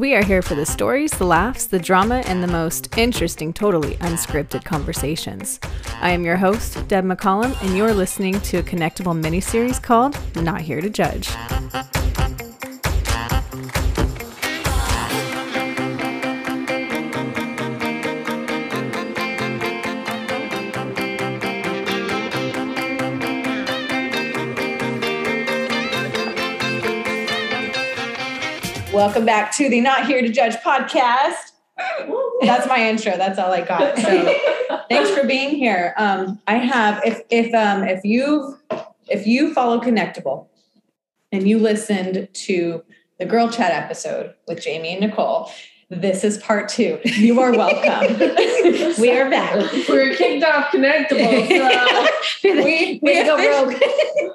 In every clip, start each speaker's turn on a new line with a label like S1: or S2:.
S1: We are here for the stories, the laughs, the drama, and the most interesting, totally unscripted conversations. I am your host, Deb McCollum, and you're listening to a connectable miniseries called Not Here to Judge. Welcome back to the Not Here to Judge podcast. That's my intro. That's all I got. So thanks for being here. Um, I have if if um if you if you follow Connectable and you listened to the girl chat episode with Jamie and Nicole, this is part two. You are welcome. we are back.
S2: We're kicked off connectable. So
S1: we we, go rogue.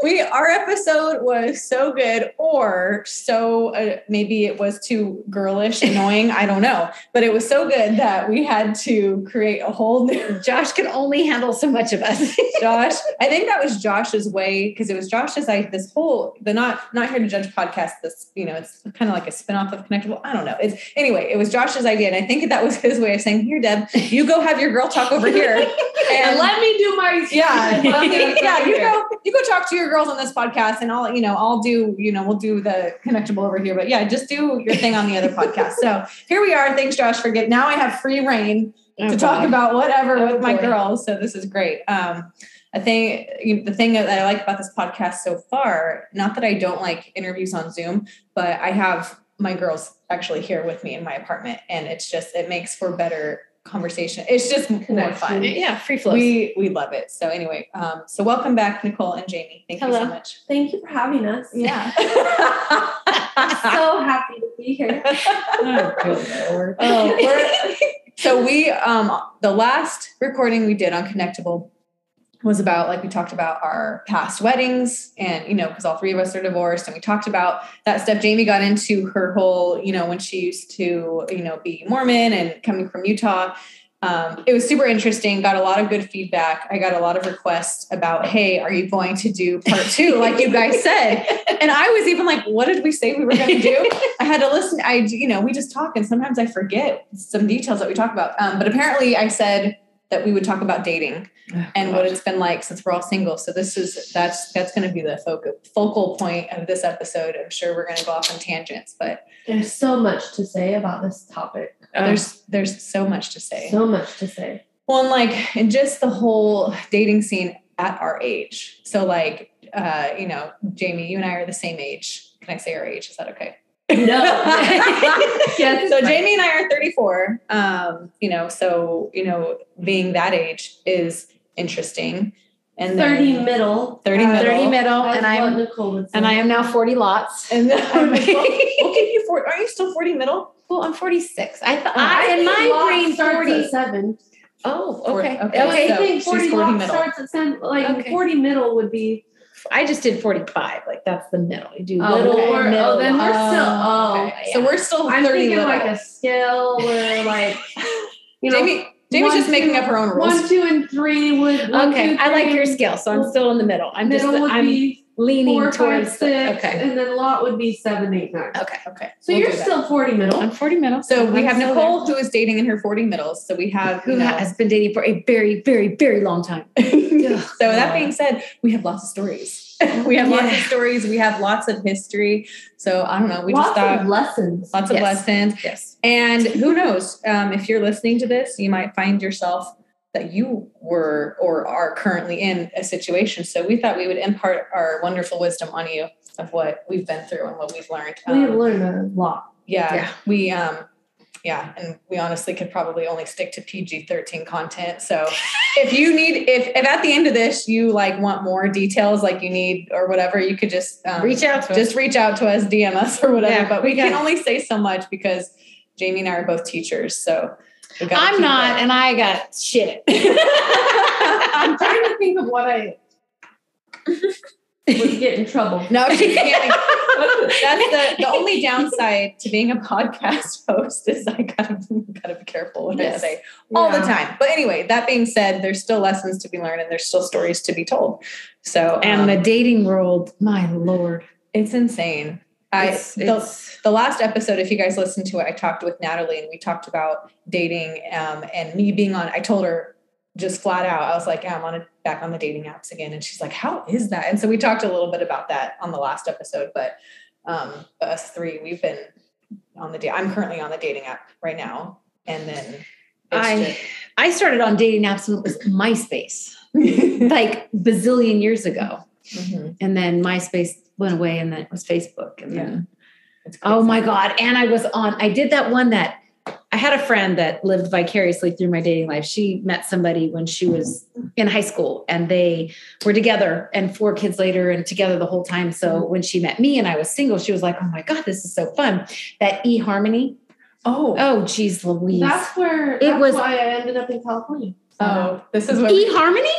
S1: we our episode was so good, or so uh, maybe it was too girlish, annoying. I don't know, but it was so good that we had to create a whole new.
S3: Josh can only handle so much of us.
S1: Josh, I think that was Josh's way because it was Josh's like this whole the not not here to judge podcast. This you know it's kind of like a spinoff of Connectable. I don't know. It's anyway. It was Josh's idea, and I think that was his way of saying, "Here, Deb, you go have your girl talk over here, and,
S2: let me do my
S1: yeah, yeah. You go, you go talk to your girls on this podcast, and I'll, you know, I'll do, you know, we'll do the connectable over here. But yeah, just do your thing on the other podcast. So here we are. Thanks, Josh, for getting. Now I have free reign oh, to talk about whatever oh, with my girls. So this is great. Um, I think you know, the thing that I like about this podcast so far, not that I don't like interviews on Zoom, but I have my girls actually here with me in my apartment, and it's just it makes for better conversation. It's just more fun.
S3: Yeah, free flow.
S1: We we love it. So anyway, um, so welcome back, Nicole and Jamie. Thank Hello. you so much.
S2: Thank you for having us.
S1: Yeah.
S2: so happy to be here. oh,
S1: oh so we um the last recording we did on Connectable was about like we talked about our past weddings and you know because all three of us are divorced and we talked about that stuff. Jamie got into her whole you know when she used to you know be mormon and coming from utah. Um, it was super interesting got a lot of good feedback. I got a lot of requests about hey are you going to do part two? Like you guys said. And i was even like what did we say we were going to do? I had to listen. I you know we just talk and sometimes i forget some details that we talk about. Um, but apparently i said that we would talk about dating oh, and what it's been like since we're all single. So this is that's that's going to be the focal focal point of this episode. I'm sure we're going to go off on tangents, but
S2: there's so much to say about this topic.
S1: There's there's so much to say.
S2: So much to say.
S1: Well, and like in just the whole dating scene at our age. So like uh, you know, Jamie, you and I are the same age. Can I say our age? Is that okay?
S2: No.
S1: yes. So Jamie and I are 34. Um, you know, so you know, being that age is interesting.
S2: And 30 middle.
S1: 30 uh, middle.
S3: 30 middle. And I'm Nicole. and I am now 40 lots. And then
S1: we'll, we'll give you 40. Are you still 40 middle?
S3: Well, I'm 46. I thought I, in my brain
S2: 47.
S3: Oh, okay.
S2: Okay. okay. I think 40, 40 middle. starts at 10. Like okay. 40 middle would be
S3: I just did 45. Like that's the middle. You do
S2: oh,
S3: little
S2: okay.
S3: or middle.
S2: Oh, then we're oh, still. Oh,
S1: okay. so we're still.
S2: I'm thinking little. like a scale where like you know.
S1: Jamie, Jamie's one, just making two, up her own rules.
S2: One, two, and three would.
S3: One, okay, two, three, I like your scale, so I'm still in the middle. I'm
S2: middle
S3: just.
S2: Would
S3: I'm
S2: be
S3: leaning
S2: four,
S3: towards
S2: five, six, okay, and then lot would be seven, eight, nine.
S1: Okay, okay.
S2: So we'll you're still forty middle.
S3: I'm forty middle.
S1: So we have Nicole who is dating in her forty middles. So we have
S3: who know, has been dating for a very, very, very long time.
S1: so that being said, we have lots of stories. we have yeah. lots of stories. We have lots of history. So I don't know. We
S2: lots
S1: just thought
S2: of lessons.
S1: Lots of
S3: yes.
S1: lessons.
S3: Yes.
S1: And who knows? Um, if you're listening to this, you might find yourself that you were or are currently in a situation. So we thought we would impart our wonderful wisdom on you of what we've been through and what we've learned.
S2: Um, we've learned a lot.
S1: Yeah, yeah. We um yeah, and we honestly could probably only stick to PG 13 content. So if you need, if, if at the end of this you like want more details, like you need or whatever, you could just
S3: um, reach out to
S1: just
S3: us.
S1: reach out to us, DM us or whatever. Yeah, but we, we can only say so much because Jamie and I are both teachers. So
S3: I'm not, and I got shit.
S2: I'm trying to think of what I would get in trouble.
S1: No, That's the, the only downside to being a podcast host is I gotta, gotta be careful what yes. I say all yeah. the time. But anyway, that being said, there's still lessons to be learned and there's still stories to be told. So
S3: and um, the dating world, my lord.
S1: It's insane. I it's, the, the last episode, if you guys listened to it, I talked with Natalie and we talked about dating um, and me being on. I told her just flat out, I was like, yeah, I'm on a, back on the dating apps again, and she's like, how is that? And so we talked a little bit about that on the last episode. But um, us three, we've been on the date. I'm currently on the dating app right now, and then
S3: I just- I started on dating apps when it was MySpace, like bazillion years ago, mm-hmm. and then MySpace went away, and then it was Facebook, and yeah. then oh my god! And I was on. I did that one that I had a friend that lived vicariously through my dating life. She met somebody when she was in high school and they were together and four kids later and together the whole time. So mm-hmm. when she met me and I was single, she was like, Oh my God, this is so fun. That eHarmony.
S1: Oh,
S3: oh, geez, Louise.
S2: That's where it was why I ended up in California.
S1: Oh, this is what
S3: eHarmony?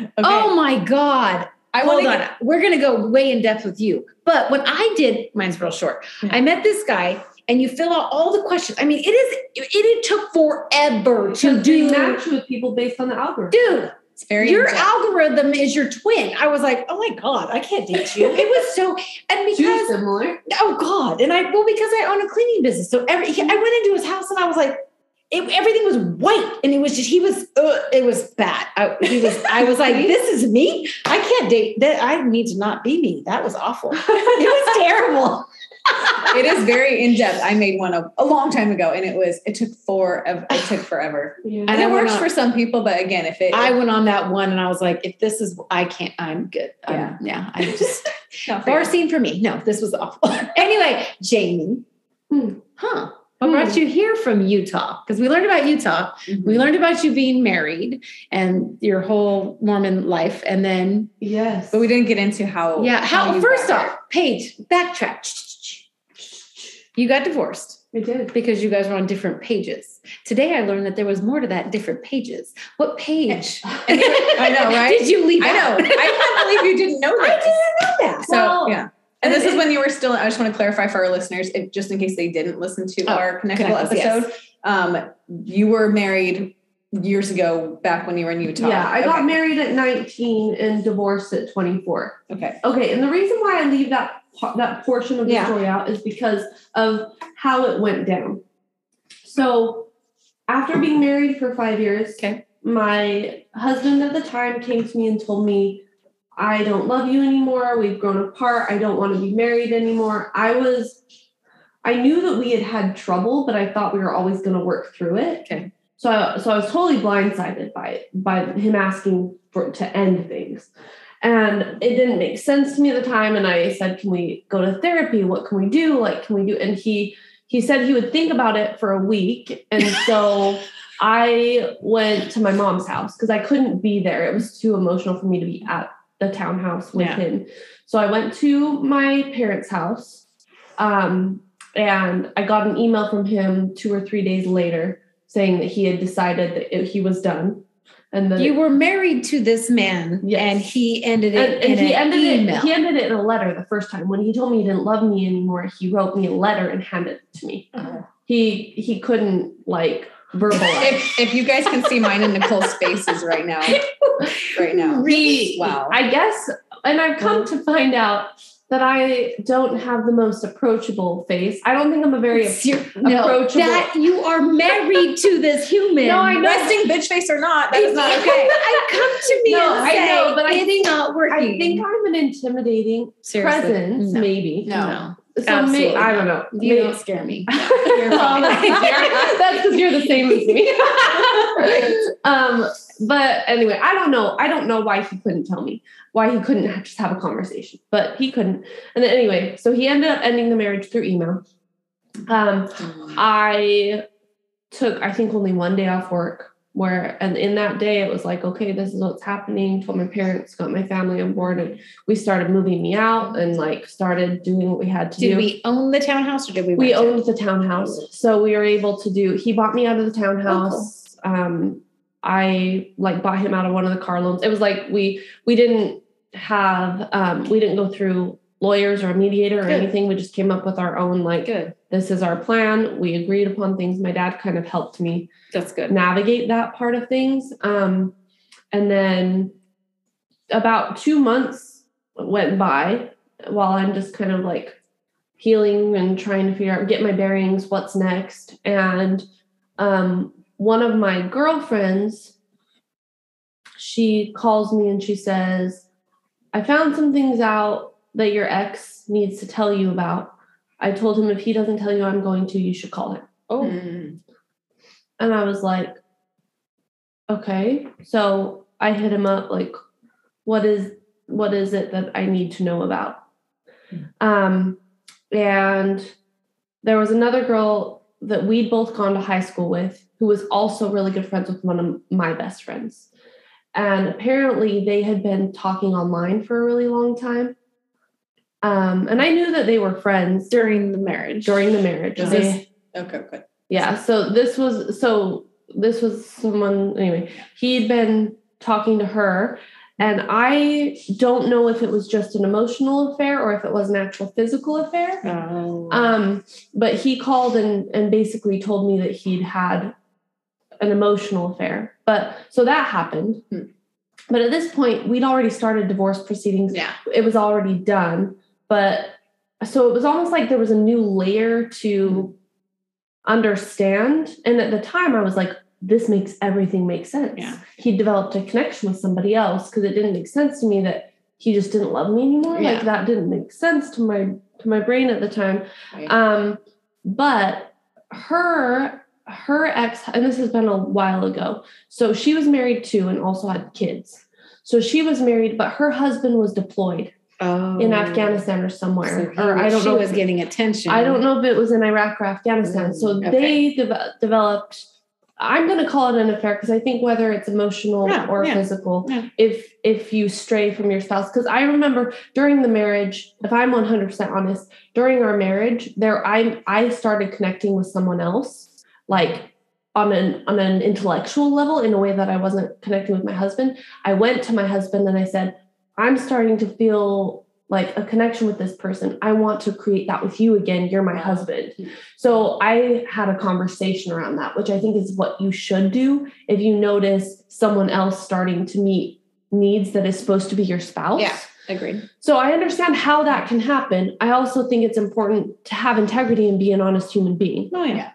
S3: Okay. Oh my God. I Hold on. Get- We're going to go way in depth with you. But when I did, mine's real short. Yeah. I met this guy and you fill out all the questions. I mean, it is it, it took forever to do
S2: match with people based on the algorithm.
S3: Dude, it's very your algorithm is your twin. I was like, oh my god, I can't date you. it was so and because Too
S2: similar.
S3: Oh god, and I well because I own a cleaning business, so every I went into his house and I was like. It, everything was white and it was just he was uh, it was bad I, he was I was like this is me I can't date that I need to not be me that was awful it was terrible
S1: it is very in depth. I made one a, a long time ago, and it was it took four of It took forever, yeah. and, it works on, for some people. But again, if it,
S3: I went on that one, and I was like, if this is, I can't. I'm good. Yeah, I'm, yeah. I just far scene for me. No, this was awful. anyway, Jamie, hmm. huh? What hmm. brought you here from Utah? Because we learned about Utah. Mm-hmm. We learned about you being married and your whole Mormon life, and then
S2: yes,
S1: but we didn't get into how.
S3: Yeah, how, how first off, Paige, backtrack you got divorced.
S2: I did.
S3: Because you guys were on different pages. Today I learned that there was more to that different pages. What page?
S1: I know, right?
S3: Did you leave?
S1: I know. I can't believe you didn't know that.
S3: I didn't know that.
S1: So well, yeah. And this is when you were still, I just want to clarify for our listeners, if, just in case they didn't listen to oh, our Connectable episode, yes. um, you were married years ago back when you were in Utah.
S2: Yeah, I okay. got married at 19 and divorced at 24.
S1: Okay.
S2: Okay, and the reason why I leave that that portion of the yeah. story out is because of how it went down. So, after being married for 5 years,
S1: okay.
S2: my husband at the time came to me and told me I don't love you anymore. We've grown apart. I don't want to be married anymore. I was I knew that we had had trouble, but I thought we were always going to work through it.
S1: Okay.
S2: So, so I was totally blindsided by it, by him asking for to end things. And it didn't make sense to me at the time. And I said, Can we go to therapy? What can we do? Like, can we do? And he he said he would think about it for a week. And so I went to my mom's house because I couldn't be there. It was too emotional for me to be at the townhouse with yeah. him. So I went to my parents' house. Um, and I got an email from him two or three days later saying that he had decided that it, he was done. And
S3: that you were married to this man, yes. and he ended it.
S2: And, and he ended
S3: email.
S2: it. He ended it in a letter the first time when he told me he didn't love me anymore. He wrote me a letter and handed it to me. Uh-huh. He he couldn't like verbalize.
S1: if, if you guys can see mine and Nicole's faces right now, right now,
S2: Re, wow. I guess, and I've come to find out that I don't have the most approachable face. I don't think I'm a very no, approachable.
S3: That you are married to this human.
S1: No, I know. Resting bitch face or not, that is not okay.
S3: I come to me no, and say, I know, but I think not working.
S2: I think I'm an intimidating Seriously. presence,
S3: no.
S2: maybe.
S3: No. no.
S2: So may, I don't know.
S3: You don't scare me.
S2: that's because you're the same as me. um, but anyway, I don't know. I don't know why he couldn't tell me why he couldn't just have a conversation, but he couldn't. And then anyway, so he ended up ending the marriage through email. Um, mm. I took I think only one day off work where and in that day it was like okay this is what's happening told my parents got my family on board and we started moving me out and like started doing what we had to
S3: did
S2: do
S3: did we own the townhouse or did we
S2: we owned it? the townhouse so we were able to do he bought me out of the townhouse oh, cool. um i like bought him out of one of the car loans it was like we we didn't have um we didn't go through lawyers or a mediator or Good. anything. We just came up with our own like
S3: Good.
S2: this is our plan. We agreed upon things. My dad kind of helped me
S3: that's good
S2: navigate that part of things. Um, and then about two months went by while I'm just kind of like healing and trying to figure out get my bearings what's next and um, one of my girlfriends she calls me and she says i found some things out that your ex needs to tell you about. I told him if he doesn't tell you i'm going to you should call him.
S3: Oh,
S1: Mm.
S2: and i was like okay. So i hit him up like what is what is it that i need to know about? Um and there was another girl that we'd both gone to high school with who was also really good friends with one of my best friends and apparently they had been talking online for a really long time um and i knew that they were friends
S3: during the marriage.
S2: during the marriage They-
S1: this- Okay, good.
S2: yeah so this was so this was someone anyway he'd been talking to her and i don't know if it was just an emotional affair or if it was an actual physical affair.
S3: Oh.
S2: um but he called and and basically told me that he'd had an emotional affair. But so that happened.
S1: Hmm.
S2: but at this point we'd already started divorce proceedings.
S3: Yeah.
S2: it was already done. But so it was almost like there was a new layer to understand. And at the time i was like this makes everything make sense
S3: Yeah.
S2: he developed a connection with somebody else because it didn't make sense to me that he just didn't love me anymore
S3: Yeah.
S2: like that didn't make sense to my to my brain at the time
S1: Right.
S2: um but her her ex and this has been a while ago so she was married too and also had kids so she was married but her husband was deployed
S3: Oh.
S2: in afghanistan or
S3: So
S2: somewhere
S3: he
S2: or i don't
S3: she
S2: know
S3: was getting attention.
S2: I don't know if it was in Iraq or Afghanistan. So
S3: Mm,
S2: they deve- developed. I'm going to call it an affair because I think whether it's emotional
S3: Yeah,
S2: or
S3: yeah,
S2: physical,
S3: yeah.
S2: if if you stray from your spouse, because I remember during the marriage, if I'm 100 percent honest, during our marriage, there I I started connecting with someone else, like on an on an intellectual level in a way that I wasn't connecting with my husband. I went to my husband and I said, I'm starting to feel like a connection with this person. I want to create that with you again. You're my husband. So I had a conversation around that, which I think is what you should do if you notice someone else starting to meet needs that is supposed to be your spouse.
S3: Yeah. Agreed.
S2: So I understand how that can happen. I also think it's important to have integrity and be an honest human being
S3: Oh yeah.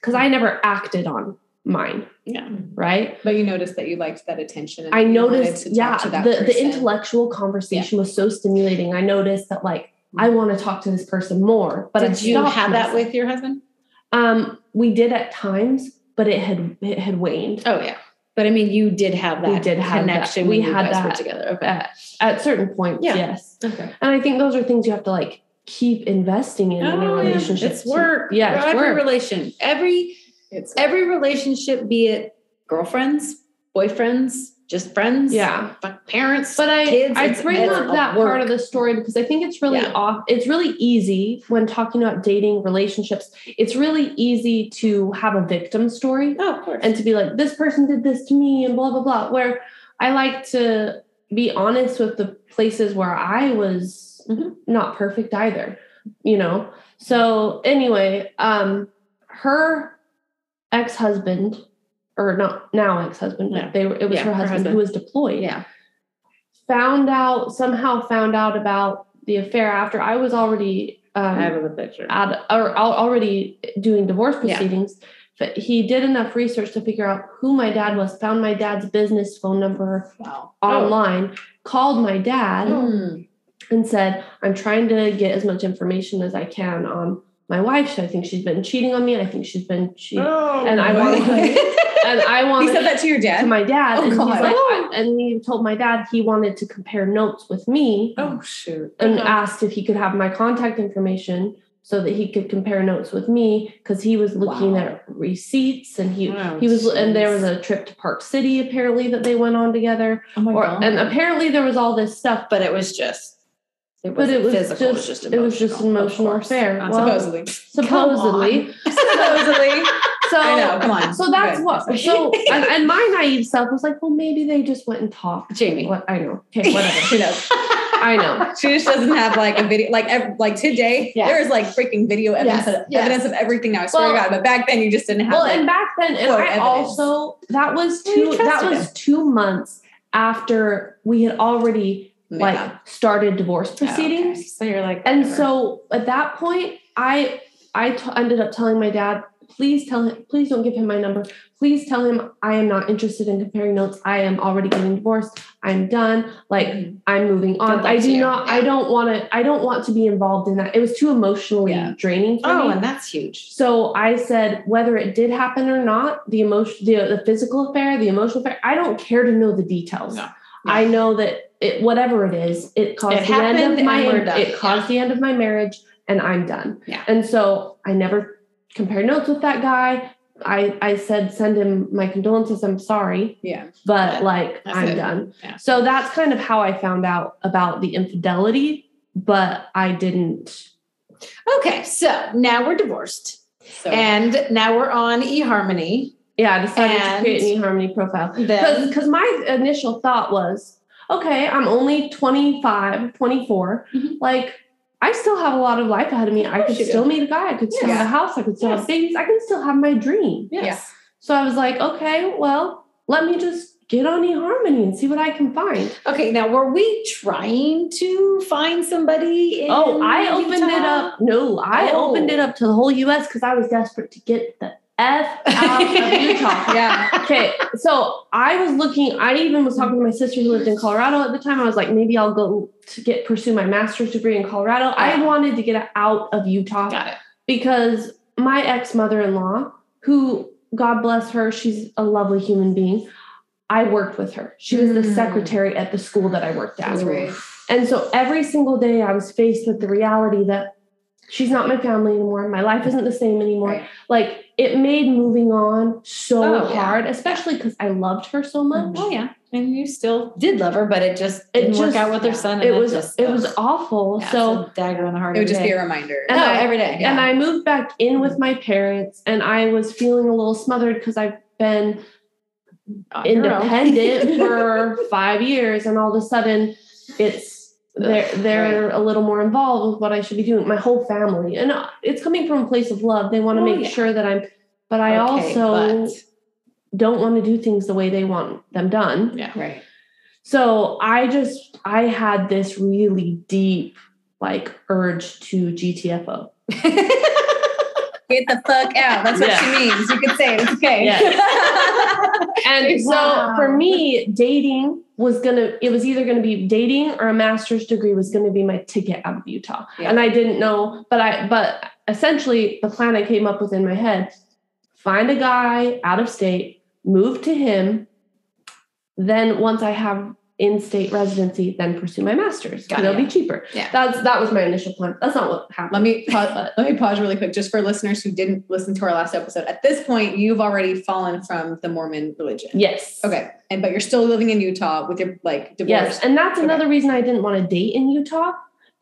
S2: because I never acted on mine,
S3: Yeah.
S2: right?
S1: But you noticed that you liked that attention.
S2: I noticed, yeah,
S1: that
S2: the, the intellectual conversation was so stimulating. I noticed that like I want to talk to this person more, but
S3: Did you have that with your husband?
S2: Um, we did at times, but it had it had waned.
S3: Oh yeah. But I mean, you did have that
S2: We did have that.
S3: connection.
S2: We had that.
S3: together. Okay.
S2: At, at certain points,
S3: Yeah.
S2: yes.
S3: Okay.
S2: And I think those are things you have to like keep investing in in your relationship.
S3: Oh, It's work.
S2: Yeah, it's
S3: every
S2: work.
S3: relation, every
S1: It's
S3: every relationship, be it girlfriends, boyfriends, just friends,
S2: Yeah.
S3: parents,
S2: But I,
S3: kids.
S2: I bring up that
S3: work.
S2: part of the story because I think it's really
S3: Yeah.
S2: off. It's really easy when talking about dating relationships. It's really easy to have a victim story
S3: Oh, of course.
S2: and to be like, this person did this to me and blah blah blah. Where I like to be honest with the places where I was
S3: Mhm.
S2: not perfect either, you know. So anyway, um, her ex-husband, or not now ex-husband,
S3: Yeah.
S2: they were it was
S3: Yeah,
S2: her
S3: her
S2: husband,
S3: husband.
S2: who was deployed
S3: yeah.
S2: found out somehow found out about the affair after I was already um,
S3: I have a picture.
S2: ad, or al- already doing divorce
S3: Yeah.
S2: proceedings. But he did enough research to figure out who my dad was, found my dad's business phone number
S1: wow.
S2: online, called my dad,
S3: Mm.
S2: and said, I'm trying to get as much information as I can on my wife. I think she's been cheating on me. I think she's been cheating.
S1: Oh,
S2: And I
S1: want
S2: wanted and I
S1: want.
S2: he
S1: said that to your dad.
S2: to my dad.
S1: Oh,
S2: and he's
S1: God.
S2: like,
S1: Oh.
S2: I- and he told my dad he wanted to compare notes with me
S1: oh shoot.
S2: and
S3: Uh-huh.
S2: asked if he could have my contact information so that he could compare notes with me because he was looking
S1: Wow.
S2: at receipts and he
S3: Oh,
S2: he was and there was a trip to Park City apparently that they went on together
S1: Oh my
S2: or
S1: god.
S2: and apparently there was all this stuff
S3: But it was just. It
S2: but it was
S3: physical.
S2: just,
S3: it was just
S2: it was just an
S3: emotional, of
S2: affair
S3: Uh,
S2: well,
S1: supposedly.
S2: supposedly
S1: supposedly.
S2: so
S1: I know. Come on.
S2: so that's
S1: Good.
S2: what so and, and my naive self was like well maybe they just went and talked
S3: Jamie.
S2: what I know okay whatever
S1: Who knows?
S2: I know
S1: She just doesn't have like a video, like ev- like today.
S3: Yeah.
S1: There is like freaking video evidence,
S2: Yes,
S1: of,
S2: yes.
S1: evidence of everything now. I swear
S2: Well-
S1: to God. But back then, you just didn't have.
S2: well
S1: like,
S2: and back then and
S1: quote
S2: i
S1: evidence.
S2: also that was two that was two months after we had already like
S1: Yeah.
S2: started divorce
S3: Oh, okay.
S2: proceedings.
S3: So you're like,
S2: And so at that point, I I t- ended up telling my dad, please tell him, please don't give him my number. Please tell him I am not interested in comparing notes. I am already getting divorced. I'm done. Like
S1: Mhm.
S2: I'm moving on. I do
S3: you.
S2: not. I don't want to. I don't want to be involved in that. It was too emotionally
S1: Yeah.
S2: draining for
S3: oh,
S2: me.
S3: and that's huge.
S2: So I said, whether it did happen or not, the emotion, the, the physical affair, the emotional affair, I don't care to know the details.
S3: No.
S2: I know that it, whatever it is, it caused
S3: It
S2: the end of my,
S3: and we're done.
S2: it caused the end of my marriage, and I'm done.
S3: Yeah.
S2: And so I never compared notes with that guy. I I said send him my condolences. I'm sorry,
S1: Yeah.
S2: but
S3: Yeah,
S2: like I'm
S3: it.
S2: done.
S3: Yeah.
S2: So that's kind of how I found out about the infidelity, but I didn't.
S3: Okay, so now we're divorced,
S1: So
S3: and now we're on eHarmony.
S2: Yeah, I decided
S3: And-
S2: to create an eHarmony profile. Because my initial thought was okay i'm only 25 24
S3: Mhm.
S2: like i still have a lot of life ahead of me i could
S3: you do.
S2: still meet a guy i could still
S1: Yes.
S2: have a house i could still
S3: Yes.
S2: have babies i can still have my dream
S3: yes,
S2: so i was like okay well let me just get on eharmony and see what i can find
S3: okay. Now, were we trying to find somebody? In
S2: oh i opened it up no i
S3: Oh.
S2: opened it up to the whole us because i was desperate to get the f out of utah
S1: yeah.
S2: okay, so I was looking. I even was talking to my sister who lived in Colorado at the time. I was like, maybe I'll go to get pursue my master's degree in Colorado. I wanted to get out of Utah
S3: Got it.
S2: because my ex mother in law, who God bless her, she's a lovely human being. I worked with her. She was the
S3: Mm.
S2: secretary at the school that I worked at.
S1: Great.
S2: And so every single day I was faced with the reality that she's not my family anymore. My life isn't the same anymore.
S1: Right.
S2: Like it made moving on so
S3: Oh, yeah.
S2: hard, especially because I loved her so much.
S3: Oh yeah, and you still did love her, but it just
S2: It
S3: didn't work out with her
S1: yeah.
S3: son. And
S2: It was
S3: just,
S2: it was awful.
S3: Yeah,
S2: so
S3: a dagger in the heart.
S1: It would
S3: every
S1: just be a reminder.
S2: And
S3: no,
S2: I-
S3: every day.
S2: and I moved back in with my parents and I was feeling a little smothered because I've been
S3: On your own.
S2: independent for five years and all of a sudden it's they're they're a little more involved with what I should be doing. My whole family. And uh, it's coming from a place of love. They want to
S3: Oh,
S2: make
S3: yeah.
S2: sure that I'm but I
S3: Okay,
S2: also
S3: but-
S2: don't want to do things the way they want them done.
S3: yeah.
S1: Right.
S2: So I just I had this really deep like urge to GTFO.
S1: Get the fuck out. That's what
S2: Yeah.
S1: she means. You can say it. It's okay.
S2: And so for me, dating was gonna it was either gonna be dating or a master's degree was gonna be my ticket out of Utah.
S1: Yeah.
S2: And I didn't know, but I but essentially the plan I came up with in my head, find a guy out of state, move to him, then once I have in-state residency, then pursue my master's.
S3: Got it,
S2: It'll
S3: yeah.
S2: be cheaper.
S3: Yeah.
S2: That's that was my initial plan. That's not what happened.
S1: Let me pause, let me pause really quick, just for listeners who didn't listen to our last episode. At this point, you've already fallen from the Mormon religion.
S2: Yes.
S1: Okay, and but you're still living in Utah with your like divorce.
S2: Yes. And that's
S1: Okay.
S2: another reason I didn't want to date in Utah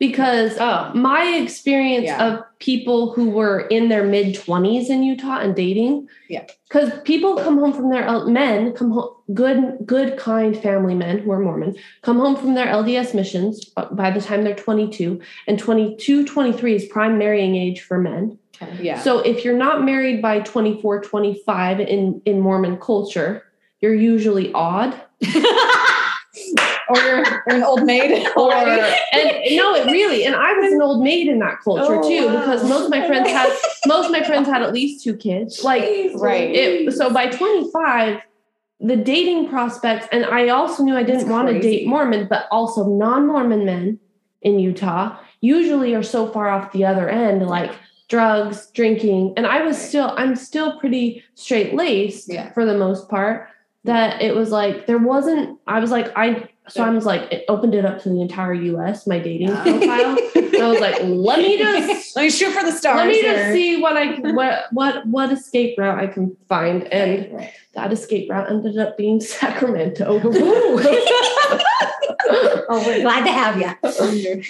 S2: because
S3: Oh,
S2: my experience
S1: Yeah.
S2: of people who were in their mid 20s in Utah and dating.
S1: Yeah.
S2: Because people come home from their men, come home, good, good, kind family men who are Mormon, come home from their LDS missions uh, by the time they're 22. And 22, 23 is prime marrying age for men.
S1: Yeah.
S2: So if you're not married by 24, 25 in, in Mormon culture, you're usually odd.
S1: or you're, you're an old maid
S2: or and no, it really. And I was an old maid in that culture
S3: Oh,
S2: too,
S3: wow.
S2: because most of my friends had most of my friends had at least two kids. Like
S1: Right.
S2: it, so by 25, the dating prospects, and I also knew I didn't
S1: That's
S2: want to date Mormon, but also non-Mormon men in Utah usually are so far off the other end, like drugs, drinking. And I was still, I'm still pretty straight laced
S1: Yeah.
S2: for the most part. That it was like there wasn't. I was like I. So I was like it opened it up to the entire U.S. My dating
S1: Yeah.
S2: profile. and I was like, let me just
S1: Let me shoot for the stars.
S2: let me
S1: here.
S2: just see what I what what what escape route I can find, and
S1: Right, right.
S2: That escape route ended up being Sacramento.
S3: oh, we're glad to have you.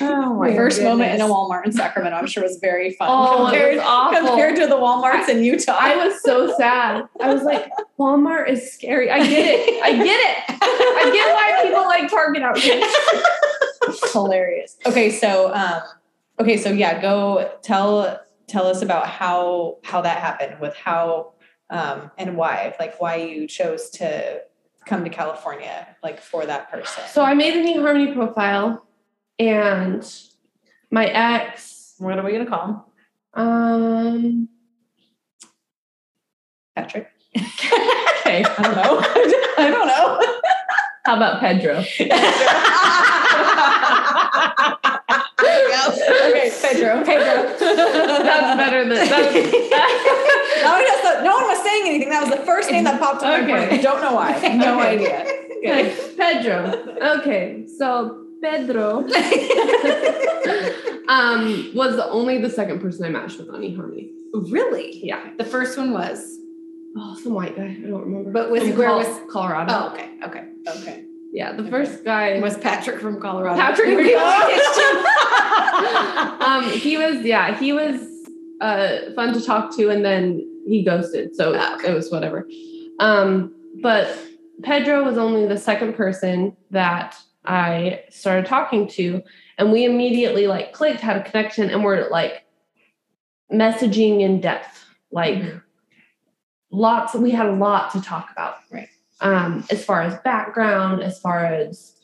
S3: Oh
S1: My first moment in a. Walmart in Sacramento, I'm sure was very fun.
S2: Oh, it
S1: compared,
S2: was awful.
S1: compared to the Walmarts in Utah.
S2: I was so sad. I was like, Walmart is scary. I get it. I get it. I get why people like Target out here.
S1: hilarious. Okay, so um, okay, so yeah, go tell tell us about how how that happened with how um and why like why you chose to come to California, like for that person?
S2: So I made an eHarmony profile, and my ex,
S1: what are we gonna call him?
S2: um,
S1: Patrick.
S2: okay,
S1: I don't know. I don't know.
S2: how about Pedro?
S1: there you go. Okay, Pedro. Pedro.
S2: That's better than that's,
S1: no, one no one was saying anything. That was the first name that popped up.
S2: Okay.
S1: Okay. Don't know why. No
S3: Okay.
S1: idea.
S2: Okay, Pedro. Okay, so Pedro um, was the only the second person I matched with on eHarmony.
S3: really?
S2: Yeah.
S3: The first one was.
S2: Oh, some white guy. I don't remember.
S3: But was where
S2: Col-
S3: was-
S2: Colorado?
S3: Oh, okay, okay.
S1: Okay.
S2: Yeah, the
S1: Okay.
S2: first guy
S3: Was Patrick from Colorado?
S2: Patrick from Colorado. um, he was yeah, he was uh fun to talk to and then he ghosted. So
S3: Ah, okay.
S2: it was whatever. Um, but Pedro was only the second person that I started talking to, and we immediately like clicked, had a connection, and we're like messaging in depth. Like
S1: Mhm.
S2: lots, we had a lot to talk about.
S1: Right.
S2: Um, as far as background, as far as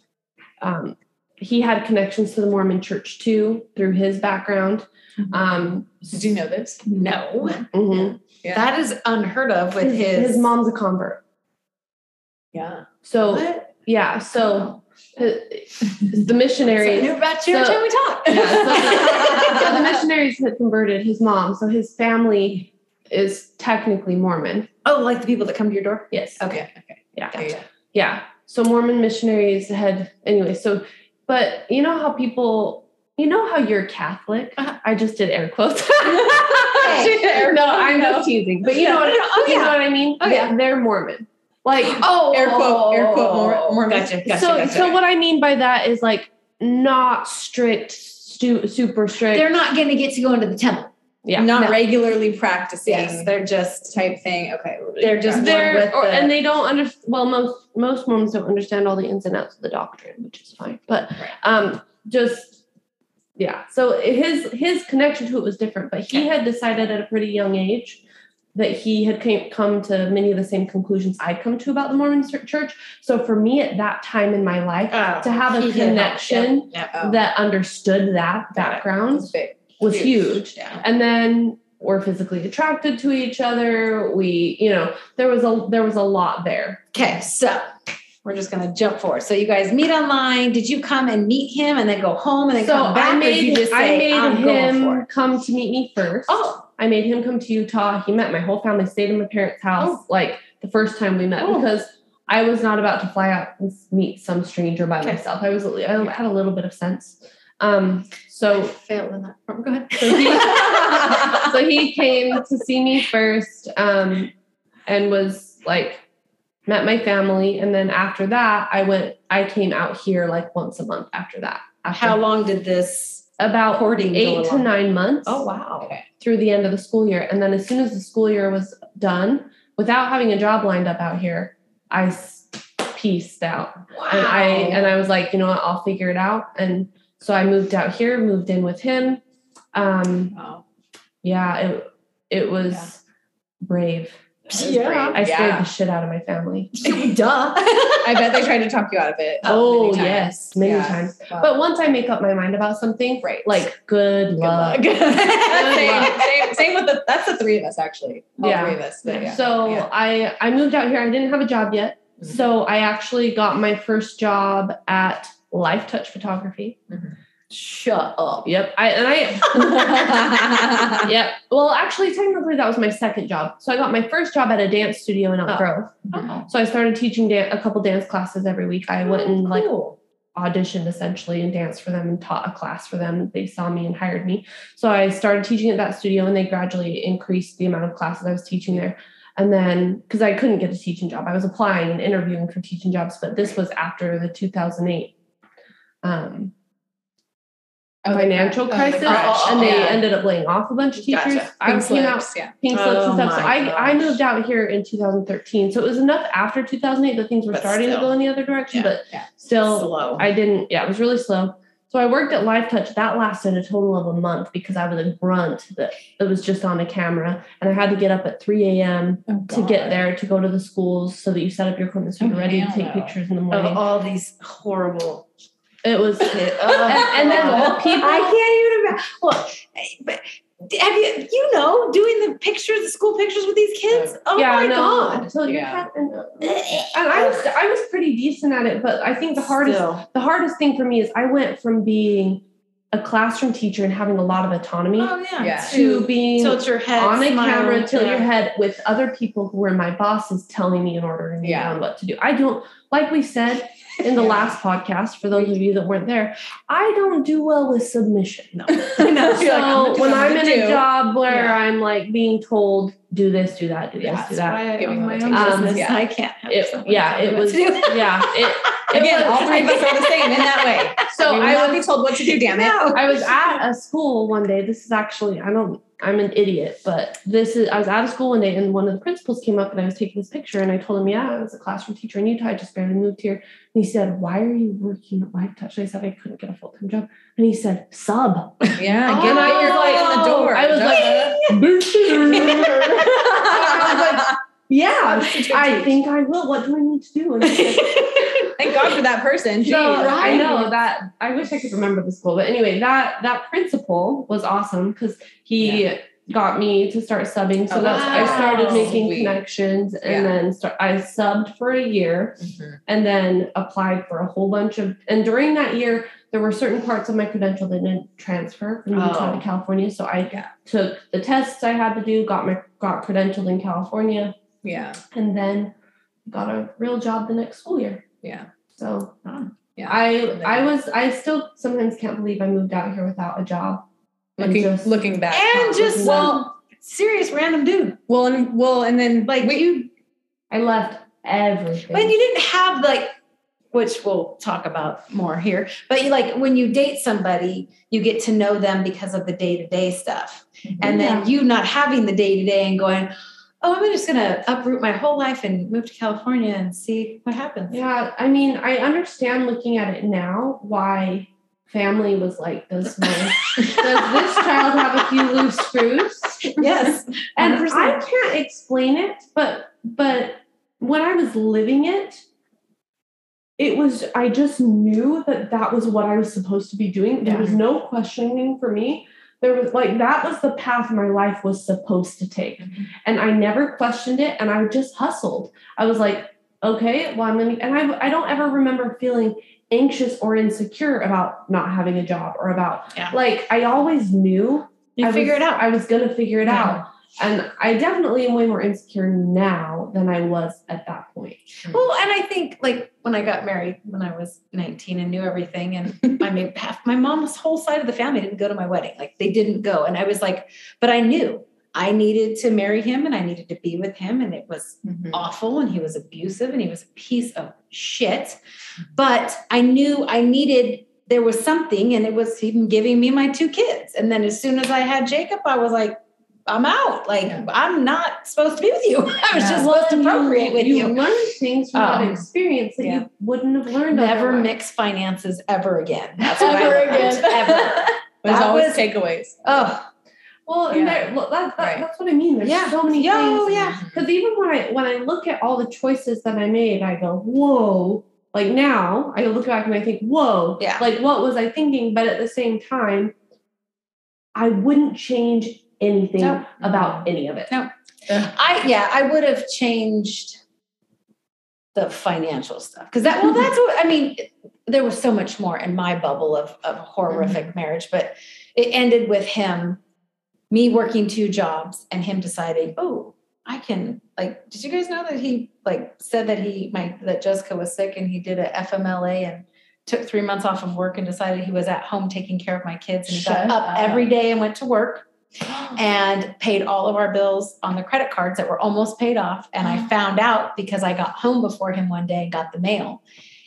S2: um, he had connections to the Mormon church too through his background. Um,
S1: Did you know this?
S3: No,
S2: mhm.
S1: Yeah.
S3: that is unheard of with his.
S2: his mom's a convert.
S1: yeah.
S2: So
S3: What?
S2: yeah, so the
S3: I
S2: missionaries.
S3: knew about you
S2: So-
S3: we talked.
S2: Yeah, so, the, so the missionaries had converted his mom, so his family is technically Mormon.
S3: oh, like the people that come to your door.
S2: Yes.
S3: Okay.
S1: Okay.
S2: Yeah.
S1: Gotcha.
S2: Yeah. So Mormon missionaries had anyway. So, but you know how people, you know how you're Catholic.
S3: Uh-huh.
S2: I just did air quotes.
S3: Air
S2: no,
S3: quotes,
S2: I'm
S3: no.
S2: just teasing. But you know what?
S3: Oh,
S2: you know what I mean?
S3: Oh, yeah.
S2: They're Mormon. Like
S3: Oh,
S1: Air quote- air quote Mor- Mormon.
S3: Gotcha. Gotcha.
S2: so.
S3: gotcha.
S2: So what I mean by that is like not strict, stu- super strict.
S3: they're not going to get to go into the temple.
S2: Yeah.
S1: Not
S3: No.
S1: regularly practicing.
S3: Yes, they're just
S1: type thing. Okay.
S3: They're just-.
S2: They're,
S3: with
S2: or,
S3: the-
S2: and they don't understand. Well, most most Mormons don't understand all the ins and outs of the doctrine, which is fine. But
S1: Right.
S2: um, just yeah. So his his connection to it was different, but he
S3: Okay.
S2: had decided at a pretty young age that he had came, come to many of the same conclusions I'd come to about the Mormon Church. So for me at that time in my life,
S3: oh,
S2: to have a
S3: he did help.
S2: connection
S3: Yep, yep.
S1: Oh,
S2: that understood that
S1: got
S2: background. Was huge.
S3: Yeah.
S2: And then we're physically attracted to each other. We, you know, there was a there was a lot there.
S3: Okay, so we're just gonna jump forward. So you guys meet online. Did you come and meet him and then go home and then
S2: so
S3: come back?
S2: I
S3: or did you
S2: made
S3: just
S2: I
S3: say,
S2: made
S3: I'm
S2: him come to meet me first.
S3: Oh,
S2: I made him come to Utah. He met my whole family, stayed in my parents' house like the first time we met
S3: Oh.
S2: because I was not about to fly out and meet some stranger by
S3: Okay.
S2: myself. I was I had a little bit of sense. Um so
S3: failed in that. Go ahead.
S2: so he, so he came to see me first um, and was like met my family and then after that i went i came out here like once a month after that after
S3: How long did this?
S2: about eight to nine months
S3: Oh wow.
S1: Okay.
S2: through the end of the school year and then as soon as the school year was done without having a job lined up out here, I pieced out
S3: Wow.
S2: and I and I was like, you know what, I'll figure it out. And so I moved out here, moved in with him. Um,
S1: Wow.
S2: yeah, it it was
S1: Yeah.
S2: brave.
S3: Yeah.
S2: I scared
S1: yeah.
S2: the shit out of my family.
S3: Duh.
S1: I bet they tried to talk you out of it.
S2: Oh,
S1: many
S2: yes, many
S1: Yeah.
S2: times.
S1: Wow.
S2: But once I make up my mind about something,
S1: Right.
S2: like good,
S1: Good
S2: luck.
S1: luck. same,
S2: luck.
S1: same, same with the. That's the three of us actually. All
S2: Yeah.
S1: three of us. But yeah.
S2: So
S1: Yeah.
S2: I I moved out here. I didn't have a job yet.
S1: Mhm.
S2: So I actually got my first job at Lifetouch Photography. Mm-hmm.
S3: Shut up.
S2: Yep. I and I yeah. Well, actually, technically, that was my second job. So I got my first job at a dance studio in Elk
S3: Oh.
S2: Grove.
S3: Oh,
S2: So I started teaching dan- a couple dance classes every week. I went and like
S3: cool.
S2: auditioned essentially and danced for them and taught a class for them. They saw me and hired me. So I started teaching at that studio, and they gradually increased the amount of classes I was teaching there. And then, because I couldn't get a teaching job, I was applying and interviewing for teaching jobs, but this was after the 2008 um,
S1: Oh, the
S2: financial.
S1: Oh,
S2: crisis,
S1: crash.
S2: and they
S1: Yeah.
S2: ended up laying off a bunch of teachers.
S1: Gotcha.
S2: I
S1: Pink
S2: came out
S1: slips, yeah.
S2: pink slips
S3: Oh
S2: and stuff. So I, I moved out here in 2013. So it was enough after 2008 that things were
S3: But
S2: starting to go in the other direction,
S3: Yeah,
S2: but
S1: yeah.
S2: still
S3: Slow.
S2: I didn't, yeah, it was really slow. so I worked at Lifetouch. That lasted a total of a month because I was a grunt that it was just on a camera, and I had to get up at 3 a.m.
S1: Oh,
S2: to get there to go to the schools so that you set up your equipment so you're
S1: Oh,
S2: ready to take pictures in the morning.
S3: Of
S2: morning.
S3: all these horrible.
S2: It was,
S3: and,
S2: and then the people-
S3: I can't even imagine. Well, but have you, you know, doing the pictures, the school pictures with these kids? Oh
S2: yeah,
S3: my
S2: no.
S3: God.
S2: So you
S1: Yeah.
S2: and, uh, and I was I was pretty decent at it, but I think the hardest
S3: Still.
S2: the hardest thing for me is I went from being a classroom teacher and having a lot of autonomy
S3: Oh, yeah.
S1: Yeah.
S2: to being
S3: tilt your head
S2: on a
S3: smile,
S2: camera, tilt
S3: yeah.
S2: your head with other people who were my bosses telling me and ordering me
S1: Yeah.
S2: on what to do. I don't, like we said in the
S1: Yeah.
S2: last podcast, for those of you that weren't there, I don't do well with submission.
S3: No, I know.
S2: So
S1: like, I'm
S2: when
S1: I'm
S2: I'm in
S1: gonna
S2: a job where
S1: Yeah.
S2: I'm like being told, do this, do that, do
S1: Yeah,
S2: this, do that.
S3: why I my own
S2: attention.
S3: business.
S1: Um, yeah.
S3: I can't. Have
S2: It,
S3: someone
S2: yeah, it was, yeah, it, it
S1: Again,
S2: was-
S1: all three of us are the same in that way.
S2: So
S1: we will
S2: I
S1: not be told what to do, damn it.
S3: No.
S2: I was at a school one day. This is actually I don't I'm an idiot, but this is I was out of school one day and one of the principals came up and I was taking this picture and I told him, Yeah, I was a classroom teacher in Utah. I just barely moved here. And he said, Why are you working at Lifetouch? And I said, I couldn't get a full-time job. And he said, Sub.
S1: Yeah,
S3: Oh,
S1: get out your foot in the oh, door.
S2: I was like, I was like, Yeah, I think I will. What do I need to do?
S1: Thank God for that person.
S2: So. I know that I wish I could remember the school, but anyway, that that principal was awesome because he got me to start subbing. So
S1: Oh,
S2: that's I started making
S1: Sweet.
S2: connections, and
S1: Yeah.
S2: then start, I subbed for a year,
S1: Mhm.
S2: and then applied for a whole bunch of. And during that year, there were certain parts of my credential that didn't transfer from Utah
S3: Oh.
S2: to California. So I
S1: Yeah.
S2: took the tests I had to do, got my got credentialed in California,
S1: Yeah,
S2: and then got a real job the next school year.
S1: yeah,
S2: So
S1: yeah.
S2: I I was I still sometimes can't believe I moved out here without a job.
S1: looking
S2: just-
S1: looking back.
S3: and just
S2: Well-
S3: serious random dude.
S1: well, and well, and then
S3: Like
S1: we,
S3: you,
S2: I left everything.
S3: but you didn't have like, which we'll talk about more here. But you like when you date somebody, you get to know them because of the day to day stuff, and then you not having the day to day and going. Oh, I'm just gonna uproot my whole life and move to California and see what happens.
S2: yeah, I mean, I understand looking at it now why family was like, does my does this child have a few loose screws?
S3: Yes.
S2: And
S3: 100%.
S2: I can't explain it, but but when I was living it, it was I just knew that that was what I was supposed to be doing. There was no questioning for me. There was like that was the path my life was supposed to take, and I never questioned it. And I just hustled. I was like, okay, well I'm gonna. And I I don't ever remember feeling anxious or insecure about not having a job or about
S3: Yeah.
S2: like I always knew
S3: You
S2: I
S3: figure
S2: was-
S3: it out.
S2: I was gonna figure it
S3: Yeah.
S2: out. And I definitely am way more insecure now than I was at that point.
S3: Well, and I think like when I got married when I was 19 and knew everything, and I mean, half my mom's whole side of the family didn't go to my wedding. Like they didn't go. And I was like, but I knew I needed to marry him and I needed to be with him. And it was
S1: Mhm.
S3: awful and he was abusive and he was a piece of shit. But I knew I needed, there was something, and it was him giving me my two kids. And then as soon as I had Jacob, I was like, I'm out. Like,
S1: Yeah.
S3: I'm not supposed to be with you. I was
S1: Yeah.
S3: just supposed to procreate with you.
S2: You learn things from
S3: Um,
S2: that experience that
S3: yeah.
S2: you wouldn't have learned.
S3: Never
S2: otherwise.
S3: mix finances ever again. That's what
S1: Ever
S3: I learned.
S1: again.
S3: Ever.
S1: There's always
S3: was-
S1: takeaways.
S3: Oh,
S2: Well, and there, well, that, that,
S1: Right.
S2: that's what I mean. There's
S3: Yeah.
S2: so many
S3: Yo,
S2: things.
S3: yeah.
S2: Because even when I when I look at all the choices that I made, I go, whoa. Like now, I look back and I think, whoa.
S3: Yeah.
S2: Like what was I thinking? But at the same time, I wouldn't change anything
S3: No.
S2: about any of it.
S3: No. I yeah, I would have changed the financial stuff because that well, that's what I mean. There was so much more in my bubble of of horrific mm-hmm. marriage, but it ended with him, me working two jobs, and him deciding, oh, I can like. Did you guys know that he like said that he my that Jessica was sick and he did a FMLA and took three months off of work and decided he was at home taking care of my kids and he
S2: Shut
S3: got up
S2: up.
S3: every day and went to work and paid all of our bills on the credit cards that were almost paid off. And I found out because I got home before him one day and got the mail.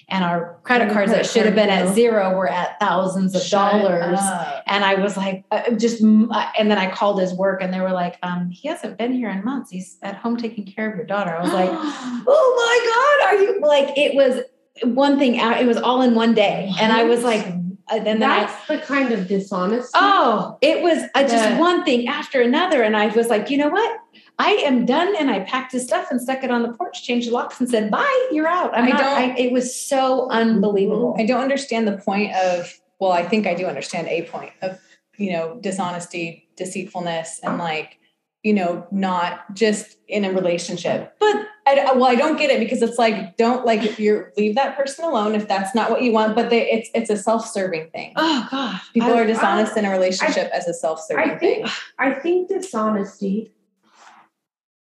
S3: And our credit
S2: Your
S3: cards that should have been at zero were at thousands of
S2: Shut
S3: dollars.
S2: up.
S3: And I was like, uh, just, and then I called his work and they were like, um, he hasn't been here in months. He's at home taking care of your daughter. I was like, oh my God, are you like, it was one thing out, it was all in one day. And I was like, and then I,
S2: That's the kind of dishonesty.
S3: oh, it was uh, just
S2: The-
S3: one thing after another. And I was like, you know what? I am done. And I packed his stuff and stuck it on the porch, changed the locks, and said, bye, you're out. I'm
S1: I
S3: not,
S1: don't-
S3: I, it was so unbelievable.
S1: I don't understand the point of, well, I think I do understand a point of, you know, dishonesty, deceitfulness, and like, you know, not just in a relationship. But I, well, I don't get it because it's like, don't like if you're leave that person alone if that's not what you want. But they, it's it's a self-serving thing.
S3: Oh, God.
S1: People
S2: I-
S1: are dishonest in a relationship as a self-serving
S2: I think
S1: thing.
S2: I think dishonesty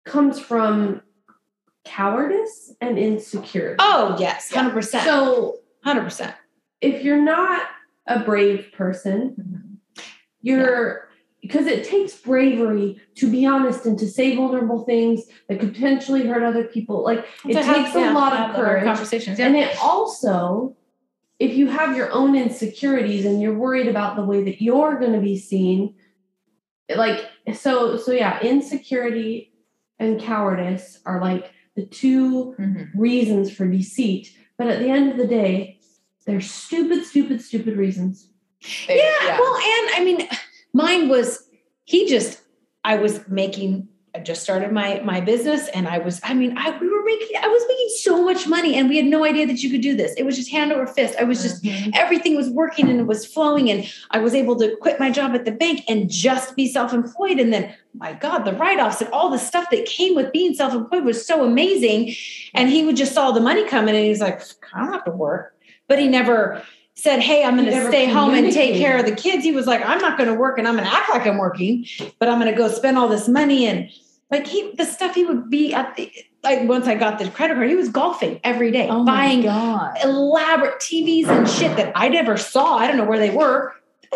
S2: comes from cowardice and insecurity.
S3: Oh, yes, 100%.
S2: So
S3: 100%.
S2: if you're not a brave person,
S1: Mm-hmm.
S2: you're because it takes bravery to be honest and to say vulnerable things that could potentially hurt other people. Like it
S3: To have-
S2: takes a
S3: yeah,
S2: lot of courage.
S3: Conversations. Yeah.
S2: And it also, if you have your own insecurities and you're worried about the way that you're going to be seen, like so so yeah, insecurity and cowardice are like the two
S1: Mhm.
S2: reasons for deceit. But at the end of the day, they're stupid, stupid, stupid reasons.
S1: They-
S3: yeah, Well, and I mean, mine was he just I was making I just started my my business and I was I mean I we were making I was making so much money and we had no idea that you could do this. It was just hand over fist. I was just
S1: Mhm.
S3: everything was working and it was flowing and I was able to quit my job at the bank and just be self-employed and then my god the write-offs and all the stuff that came with being self-employed was so amazing and he would just saw the money coming and he's like I don't have to work but he never said hey I'm going to stay home and take care of the kids he was like I'm not going to work and I'm going to act like I'm working but I'm going to go spend all this money and like he the stuff he would be at the like once I got the credit card he was golfing every day
S1: Oh
S3: buying elaborate TVs and shit that I never saw. I don't know where they were.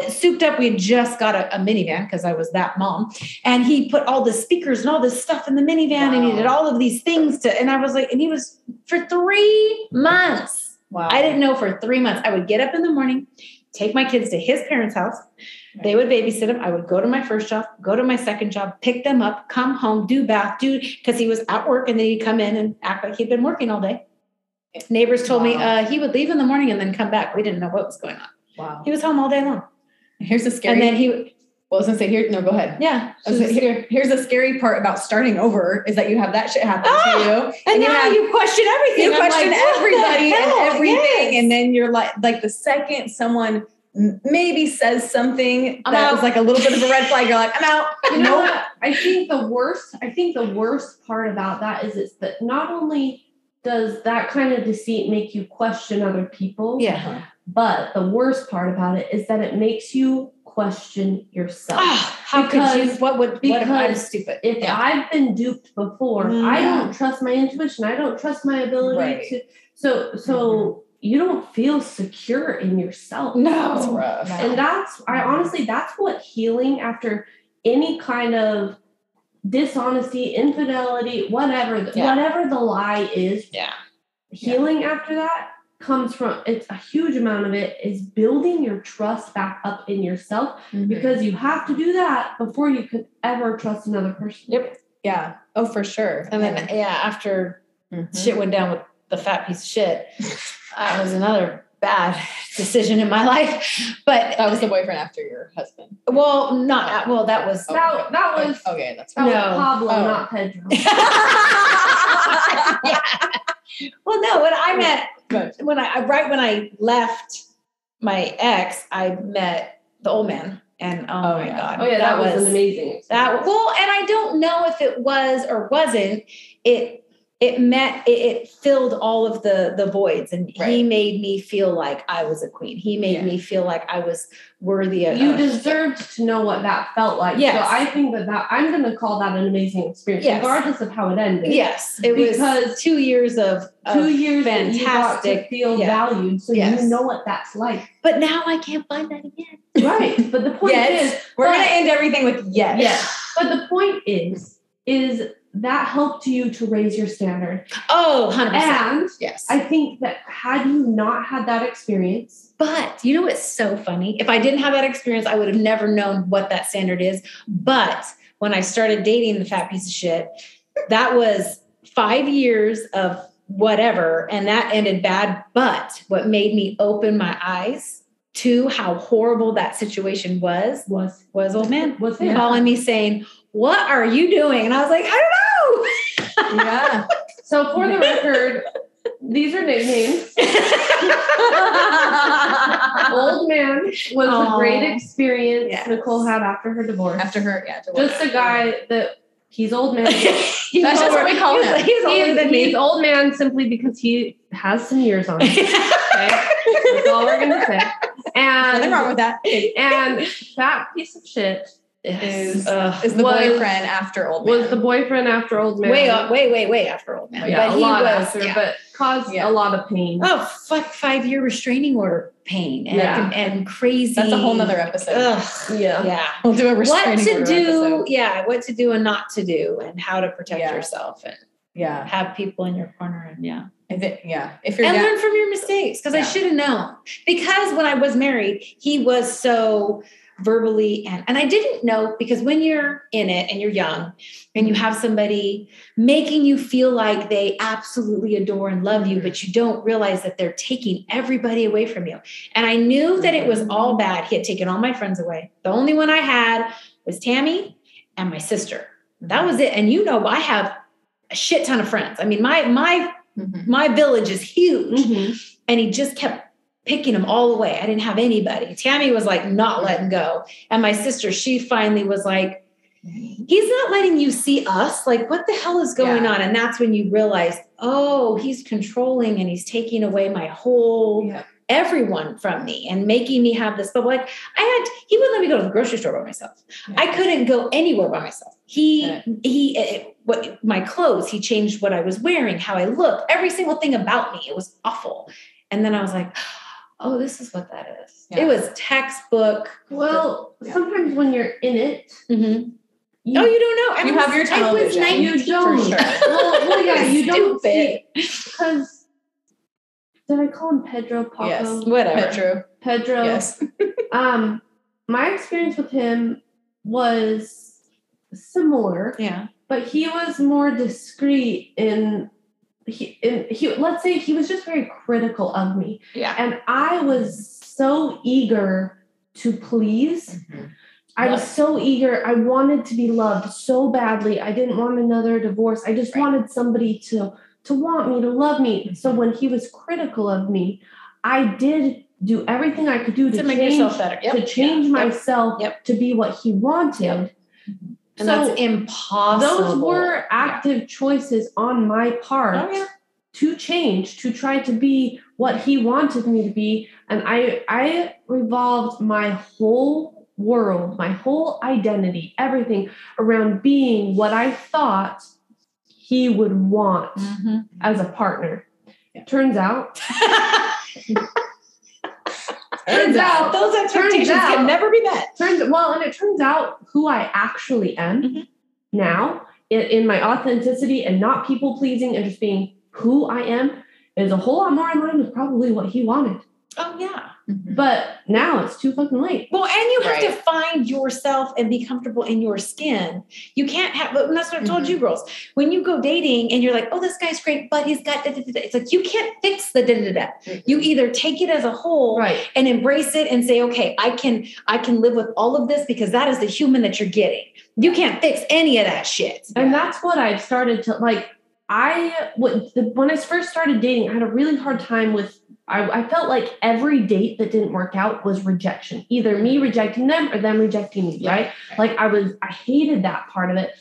S3: Souped up, we had just got a, a minivan because I was that mom. And he put all the speakers and all this stuff in the minivan and he did all of these things to, and I was like, and he was for three months.
S1: Wow.
S3: I didn't know for three months. I would get up in the morning, take my kids to his parents' house. They would babysit him. I would go to my first job, go to my second job, pick them up, come home, do bath, do because he was at work and then he'd come in and act like he'd been working all day. Neighbors told me uh, he would leave in the morning and then come back. We didn't know what was going on.
S1: Wow.
S3: He was home all day long.
S1: Here's the scary.
S3: And then he,
S1: well, I was gonna say here. No, go ahead.
S3: yeah.
S1: I was gonna- here- here's the scary part about starting over is that you have that shit happen
S3: Ah!
S1: to you,
S3: And,
S1: you
S3: now
S1: have-
S3: you question everything.
S1: you
S3: I'm
S1: question
S3: like,
S1: everybody and everything,
S3: Yes.
S1: and then you're like, like the second someone maybe says something
S3: I'm
S1: that
S3: out.
S1: was like a little bit of a red flag, you're like, I'm out.
S2: You know
S1: Nope.
S2: what? I think the worst. I think the worst part about that is it's that not only does that kind of deceit make you question other people,
S3: yeah.
S2: but the worst part about it is that it makes you question yourself.
S3: Ah, how could you? What would? What if I'm
S2: because
S3: stupid?
S2: if
S3: Yeah.
S2: I've been duped before,
S1: Mm,
S2: I don't trust my intuition. I don't trust my ability
S1: Right.
S2: to. So so you don't feel secure in yourself.
S3: No.
S1: It's rough.
S3: No.
S2: And that's I honestly that's what healing after any kind of dishonesty, infidelity, whatever the-
S3: Yeah.
S2: whatever the lie is,
S3: Yeah.
S2: healing after that comes from it's a huge amount of it is building your trust back up in yourself
S1: Mhm.
S2: because you have to do that before you could ever trust another person.
S3: Yep.
S1: yeah. Oh, for sure.
S3: And then yeah, after
S1: Mhm.
S3: shit went down with the fat piece of shit, that was another bad decision in my life. But
S1: that was the boyfriend after your husband.
S3: well, not well. That was
S1: Oh.
S2: That, that was
S1: okay. That's
S2: that was
S3: No.
S2: Pablo,
S1: Oh.
S2: not Pedro.
S3: Yeah. Well, no. When I met
S1: Good.
S3: when I right when I left my ex, I met the old man, and oh,
S1: Oh,
S3: my
S1: yeah.
S3: god,
S2: Oh yeah, that, was, an amazing experience.
S3: that well and i don't know if it was or wasn't it it met it, it filled all of the the voids and he made me feel like i was a queen he made
S1: Yeah.
S3: me feel like i was worthy of
S2: you
S3: of-
S2: deserved to know what that felt like.
S3: Yes.
S2: So I think that, that I'm going to call that an amazing experience,
S3: Yes.
S2: regardless of how it ended.
S3: yes it
S2: Because
S3: was two years of,
S2: Two
S3: of
S2: years got to
S3: fantastic
S2: feel
S3: yeah.
S2: valued, so
S3: Yes.
S2: you know what that's like.
S3: but now i can't find that again
S2: Right. But the point
S1: Yes.
S2: is,
S1: We're gonna end everything with yes.
S2: yes. But the point is, is that helped you to raise your standard.
S3: oh 100%
S2: And
S3: yes
S2: I think that had you not had that experience,
S3: But you know what's so funny? If I didn't have that experience, I would have never known what that standard is. But when I started dating the fat piece of shit, that was five years of whatever, and that ended bad. But what made me open my eyes to how horrible that situation was
S2: Was
S3: was old man
S2: was
S1: Yeah.
S3: calling me saying, "What are you doing?" And I was like, "I don't know."
S1: Yeah.
S2: So for the record, these are nicknames. Old man was
S3: Aw.
S2: a great experience
S3: Yes.
S2: Nicole had after her divorce.
S1: After her, yeah. divorce.
S2: Just a guy that he's old man.
S3: He's
S1: That's just what we call
S3: he's-
S1: him.
S3: He's older
S2: He's,
S3: than
S2: he's
S3: me.
S2: old man simply because he has some years on him. Okay? That's all we're gonna say.
S1: Nothing wrong with that.
S2: and that piece of shit
S1: Is
S3: Ugh.
S1: is the
S2: Was-
S1: boyfriend after old man?
S2: was the boyfriend after old man.
S3: way, up- way, way, way after old man.
S2: yeah,
S3: but
S2: a
S3: he
S2: lot
S3: was,
S2: after,
S3: yeah.
S2: but caused
S1: Yeah.
S2: a lot of pain.
S3: oh fuck, five year restraining order pain and
S2: Yeah.
S3: and crazy.
S1: That's a whole nother episode.
S3: Ugh.
S2: Yeah.
S3: Yeah.
S1: We'll do a restraining
S3: What
S1: restraining
S3: to
S1: order
S3: do?
S1: episode.
S3: Yeah, what to do and not to do, and how to protect
S1: Yeah.
S3: yourself and
S1: Yeah.
S3: have people in your corner. And yeah,
S1: If it, yeah. If you're
S3: and
S1: down,
S3: learn from your mistakes because I should have known. Because when I was married, he was so verbally and and I didn't know because when you're in it and you're young and you have somebody making you feel like they absolutely adore and love you, but you don't realize that they're taking everybody away from you. And I knew that it was all bad. He had taken all my friends away. The only one I had was Tammy and my sister. That was it. And you know, I have a shit ton of friends. I mean, my my
S1: Mhm.
S3: my village is huge
S2: Mhm.
S3: and he just kept picking them all away. I didn't have anybody. Tammy was like not letting go. And my sister, she finally was like, he's not letting you see us. Like, what the hell is going
S1: Yeah.
S3: on? And that's when you realize, oh, he's controlling and he's taking away my whole
S1: Yeah.
S3: everyone from me and making me have this. But like I had, he wouldn't let me go to the grocery store by myself.
S1: Yeah.
S3: I couldn't go anywhere by myself. He he eh, what my clothes, he changed what I was wearing, how I looked, every single thing about me. It was awful. And then I was like, oh, this is what that is.
S1: Yeah.
S3: It was textbook.
S2: Well,
S1: Yeah.
S2: sometimes when you're in it,
S3: Mhm.
S2: you,
S3: oh, you don't know. I
S1: You
S3: was-
S1: have your
S3: I was
S2: you don't.
S1: Sure.
S2: Well, well, yeah, you don't see because did I call him Pedro Paco?
S1: Yes.
S3: Whatever.
S1: Petro.
S2: Pedro.
S1: Yes.
S2: Um, my experience with him was similar,
S3: Yeah.
S2: but he was more discreet in he eh, he let's say he was just very critical of me.
S3: Yeah.
S2: And I was so eager to please. Mm-hmm. I was so eager. I wanted to be loved so badly. I didn't want another divorce. I just
S1: Right.
S2: wanted somebody to to want me, to love me. Mm-hmm. So when he was critical of me, I did do everything I could do to,
S3: To make
S2: change
S3: yourself better. Yep.
S2: to change
S3: Yep.
S2: myself
S3: Yep.
S2: to be what he wanted.
S3: Mm-hmm. And
S2: So
S3: that's impossible.
S2: Those were active choices on my part
S3: Oh, yeah.
S2: to change to try to be what he wanted me to be and i i revolved my whole world my whole identity everything around being what i thought he would want
S3: Mhm.
S2: as a partner
S1: Yeah.
S2: turns out
S3: Turns out those expectations
S2: out-
S3: can never be met.
S2: turns well and it turns out who i actually am
S3: Mhm.
S2: now in, in my authenticity and not people pleasing and just being who i am is a whole lot more in line with probably what he wanted
S3: Oh yeah.
S1: Mhm.
S2: But now it's too fucking late.
S3: Well, and you have to find yourself and be comfortable in your skin. You can't have, and that's what I've told you girls. When you go dating and you're like, oh, this guy's great, but he's got da da da da. It's like you can't fix the da da da. You either take it as a whole
S2: Right.
S3: and embrace it and say, okay, I can, I can live with all of this because that is the human that you're getting. You can't fix any of that shit.
S2: And that's what I've started to like. I the, when I first started dating, I had a really hard time with. I, I felt like every date that didn't work out was rejection, either me rejecting them or them rejecting me. Right? Like I was, I hated that part of it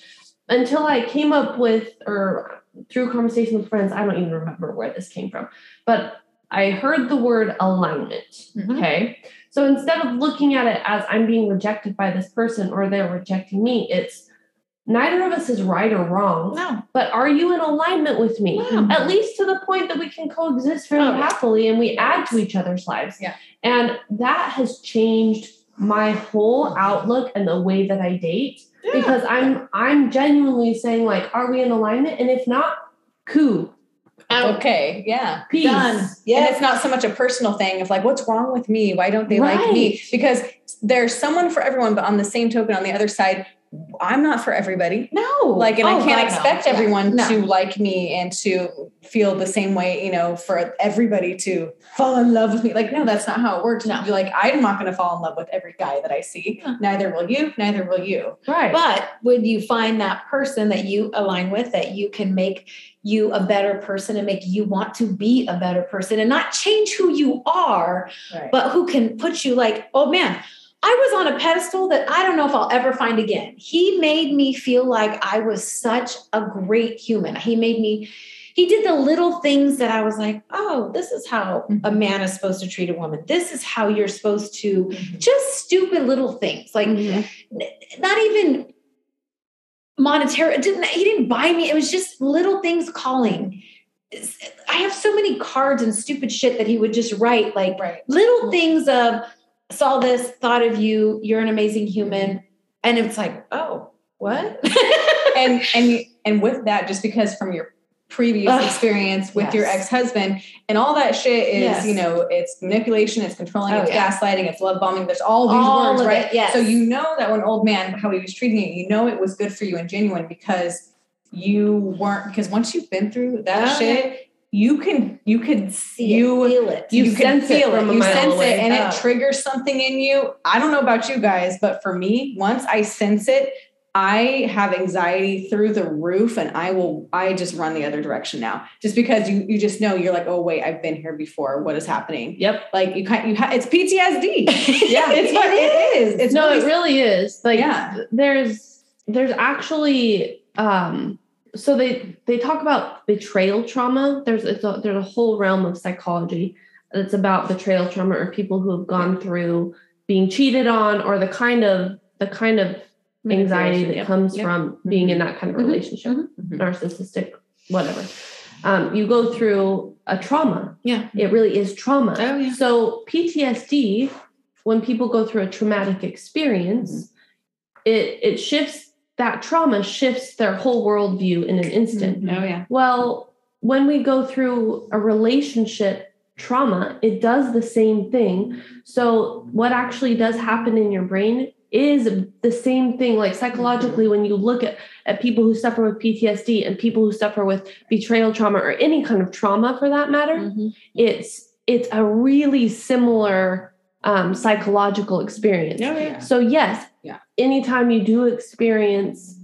S2: until I came up with, or through conversation with friends. I don't even remember where this came from, but I heard the word alignment.
S3: Mhm.
S2: Okay. So instead of looking at it as I'm being rejected by this person or they're rejecting me, it's neither of us is right or wrong,
S3: No.
S2: but are you in alignment with me?
S3: Wow.
S2: At least to the point that we can coexist very
S3: Oh,
S2: happily and we add to each other's lives.
S1: Yeah.
S2: And that has changed my whole outlook and the way that I date because I'm I'm genuinely saying like, are we in alignment? And if not, cool.
S3: Out.
S1: Okay. Yeah.
S2: Peace.
S3: Done.
S1: And
S3: Yeah.
S1: it's not so much a personal thing of like, what's wrong with me? Why don't they like me? Because there's someone for everyone, but on the same token, on the other side, I'm not for everybody.
S3: No.
S1: Like, and
S3: Oh,
S1: I can't
S3: God, no.
S1: expect
S3: Yeah.
S1: everyone
S3: No.
S1: to like me and to feel the same way, you know, for everybody to fall in love with me. Like, no, that's not how it works.
S3: No.
S1: You're like, I'm not going to fall in love with every guy that I see.
S3: No.
S1: Neither will you. Neither will you.
S2: Right.
S3: But when you find that person that you align with, that you can make you a better person and make you want to be a better person and not change who you are,
S1: Right.
S3: but who can put you like, oh man, I was on a pedestal that I don't know if I'll ever find again. He made me feel like I was such a great human. He made me, he did the little things that I was like, oh, this is how a
S1: Mhm.
S3: man is supposed to treat a woman. This is how you're supposed to,
S1: Mhm.
S3: just stupid little things. Like,
S2: Mhm.
S3: not even monetary didn't he didn't buy me it was just little things calling i have so many cards and stupid shit that he would just write like
S1: Right.
S3: little things of saw this thought of you you're an amazing human and it's like oh what
S1: and and and with that, just because from your previous
S3: Ugh,
S1: experience with your ex-husband and all that shit is,
S3: Yes.
S1: you know, it's manipulation, it's controlling,
S3: Oh,
S1: it's
S3: yeah.
S1: gaslighting, it's love bombing. There's all these
S3: All
S1: words, right?
S3: yes.
S1: So you know that when old man, how he was treating you, you know it was good for you and genuine because you weren't because once you've been through that
S3: Oh,
S1: shit, you can you can
S3: see
S1: you
S3: it, feel it
S2: You
S1: can
S2: sense it
S1: feel
S2: from a
S1: You sense
S2: away.
S1: it, and
S3: Oh.
S1: it triggers something in you. I don't know about you guys, but for me, once I sense it, I have anxiety through the roof, and I will. I just run the other direction now, just because you you just know you're like, oh wait, I've been here before. What is happening?
S2: Yep.
S1: Like you can't you ha- it's PTSD.
S3: yeah
S1: it's what it is. It's
S2: no,
S1: really,
S2: it really is. Like
S1: Yeah.
S2: there's there's actually um so they they talk about betrayal trauma. There's it's a, there's a whole realm of psychology that's about betrayal trauma or people who have gone through being cheated on or the kind of the kind of anxiety that comes from being in that kind of
S3: Mhm.
S2: relationship,
S1: Mhm.
S2: narcissistic, whatever. Um, you go through a trauma.
S3: Yeah.
S2: It really is trauma.
S3: Oh, yeah.
S2: So PTSD, when people go through a traumatic experience, it it shifts that trauma shifts their whole worldview in an instant.
S3: oh yeah
S2: Well, when we go through a relationship trauma, it does the same thing. So, what actually does happen in your brain is the same thing. Like psychologically, when you look at, at people who suffer with PTSD and people who suffer with betrayal trauma or any kind of trauma for that matter,
S3: Mhm.
S2: it's it's a really similar um, psychological experience.
S3: Oh, yeah.
S2: So yes,
S1: Yeah.
S2: anytime you do experience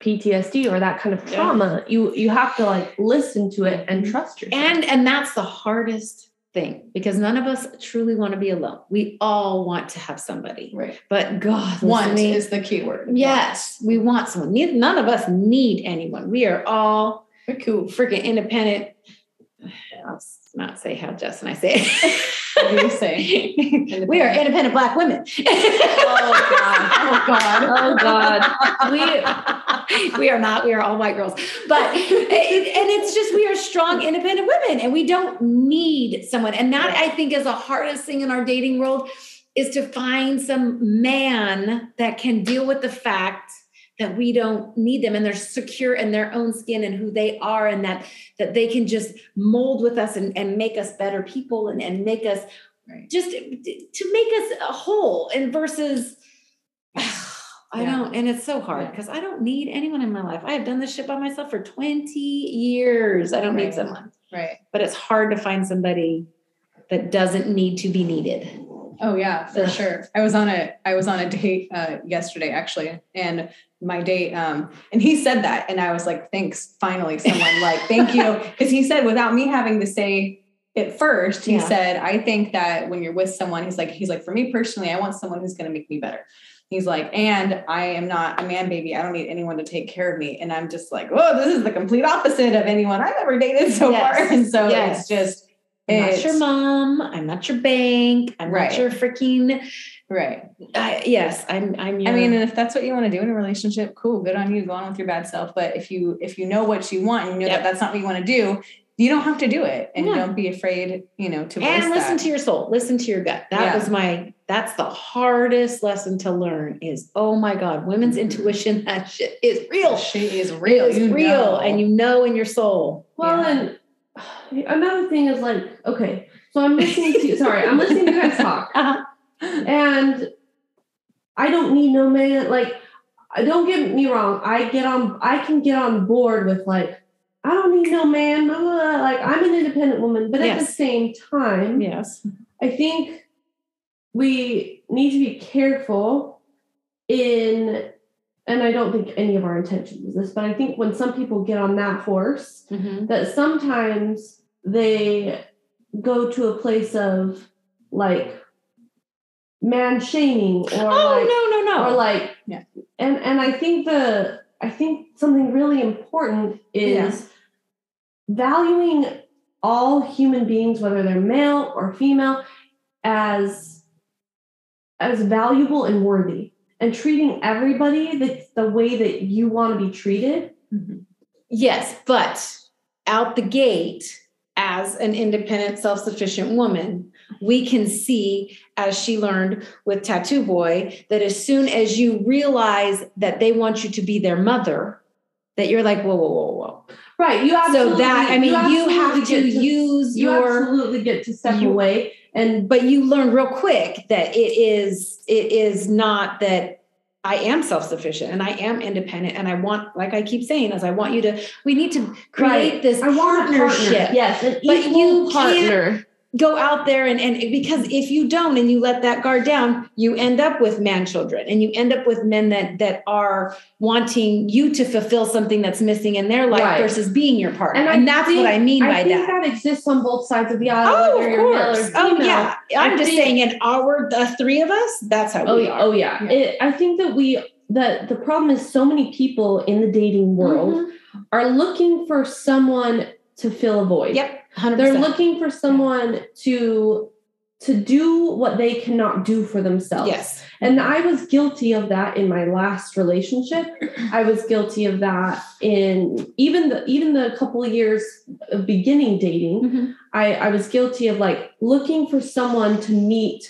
S2: PTSD or that kind of
S3: Yeah.
S2: trauma, you you have to like listen to it and mm-hmm. trust yourself.
S3: and and that's the hardest thing because none of us truly want to be alone we all want to have somebody
S1: right.
S3: but god
S1: Want
S3: me.
S1: is the key word.
S3: yes we want someone Neither, none of us need anyone we are all
S1: We're cool.
S3: freaking independent i'll not say how Jess and i say it
S1: What do you say?
S3: we are independent black women
S1: oh, oh God.
S2: oh God.
S3: we we are not we are all white girls but it- and it's just we are strong independent women and we don't need someone and that i think is the hardest thing in our dating world is to find some man that can deal with the fact that we don't need them and they're secure in their own skin and who they are and that that they can just mold with us and, and make us better people and, and make us
S1: Right.
S3: just to make us a whole and versus I
S1: Yeah.
S3: don't, and it's so hard
S1: Yeah.
S3: because I don't need anyone in my life. I have done this shit by myself for 20 years. I don't need someone,
S1: Right.
S3: but it's hard to find somebody that doesn't need to be needed.
S1: Oh yeah, for sure. I was on a I was on a date uh, yesterday actually, and my date um and he said that, and I was like, thanks, finally, someone like thank you, because he said without me having to say it first, he
S3: Yeah.
S1: said, I think that when you're with someone, he's like he's like for me personally, I want someone who's going to make me better. He's like, and I am not a man baby. I don't need anyone to take care of me. And I'm just like, oh, this is the complete opposite of anyone I've ever dated so
S3: Yes.
S1: far. And so
S3: Yes.
S1: it's just
S3: I'm not your mom. I'm not your bank. I'm
S1: Right.
S3: not your freaking.
S1: right.
S3: I yes, I'm. I'm. Your,
S1: I mean, and if that's what you want to do in a relationship, cool, good on you. Go on with your bad self. But if you if you know what you want and you know
S3: Yep.
S1: that that's not what you want to do, you don't have to do it, and
S3: Yeah.
S1: don't be afraid, you know, to
S3: and listen
S1: that.
S3: to your soul. Listen to your gut. That
S1: Yeah.
S3: was my. That's the hardest lesson to learn. Is oh my god, women's
S1: Mhm.
S3: intuition. That shit is real.
S1: She is real.
S3: It's
S1: you
S3: real,
S1: know.
S3: and you know in your soul.
S2: Well,
S1: Yeah.
S2: and another thing is like, okay, so I'm listening to you. sorry, I'm listening to you guys talk.
S3: Uh-huh.
S2: And I don't need no man. Like, don't get me wrong. I get on. I can get on board with like, I don't need no man. Blah, blah, blah. Like I'm an independent woman, but at the same time,
S3: Yes.
S2: I think we need to be careful in, and I don't think any of our intention is this, but I think when some people get on that horse,
S3: Mhm.
S2: that sometimes they go to a place of like man shaming or
S3: Oh
S2: like
S3: no no no.
S2: or like
S1: Yeah.
S2: and and i think the i think something really important is
S3: Yeah.
S2: valuing all human beings whether they're male or female as as valuable and worthy and treating everybody the, the way that you want to be treated? Mm-hmm.
S3: Yes, but out the gate, as an independent, self sufficient woman, we can see, as she learned with Tattoo Boy, that as soon as you realize that they want you to be their mother, that you're like, whoa, whoa, whoa, whoa.
S2: right you
S3: So that, I mean, you, have to
S2: absolutely get
S3: use
S2: you
S3: your,
S2: absolutely get to step
S3: you-
S2: away and
S3: but you learn real quick that it is, it is not that I am self sufficient and I am independent. And I want, like I keep saying, is I want you to, we need to create
S2: Right.
S3: this
S2: I want a
S3: partnership.
S2: Yes,
S3: But you can't-
S2: partner.
S3: Go out there and, and because if you don't and you let that guard down you end up with man children and you end up with men that that are wanting you to fulfill something that's missing in their life
S2: Right.
S3: versus being your partner and,
S2: And
S3: that's
S2: think-
S3: what i mean
S2: I
S3: by
S2: think
S3: that
S2: that. exists on both sides of the aisle.
S3: oh of
S2: you're male or
S3: course oh yeah i'm
S2: I
S3: just
S2: think-
S3: saying in our the three of us that's how
S2: Oh
S3: we are
S2: Oh yeah.
S1: Yeah.
S2: It, I think that we that the problem is so many people in the dating world
S3: Mhm.
S2: are looking for someone to fill a void.
S3: yep 100%
S2: They're looking for someone to to do what they cannot do for themselves.
S3: yes
S2: And I was guilty of that in my last relationship. I was guilty of that in even the even the couple of years of beginning dating.
S3: Mhm.
S2: I, I was guilty of like looking for someone to meet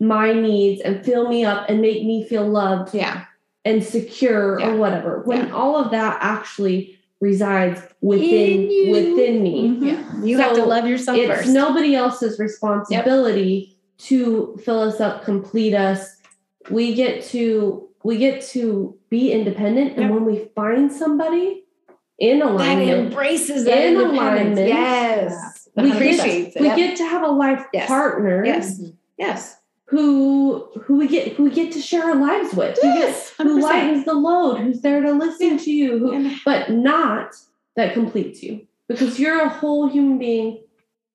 S2: my needs and fill me up and make me feel loved
S3: yeah
S2: and secure
S3: Yeah.
S2: or whatever. When
S3: Yeah.
S2: all of that actually resides within
S3: you.
S2: within me.
S3: Mhm.
S1: Yeah.
S3: you have to love yourself
S2: It's
S3: first
S2: nobody else's responsibility to fill us up, complete us. We get to we get to be independent, and
S3: Yep.
S2: when we find somebody in alignment, that
S3: embraces that
S2: In alignment.
S3: yes
S2: we
S3: 100%.
S1: appreciates
S2: we
S1: it.
S2: get to have a life
S3: Yes.
S2: partner
S3: yes yes
S2: who who we get who we get to share our lives with.
S3: Yes
S2: who lightens the load, who's there to listen
S3: Yeah.
S2: to you, who
S3: And-
S2: but not that completes you because you're a whole human being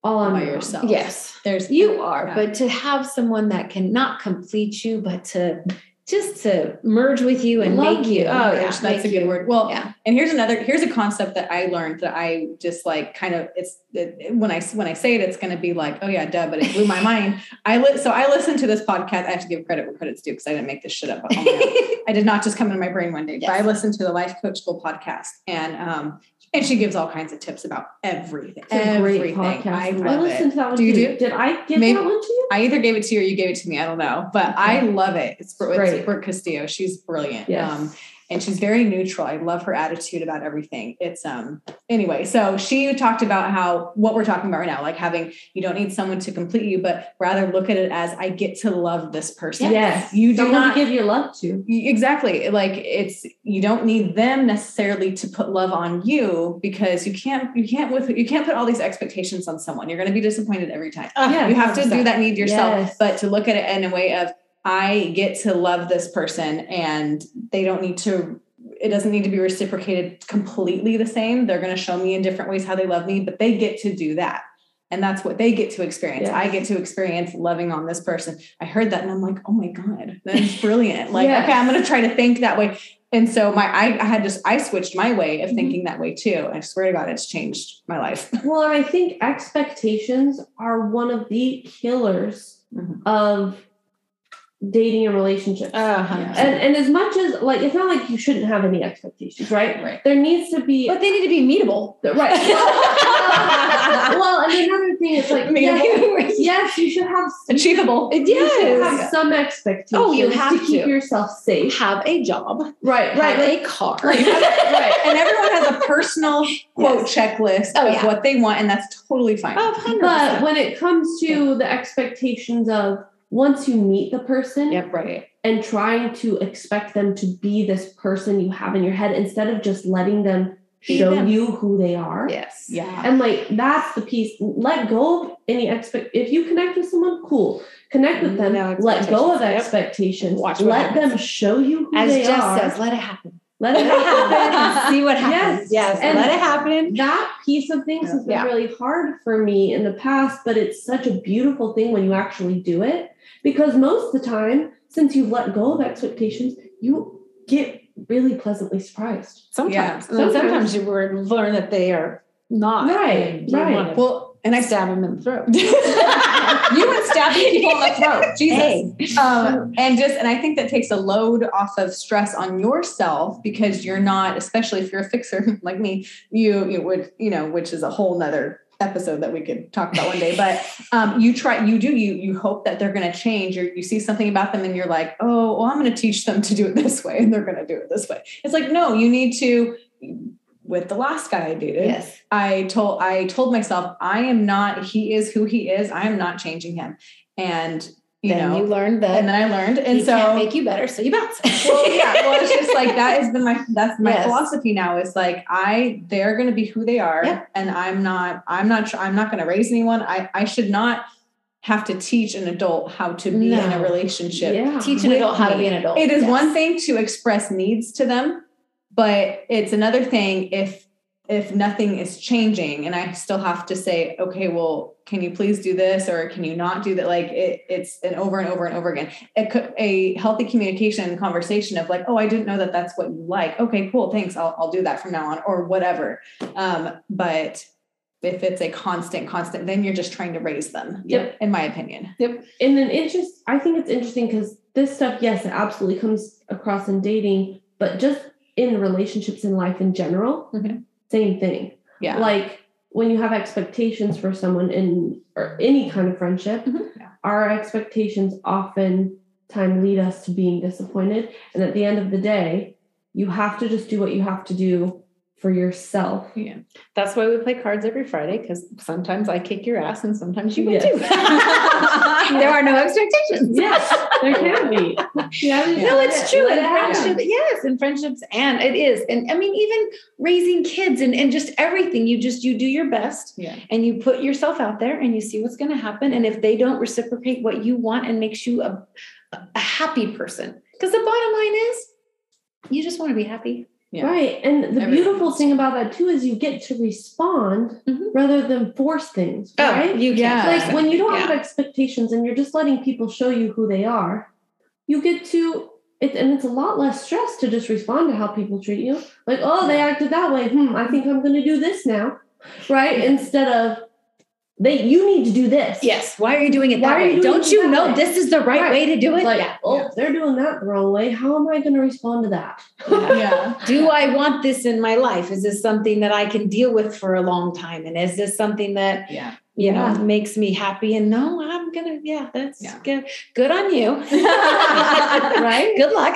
S2: all on
S1: by
S2: your own.
S1: yourself.
S3: Yes,
S1: There's
S3: you are.
S1: Yeah.
S3: But to have someone that can not complete you, but to just to merge with you and
S2: Love
S3: make you.
S2: you.
S3: Oh, yeah,
S1: That's a good
S3: you-
S1: word. Well,
S3: Yeah.
S1: and here's another here's a concept that I learned that I just like kind of it's it, when I when I say it it's going to be like oh yeah duh but it blew my mind. I li- so I listened to this podcast. I have to give credit where credit's due because I didn't make this shit up. on my own. I did not just come into my brain one day, but I listened to the Life Coach School podcast and um and she gives all kinds of tips about everything.
S2: It's a great
S1: everything.
S2: podcast.
S1: I
S2: I
S1: love
S2: listened
S1: it.
S2: to that one
S1: Do you
S2: too.
S1: do?
S2: Did I give
S1: Maybe-
S2: that one to you?
S1: I either gave it to you or you gave it to me. I don't know, but I love it. It's, it's. Brooke Castillo. She's brilliant.
S2: Yes.
S1: Um, and she's very neutral. I love her attitude about everything. It's um anyway. So she talked about how what we're talking about right now, like having you don't need someone to complete you, but rather look at it as I get to love this person.
S2: Yes.
S1: You do
S2: Someone
S1: not
S2: to give your love to.
S1: Exactly. Like it's you don't need them necessarily to put love on you because you can't you can't with you can't put all these expectations on someone. You're going to be disappointed every time.
S3: Ah,
S2: Yeah.
S1: you have to do that need yourself,
S2: Yes.
S1: but to look at it in a way of I get to love this person and they don't need to it doesn't need to be reciprocated completely the same. They're going to show me in different ways how they love me, but they get to do that. And that's what they get to experience.
S2: Yes.
S1: I get to experience loving on this person. I heard that and I'm like, oh my God, that is brilliant. Like,
S2: Yes.
S1: okay, I'm going to try to think that way. And so my, I, I had just, I switched my way of
S2: Mhm.
S1: thinking that way too. I swear to God, it's changed my life.
S2: Well, I think expectations are one of the killers
S1: Mhm.
S2: of dating and relationships.
S3: Uh, 100%.
S2: and and as much as like it's not like you shouldn't have any expectations, right?
S1: Right.
S2: There needs to be
S3: but they need to be meetable.
S2: right. well, and another thing is like yes, yes, you should have
S1: Achievable.
S2: you should have
S3: Yes.
S2: some expectations.
S3: Oh, you have
S2: to keep
S3: to.
S2: yourself safe.
S3: Have a job.
S2: Right, right.
S3: Have
S2: like-
S3: a car.
S2: like, right.
S1: and everyone has a personal quote checklist
S3: Oh,
S1: of
S3: yeah.
S1: what they want, and that's totally fine.
S3: Oh, 100%.
S2: But when it comes to the expectations of once you meet the person
S3: Yep. Right.
S2: and trying to expect them to be this person you have in your head instead of just letting them
S3: Be
S2: show
S3: them.
S2: you who they are.
S3: Yes.
S1: Yeah.
S2: And like that's the piece. Let go of any expect. If you connect with someone, cool. Connect with mm, them.
S3: No
S2: let go of
S3: expectations. Yep.
S2: expectations.
S3: Watch what
S2: let them show you who
S3: As
S2: they
S3: Jeff
S2: are.
S3: says, let it happen.
S2: Let
S3: Let
S2: it
S3: it
S2: happen.
S3: happen. See what happens.
S2: Yes.
S3: Yes.
S2: And-
S3: let it happen.
S2: that piece of things has been
S3: Yeah.
S2: really hard for me in the past, but it's such a beautiful thing when you actually do it. Because most of the time, since you've let go of expectations, you get really pleasantly surprised.
S3: Sometimes. And
S2: Sometimes.
S3: sometimes you learn that they are not.
S2: Right, right.
S1: Well, and I
S3: stab them in the throat.
S1: you went stabbing people in the throat. Jesus.
S3: Hey.
S1: Um, and just and I think that takes a load off of stress on yourself because you're not, especially if you're a fixer like me, you you would, you know, which is a whole nother episode that we could talk about one day. But um, you try, you do, you you hope that they're going to change, or you see something about them, and you're like, oh, well, I'm going to teach them to do it this way, and they're going to do it this way. It's like, no, you need to. With the last guy I dated,
S3: Yes.
S1: I told I told myself I am not he is who he is. I am not changing him. And you
S3: then
S1: know,
S3: you learned that
S1: and then I learned. And so
S3: make you better, so you bounce.
S1: well, yeah, well, it's just like that has been my that's my
S3: Yes.
S1: philosophy now is like I they're going to be who they are
S3: Yeah.
S1: and I'm not I'm not I'm not going to raise anyone. I I should not have to teach an adult how to be in a relationship.
S2: Yeah.
S3: Teach an adult how to be an adult.
S1: It is
S3: Yes.
S1: one thing to express needs to them, but it's another thing if if nothing is changing and I still have to say, okay, well, can you please do this or can you not do that? Like it, it's an over and over and over again. It could a healthy communication conversation of like, oh, I didn't know that that's what you like. Okay, cool, thanks. I'll I'll do that from now on or whatever. Um, but if it's a constant, constant, then you're just trying to raise them.
S2: Yep.
S1: In my opinion.
S2: yep And an interest, I think it's interesting because this stuff, yes, it absolutely comes across in dating, but just in relationships in life in general,
S1: Mhm.
S2: same thing.
S1: Yeah.
S2: Like when you have expectations for someone in or any kind of friendship,
S1: Mhm. Yeah.
S2: our expectations often time lead us to being disappointed. And at the end of the day, you have to just do what you have to do for yourself.
S1: yeah.
S3: That's why we play cards every Friday because sometimes I kick your ass and sometimes you will
S2: Yes.
S3: too. there are no expectations.
S2: Yes, there can be. Yeah,
S3: No, it's true. In friendship, yes, in friendships, and it is. And I mean, even raising kids and, and just everything, you just you do your best
S1: Yeah.
S3: and you put yourself out there and you see what's going to happen. And if they don't reciprocate what you want and makes you a, a happy person, because the bottom line is you just want to be happy.
S1: Yeah.
S2: Right. And the
S1: Everyone
S2: beautiful thing about that too is you get to respond
S3: Mhm.
S2: rather than force things. Right?
S3: you
S1: Yeah.
S3: can't.
S2: like when you don't
S3: Yeah.
S2: have expectations and you're just letting people show you who they are, you get to it and it's a lot less stress to just respond to how people treat you. Like, oh, they acted that way. Hmm, I think I'm gonna do this now. Right? Instead of they you need to do this.
S3: Yes. Why are you doing it
S2: Why
S3: that
S2: are you
S3: way?
S2: doing
S3: Don't
S2: it
S3: you
S2: that
S3: know
S2: way?
S3: this is the right,
S2: Right.
S3: way to do it?
S2: Like,
S3: yeah.
S2: oh,
S1: Yeah.
S2: they're doing that the wrong way. How am I gonna respond to that?
S1: Yeah.
S3: do I want this in my life? Is this something that I can deal with for a long time? And is this something that,
S1: Yeah.
S3: You
S2: Yeah.
S3: know, makes me happy? And no, I'm gonna, yeah, that's
S1: Yeah.
S3: good. Good on you.
S2: Right?
S3: Good luck.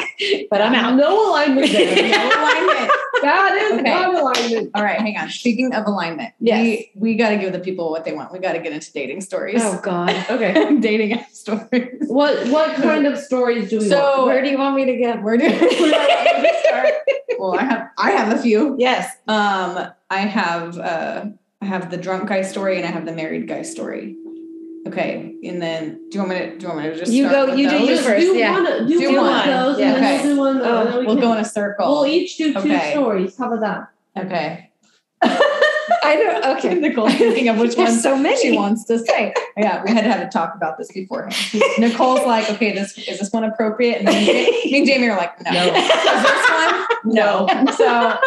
S3: But I'm out.
S2: No alignment there.
S1: No alignment.
S2: That is
S1: Okay.
S2: not alignment.
S1: All right, hang on. Speaking of alignment,
S3: Yes.
S1: we we got to give the people what they want. We got to get into dating stories.
S3: Oh God.
S2: Okay.
S1: dating stories.
S2: What what kind of stories do we
S1: So-
S2: want?
S3: Where do you want me to get
S1: Where do where do I to start? Well, I have I have a few.
S3: Yes.
S1: Um, I have uh, I have the drunk guy story and I have the married guy story. Okay, and then do you want me to do you want me to just
S3: You
S1: start
S3: go-
S1: with
S3: you do
S1: those?
S3: yours
S2: Just
S3: first,
S2: do
S3: yeah.
S2: one, of- do,
S1: Do
S2: one,
S3: one.
S2: of those,
S3: Yeah.
S2: and
S1: Okay.
S2: we'll do one.
S3: Oh,
S2: and then we
S1: We'll
S2: can-
S1: go in a circle.
S2: We'll each do two
S1: Okay.
S2: stories. How about that?
S1: okay.
S3: I don't. Okay.
S1: Nicole's thinking of which one
S3: so many.
S1: she wants to say. Yeah, we had to have a talk about this beforehand. Nicole's like, okay, this is this one appropriate? And then me me and Jamie are like, no.
S2: No.
S1: Is this one? No. So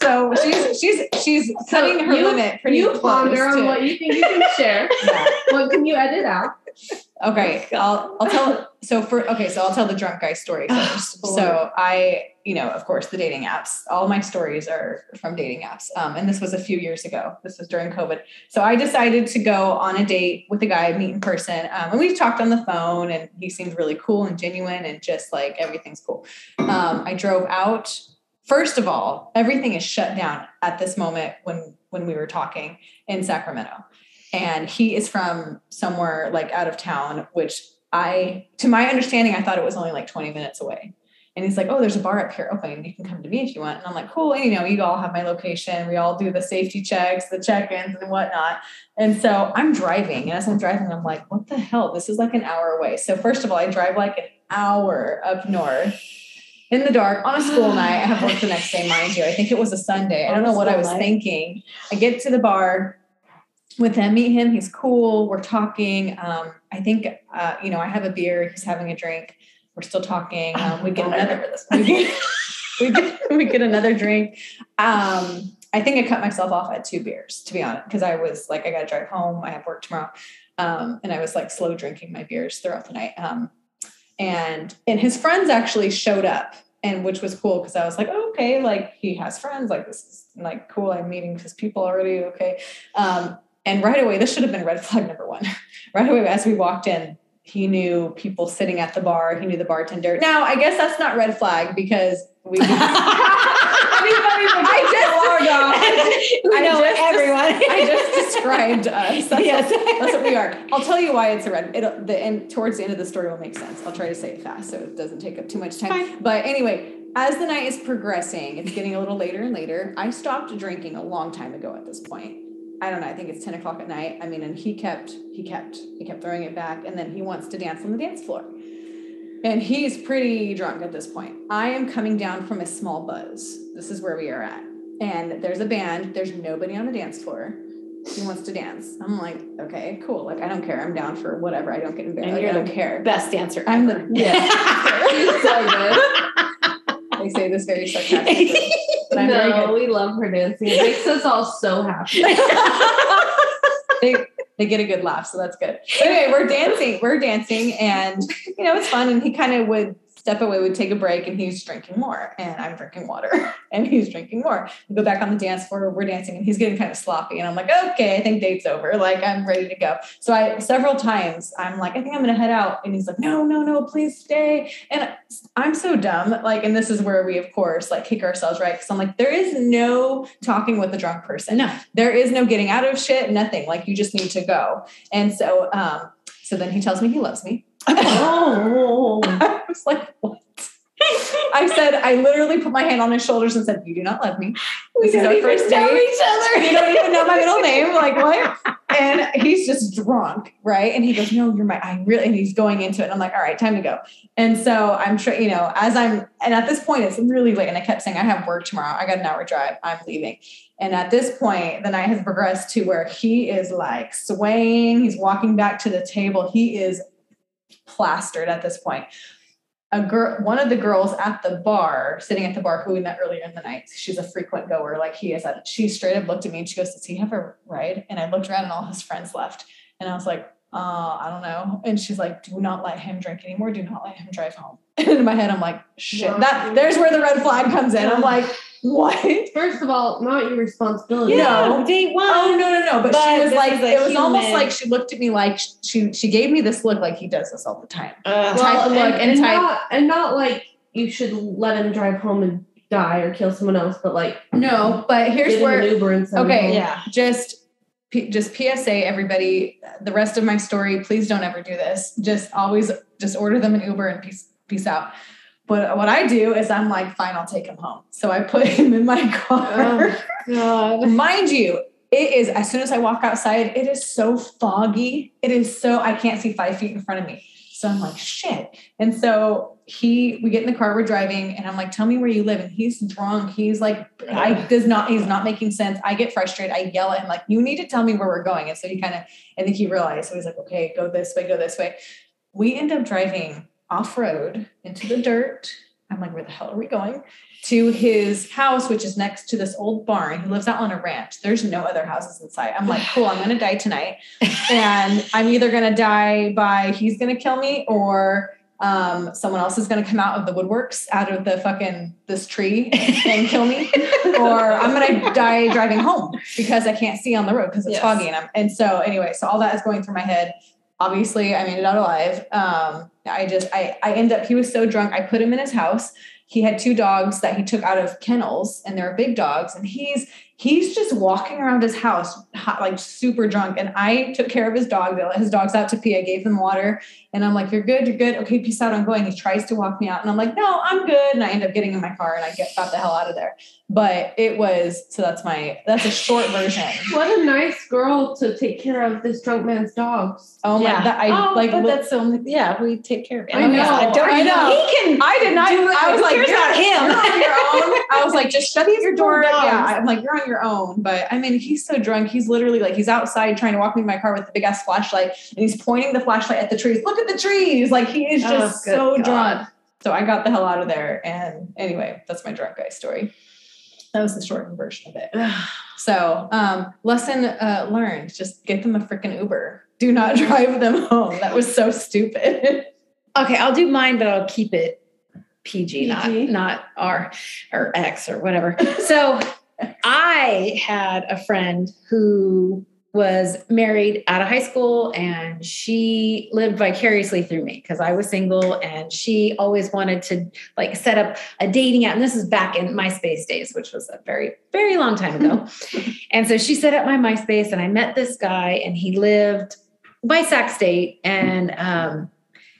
S1: so she's she's she's cutting her
S2: you-
S1: limit pretty
S2: you ponder on what you think you can share.
S1: Yeah.
S2: what can you edit out?
S1: Okay, I'll I'll tell. So for okay, so I'll tell the drunk guy story
S3: Oh,
S1: first.
S3: Lord.
S1: so I, you know, of course, the dating apps. All my stories are from dating apps. Um, and this was a few years ago. This was during COVID. So I decided to go on a date with a guy, meet in person, um, and we talked on the phone, and he seemed really cool and genuine, and just like everything's cool. Um, I drove out. First of all, everything is shut down at this moment when when we were talking in Sacramento and he is from somewhere like out of town which I, to my understanding, I thought it was only like 20 minutes away. And he's like, oh, there's a bar up here open. You can come to me if you want. And I'm like, cool. And, you know, you all have my location. We all do the safety checks, the check-ins and whatnot. And so I'm driving. And as I'm driving, I'm like, what the hell? This is like an hour away. So first of all, I drive like an hour up north in the dark on a school night. I have work the next day, mind you. I think it was a Sunday. I don't know what I was thinking. I get to the bar with him, meet him. He's cool. We're talking. Um, I think, uh, you know, I have a beer. He's having a drink. We're still talking. Um, we get another. We get, we get, we get another drink. Um, I think I cut myself off at two beers, to be honest, because I was like, I got to drive home. I have work tomorrow, um, and I was like slow drinking my beers throughout the night. Um, and and his friends actually showed up, and which was cool because I was like, oh, okay, like he has friends. Like this is like cool. I'm meeting his people already. Okay. Um, and right away, this should have been red flag number one. right away, as we walked in, he knew people sitting at the bar. He knew the bartender. Now, I guess that's not red flag because we. I just,
S3: we know
S1: I just,
S3: everyone.
S1: I just described us. That's,
S3: Yes.
S1: that's what we are. I'll tell you why it's a red. It'll, the end towards the end of the story will make sense. I'll try to say it fast so it doesn't take up too much time.
S3: Fine.
S1: But anyway, as the night is progressing, it's getting a little later and later. I stopped drinking a long time ago at this point. I don't know. I think it's ten o'clock at night. I mean, and he kept, he kept, he kept throwing it back, and then he wants to dance on the dance floor. And he's pretty drunk at this point. I am coming down from a small buzz. This is where we are at. And there's a band, there's nobody on the dance floor. He wants to dance. I'm like, okay, cool. Like, I don't care. I'm down for whatever. I don't get embarrassed.
S3: And
S1: Like,
S3: you're
S1: I don't
S3: the
S1: care.
S3: Best dancer.
S1: I'm
S3: ever.
S1: the yeah.
S2: She's so good.
S1: I say this very sarcastically. But I'm very
S2: no,
S1: good.
S2: we love her dancing. It makes us all so happy.
S1: they they get a good laugh, so that's good. But anyway, we're dancing, we're dancing, and you know it's fun. And he kind of would step away, would take a break, and he's drinking more, and I'm drinking water, and he's drinking more. We go back on the dance floor, we're dancing, and he's getting kind of sloppy, and I'm like, okay, I think date's over, like I'm ready to go. So I several times I'm like, I think I'm gonna head out, and he's like, no, no, no, please stay. And I'm so dumb, like, and this is where we of course like kick ourselves right because I'm like, there is no talking with a drunk person
S3: No.
S1: there is no getting out of shit, nothing. Like you just need to go. And so, um, so then he tells me he loves me.
S2: oh.
S1: Was like, what? I said, I literally put my hand on his shoulders and said, You do not love me.
S3: We
S1: This is
S3: don't
S1: our first
S3: know
S1: date.
S3: each other.
S1: You don't even know my middle name. Like, what? And he's just drunk, right? And he goes, No, you're my, I really, and he's going into it. And I'm like, All right, time to go. And so I'm sure, you know, as I'm, and at this point, it's really late. And I kept saying, I have work tomorrow. I got an hour drive. I'm leaving. And at this point, the night has progressed to where he is like swaying. He's walking back to the table. He is plastered at this point. A girl, one of the girls at the bar, sitting at the bar, who we met earlier in the night, she's a frequent goer, like he is. At, she straight up looked at me and she goes, "Does he have a ride?" And I looked around and all his friends left, and I was like, uh, "I don't know." And she's like, "Do not let him drink anymore. Do not let him drive home." And in my head, I'm like, "Shit!" That there's where the red flag comes in. I'm like, "What?"
S2: First of all, not your responsibility.
S1: Yeah.
S3: No, date one.
S1: Oh no no no! But,
S3: But
S1: she was like,
S3: is
S1: it was almost like she looked at me like she she gave me this look like he does this all the time.
S3: Ugh.
S1: type
S2: Well,
S1: of
S2: and,
S1: look and
S2: and
S1: type-
S2: not and not like you should let him drive home and die or kill someone else, but like
S1: No, but here's where
S2: an Uber and
S1: Okay.
S3: yeah.
S1: just P- just PSA everybody the rest of my story please don't ever do this just always just order them an Uber and peace peace out but what I do is I'm like fine I'll take him home. So I put him in my car.
S3: Oh, God.
S1: mind you it is as soon as I walk outside it is so foggy. It is so I can't see five feet in front of me. So I'm like shit. And so he we get in the car we're driving and I'm like tell me where you live. And he's drunk. He's like I does not he's not making sense. I get frustrated. I yell at him like you need to tell me where we're going. And so he kind of I think he realized. So he's like okay go this way go this way. We end up driving off road into the dirt. I'm like where the hell are we going? To his house which is next to this old barn. He lives out on a ranch. There's no other houses in sight. I'm like cool I'm gonna die tonight. And I'm either gonna die by he's gonna kill me or um, someone else is gonna come out of the woodworks out of the fucking this tree and kill me, or I'm gonna die driving home because I can't see on the road because it's
S3: Yes.
S1: foggy and I'm and so anyway, so all that is going through my head. Obviously, I made it out alive. Um, I just I I end up he was so drunk. I put him in his house. He had two dogs that he took out of kennels, and they're big dogs. And he's He's just walking around his house, hot, like super drunk. And I took care of his dog. They let His dog's out to pee. I gave them water. And I'm like, You're good. You're good. Okay, peace out. I'm going. He tries to walk me out. And I'm like, No, I'm good. And I end up getting in my car and I get got the hell out of there. But it was, so that's my, that's a short version.
S2: What a nice girl to take care of this drunk man's dogs.
S1: Oh my,
S3: Yeah.
S1: that, I
S3: oh,
S1: like,
S3: but
S1: li-
S3: that's only yeah. We take care of it.
S2: I know,
S3: I, don't,
S1: I know.
S3: He can.
S1: I did not.
S3: do it.
S1: I was like,
S3: cares
S1: you're,
S3: about him?
S1: you're on your own. I was like, just shut your door. Yeah, I'm like, you're on your own. But I mean, he's so drunk. He's literally like, he's outside trying to walk me to my car with the big ass flashlight, and he's pointing the flashlight at the trees. Look at the trees. Like he is
S3: Oh,
S1: just
S3: good
S1: so
S3: God.
S1: drunk. So I got the hell out of there. And anyway, that's my drunk guy story. That was the shortened version of it. So, um, lesson uh, learned: just get them a freaking Uber. Do not drive them home. That was so stupid.
S3: Okay, I'll do mine, but I'll keep it PG, not not R or X or whatever. So I had a friend who was married out of high school and she lived vicariously through me because I was single and she always wanted to like set up a dating app. And this is back in MySpace days, which was a very, very long time ago. and so she set up my MySpace and I met this guy and he lived by Sac State. And um,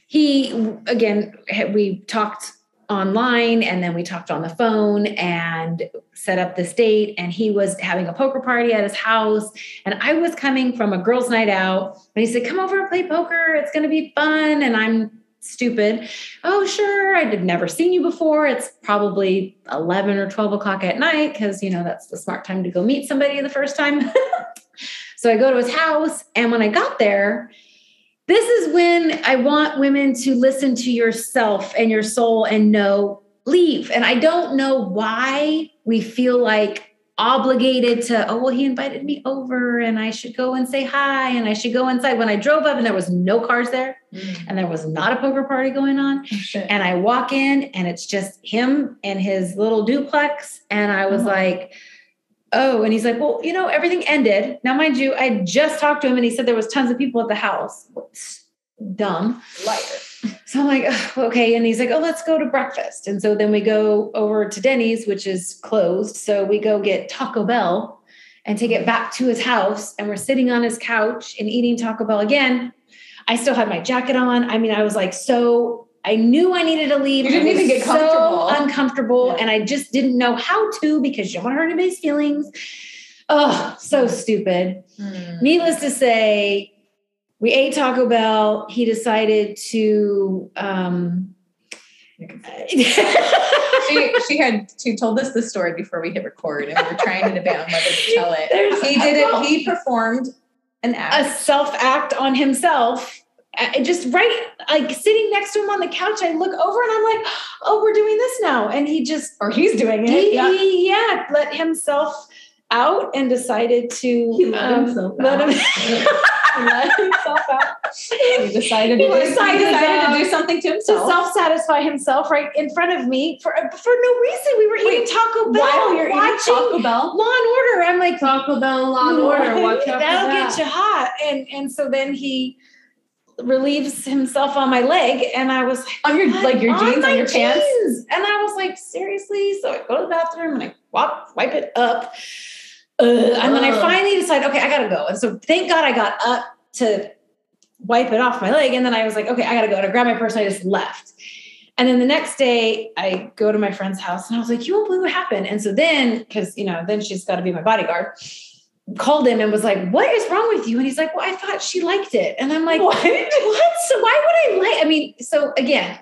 S3: he, again, we talked online and then we talked on the phone and set up this date and he was having a poker party at his house and i was coming from a girls night out and he said come over and play poker it's going to be fun and i'm stupid. Oh sure i'd never seen you before it's probably 11 or 12 o'clock at night because you know that's the smart time to go meet somebody the first time. So i go to his house and when i got there this is when I want women to listen to yourself and your soul and know leave. And I don't know why we feel like obligated to, oh, well, he invited me over and I should go and say hi and I should go inside. When I drove up and there was no cars there mm. and there was not a poker party going on, oh,
S1: Shit.
S3: and I walk in and it's just him and his little duplex. And I was
S1: Oh.
S3: like, oh, and he's like, well, you know, everything ended. Now, mind you, I just talked to him and he said there was tons of people at the house. Dumb.
S1: Liar.
S3: So I'm like, "Ugh, okay. And he's like, oh, let's go to breakfast. And so then we go over to Denny's, which is closed. So we go get Taco Bell and take it back to his house. And we're sitting on his couch and eating Taco Bell again. I still had my jacket on. I mean, I was like, so I knew I needed to leave.
S1: You didn't even get comfortable.
S3: so uncomfortable.
S1: Yeah.
S3: And I just didn't know how to because you don't want to hurt anybody's feelings. Oh, so stupid. Needless to say, we ate Taco Bell. He decided to. Um,
S1: she she had she told us the story before we hit record, and we were trying to debate on whether to tell it.
S3: There's-
S1: He did it. He performed an
S3: a self act on himself. Just right, like sitting next to him on the couch, I look over and I'm like, "Oh, we're doing this now." And he just
S1: or he's doing it.
S3: he,
S1: yeah.
S3: he yeah let himself out and decided to
S2: He let
S3: um,
S2: himself
S3: let
S2: out.
S3: him-
S1: let himself out. He decided,
S3: He
S1: to, do- he
S3: decided,
S1: decided to do something to himself to
S3: self-satisfy himself right in front of me for for no reason. We were eating Taco Bell
S1: While you're
S3: watching
S1: Taco Bell,
S3: Law and Order. I'm like,
S2: Taco Bell Law and Order. Watch
S3: That'll
S2: that.
S3: get you hot. And and so then he relieves himself on my leg, and I was like,
S1: on your like your jeans
S3: my
S1: on your pants.
S3: jeans. And I was like, seriously? So I go to the bathroom and I wipe, wipe it up. Uh, and then I finally decide, okay, I gotta go. And so thank God I got up to wipe it off my leg. And then I was like, okay, I gotta go. And I grabbed my purse and I just left. And then the next day I go to my friend's house and I was like, you won't believe what happened. And so then, because you know, then she's got to be my bodyguard, called him and was like, what is wrong with you? And he's like, well, I thought she liked it. And I'm like,
S1: What?
S3: what? So why would I like? I mean, so again,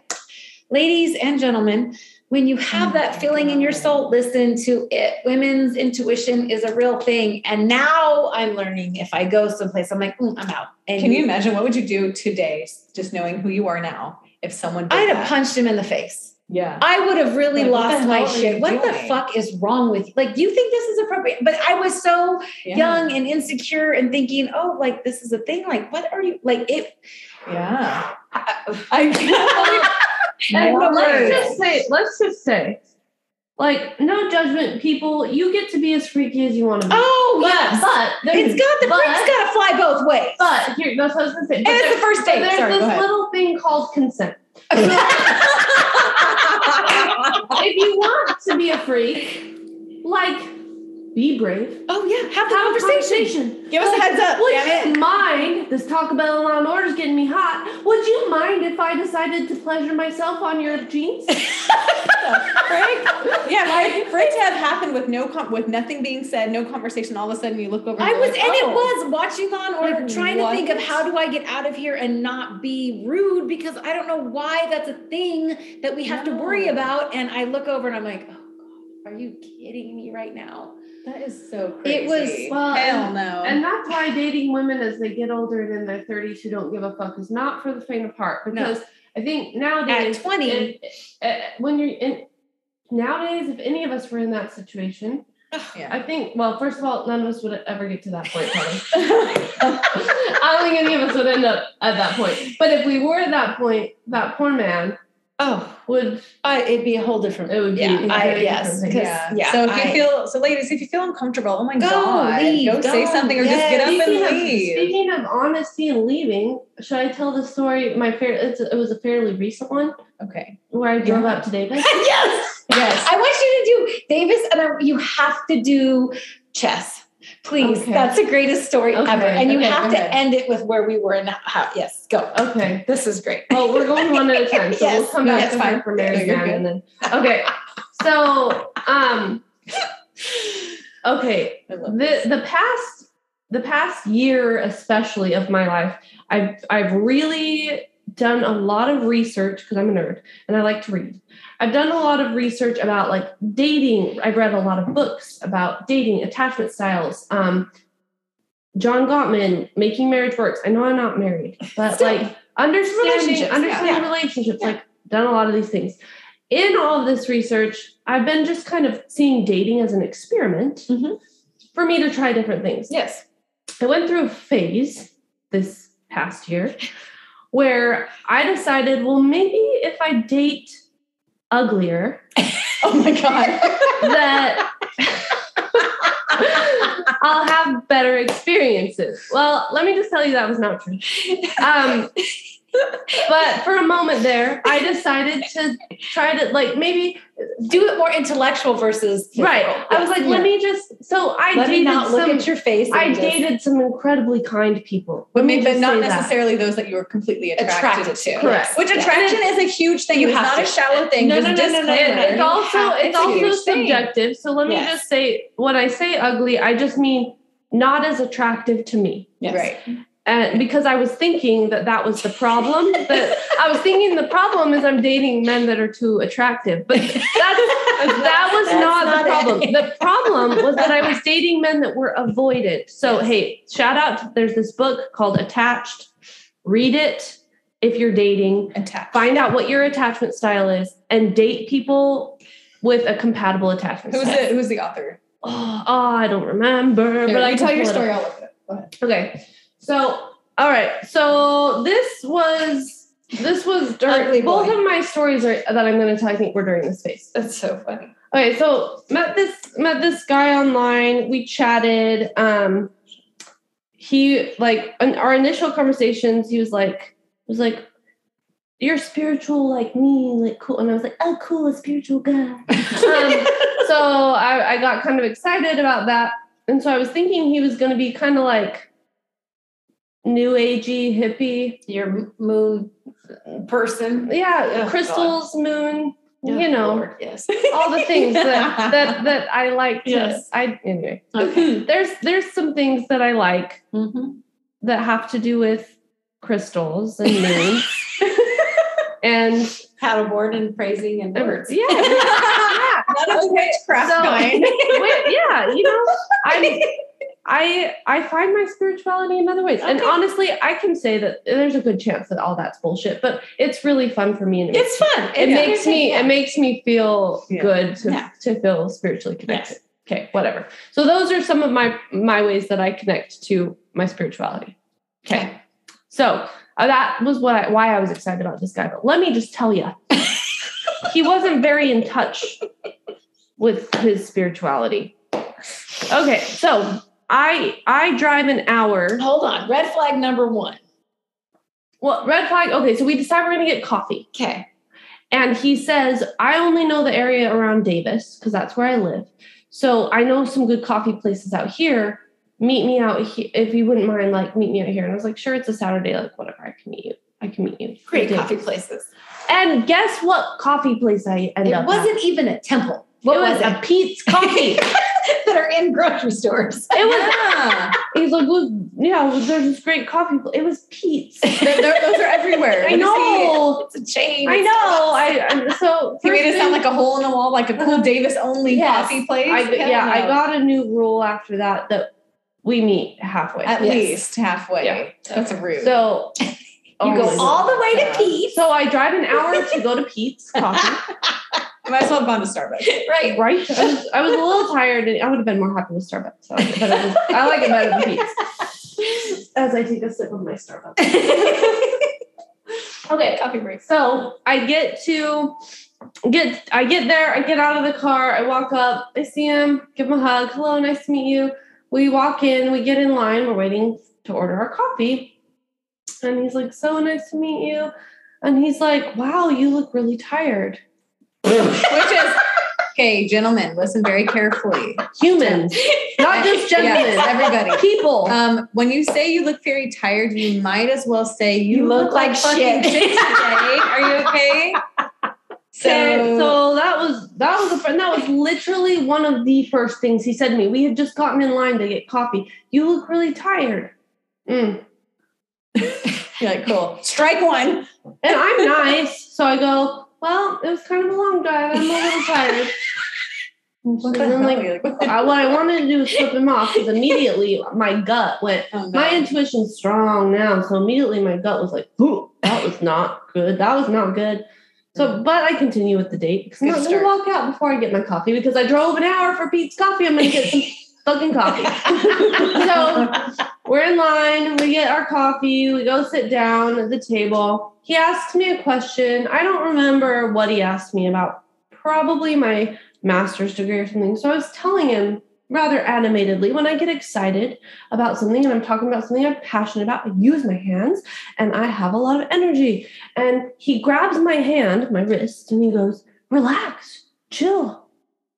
S3: ladies and gentlemen, when you have that feeling in your soul, listen to it. Women's intuition is a real thing. And now I'm learning if I go someplace, I'm like, "Mm, I'm out. And
S1: Can you imagine what would you do today, just knowing who you are now, if someone did
S3: I'd
S1: that?
S3: have punched him in the face.
S1: Yeah.
S3: I would have really
S1: Like,
S3: lost my shit. What the fuck is wrong with you? Like, do you think this is appropriate? But I was so
S1: yeah.
S3: young and insecure and thinking, oh, like this is a thing. Like, what are you like? It.
S1: Yeah.
S3: I,
S1: I
S2: And let's just say, let's just say, like, no judgment, people. You get to be as freaky as you want to be.
S3: oh
S2: but,
S3: yes,
S2: but
S3: it's got the
S2: but-
S3: freak's got to fly both ways.
S2: but here, that's what I was gonna say.
S1: and
S2: But
S1: it's the first date.
S2: there's
S1: Sorry,
S2: this little thing called consent. if you want to be a freak, like be brave.
S3: Oh yeah, have the
S2: Have a
S3: conversation.
S2: conversation.
S1: Give us a heads up,
S2: Would
S1: damn
S2: you
S1: it.
S2: mind this Taco Bell Law and Order is getting me hot? Would you mind if I decided to pleasure myself on your jeans?
S1: Right? Yeah, like for it to have happened with no com- with nothing being said, no conversation, all of a sudden you look over. And
S3: I was,
S1: like,
S3: and it
S1: oh.
S3: was watching on Order,
S1: Like,
S3: trying to think of how do I get out of here and not be rude because I don't know why that's a thing that we have to worry about. And I look over and I'm like, oh are you kidding me right now?
S1: That is so crazy.
S3: It was-
S2: well,
S1: hell
S2: and-
S1: no.
S2: And that's why dating women as they get older and in their 30s who don't give a fuck is not for the faint of heart. Because I think nowadays,
S3: At 20,
S2: it- uh, when you're in, nowadays, if any of us were in that situation,
S1: yeah.
S2: I think, well, first of all, none of us would ever get to that point. I don't think any of us would end up at that point. But if we were at that point, that poor man
S3: oh,
S2: would,
S3: I, it'd be a whole different.
S2: it would be
S3: Yeah, I- yes,
S2: different thing.
S3: because-
S1: yeah.
S3: yeah,
S1: So if you
S3: I-
S1: feel so, ladies, if you feel uncomfortable, oh my
S3: Go,
S1: god,
S3: leave,
S1: go say something or just get up. And
S2: of,
S1: leave.
S2: speaking of honesty and leaving, should I tell the story? My fair, it's, it was a fairly recent one
S1: okay.
S2: where I drove
S1: Yeah.
S2: out to Davis.
S3: yes,
S1: Yes.
S3: I want you to do Davis, and I, you have to do chess. Please,
S2: Okay.
S3: that's the greatest story
S2: Okay,
S3: ever, and you
S1: okay,
S3: have to end it with where we were in how. Yes, go.
S2: Okay.
S3: This is great.
S2: Well, we're going one at a time, so we'll come back to
S1: fine.
S2: her for married man, and then okay. So, um, okay, the the past the past year especially of my life i've i've really done a lot of research because i'm a nerd and i like to read i've done a lot of research about like dating i've read a lot of books about dating attachment styles um john gottman making marriage works i know i'm not married but
S3: Still.
S2: like understanding
S3: Relationships, yeah.
S2: understanding relationships like done a lot of these things in all of this research i've been just kind of seeing dating as an experiment
S3: Mhm.
S2: for me to try different things
S3: Yes.
S2: I went through a phase this past year where I decided, well, maybe if I date uglier,
S1: Oh my god.
S2: that I'll have better experiences. Well, let me just tell you that was not true. Um, but for a moment there, I decided to try to like maybe
S3: Do it more intellectual versus
S2: right. I was like,
S3: Yes.
S2: let me just so I
S3: Let me
S2: dated
S3: not look
S2: some.
S3: at your face.
S2: I
S3: just-
S2: dated some incredibly kind people.
S1: But
S2: Let me
S1: maybe
S2: just
S1: not
S2: say that.
S1: necessarily those that you were completely attracted,
S3: Attracted
S1: to.
S3: to,
S2: Correct.
S1: Which
S3: Yeah.
S1: attraction is a huge thing.
S3: You
S1: it's
S3: have
S1: not
S3: to.
S1: a shallow thing.
S3: No, no, no, no, no, no,
S1: disclaimer.
S3: no.
S2: It's also it's
S3: it's
S2: also
S3: huge thing.
S2: subjective. So let me
S3: Yes.
S2: just say when I say ugly, I just mean not as attractive to me.
S3: Yes.
S1: Right.
S2: And because I was thinking that that was the problem, that I was thinking the problem is I'm dating men that are too attractive. But that was
S3: That's
S2: not,
S3: not
S2: the problem.
S3: it.
S2: The problem was that I was dating men that were avoided. So
S3: Yes.
S2: hey, shout out! To, there's this book called Attached. Read it if you're dating.
S1: Attached.
S2: Find out what your attachment style is, and date people with a compatible attachment
S1: Who's
S2: style.
S1: the Who's the author?
S2: Oh, I don't remember,
S1: Here,
S2: but I
S1: you
S2: can
S1: tell your story. I'll look it up. Go ahead.
S2: Okay, so all right, so this was this was during
S3: Ugly
S2: both of my stories are, that I'm going to tell. I think were during this phase.
S3: That's so funny.
S2: Okay, so met this met this guy online. We chatted. Um, he like in our initial conversations. He was like, was like, "You're spiritual like me, like cool," and I was like, "Oh, cool, a spiritual guy." um, so I, I got kind of excited about that, and so I was thinking he was going to be kind of like new agey hippie,
S3: Your moon person.
S2: yeah,
S3: Oh,
S2: crystals, moon,
S3: Oh,
S2: you know,
S3: Lord, yes.
S2: all the things that that that I like. To,
S3: Yes.
S2: I anyway.
S3: Okay.
S2: There's there's some things that I like
S3: Mhm.
S2: that have to do with crystals and moons and
S3: Paddleboard and praising and words.
S2: yeah, yeah.
S1: None of witchcraft
S2: So- yeah, you know, I I I find my spirituality in other ways. And honestly, I can say that there's a good chance that all that's bullshit, but it's really fun for me and it
S3: It's fun.
S2: it
S1: Yeah.
S2: makes me it makes me feel
S1: Yeah.
S2: good to,
S3: Yeah.
S2: to feel spiritually connected. Okay, whatever. So those are some of my my ways that I connect to my spirituality. Okay. So uh, that was what I, why I was excited about this guy. But let me just tell you, he wasn't very in touch with his spirituality. Okay, so I I drive an hour.
S3: Hold on. Red flag number one.
S2: Well, red flag. Okay, so we decide we're gonna get coffee,
S3: Okay.
S2: and he says, "I only know the area around Davis because that's where I live. So I know some good coffee places out here. Meet me out here if you wouldn't mind. Like meet me out here. And I was like, sure, it's a Saturday. Like whatever, I can meet you. I can meet you.
S3: Great coffee places.
S2: And guess what coffee place I ended
S3: It
S2: up?
S3: It wasn't
S2: At?
S3: even a temple. What
S2: it
S3: was,
S2: was
S3: it?
S2: a Pete's Coffee.
S3: that are in grocery stores.
S2: it was.
S1: Yeah.
S2: He's like, well, yeah, well, there's this great coffee. It was Pete's.
S1: They're- they're- those are everywhere.
S2: I know.
S3: It's a chain.
S2: I know. I I- so
S1: He made it sound like a hole in the wall, like a cool Davis only
S2: Yes.
S1: coffee place.
S2: I,
S1: Hell
S2: yeah, I got a new rule after that that we meet halfway.
S1: at
S3: Yes.
S1: least halfway.
S2: Yeah.
S1: That's rude.
S2: So
S3: You
S2: oh
S3: go all the way to
S1: Yeah.
S3: Pete's.
S2: So I drive an hour to go to Pete's Coffee.
S1: I might as well have gone to Starbucks.
S3: Right.
S2: Right? I was, I was a little tired, and I would have been more happy with Starbucks. So, but it was, I like it better than Pete's. As I take a sip of my Starbucks. Okay,
S1: Coffee break.
S2: so I get to get I get there, I get out of the car, I walk up, I see him, give him a hug. Hello, nice to meet you. We walk in, we get in line, we're waiting to order our coffee. And he's like, So nice to meet you. And he's like, Wow, you look really tired.
S1: Which is okay, gentlemen, listen very carefully.
S2: Humans, not just gentlemen,
S1: Yes, everybody.
S2: people.
S1: Um, when you say you look very tired, you might as well say you,
S3: You
S1: look,
S3: look
S1: like,
S3: like
S1: fucking
S3: shit.
S1: today. Are you okay?
S2: So, so that was that was a friend. That was literally one of the first things he said to me. We had just gotten in line to get coffee. You look really tired. Mm.
S1: Like, cool. Strike one.
S2: And I'm nice, so I go. Well, it was kind of a long drive. I'm a little tired.
S1: What the
S2: then, like? I, what I wanted to do was flip him off because immediately my gut went.
S1: Oh, no.
S2: My intuition's strong now, so immediately my gut was like, "Ooh, that was not good. That was not good." So, mm. but I continue with the date because I'm not going to walk out before I get my coffee because I drove an hour for Pete's Coffee. I'm going to get some fucking coffee. so we're in line. We get our coffee. We go sit down at the table. He asked me a question. I don't remember what he asked me about. Probably my master's degree or something. So I was telling him rather animatedly when I get excited about something and I'm talking about something I'm passionate about, I use my hands and I have a lot of energy. And he grabs my hand, my wrist, and he goes, Relax, chill.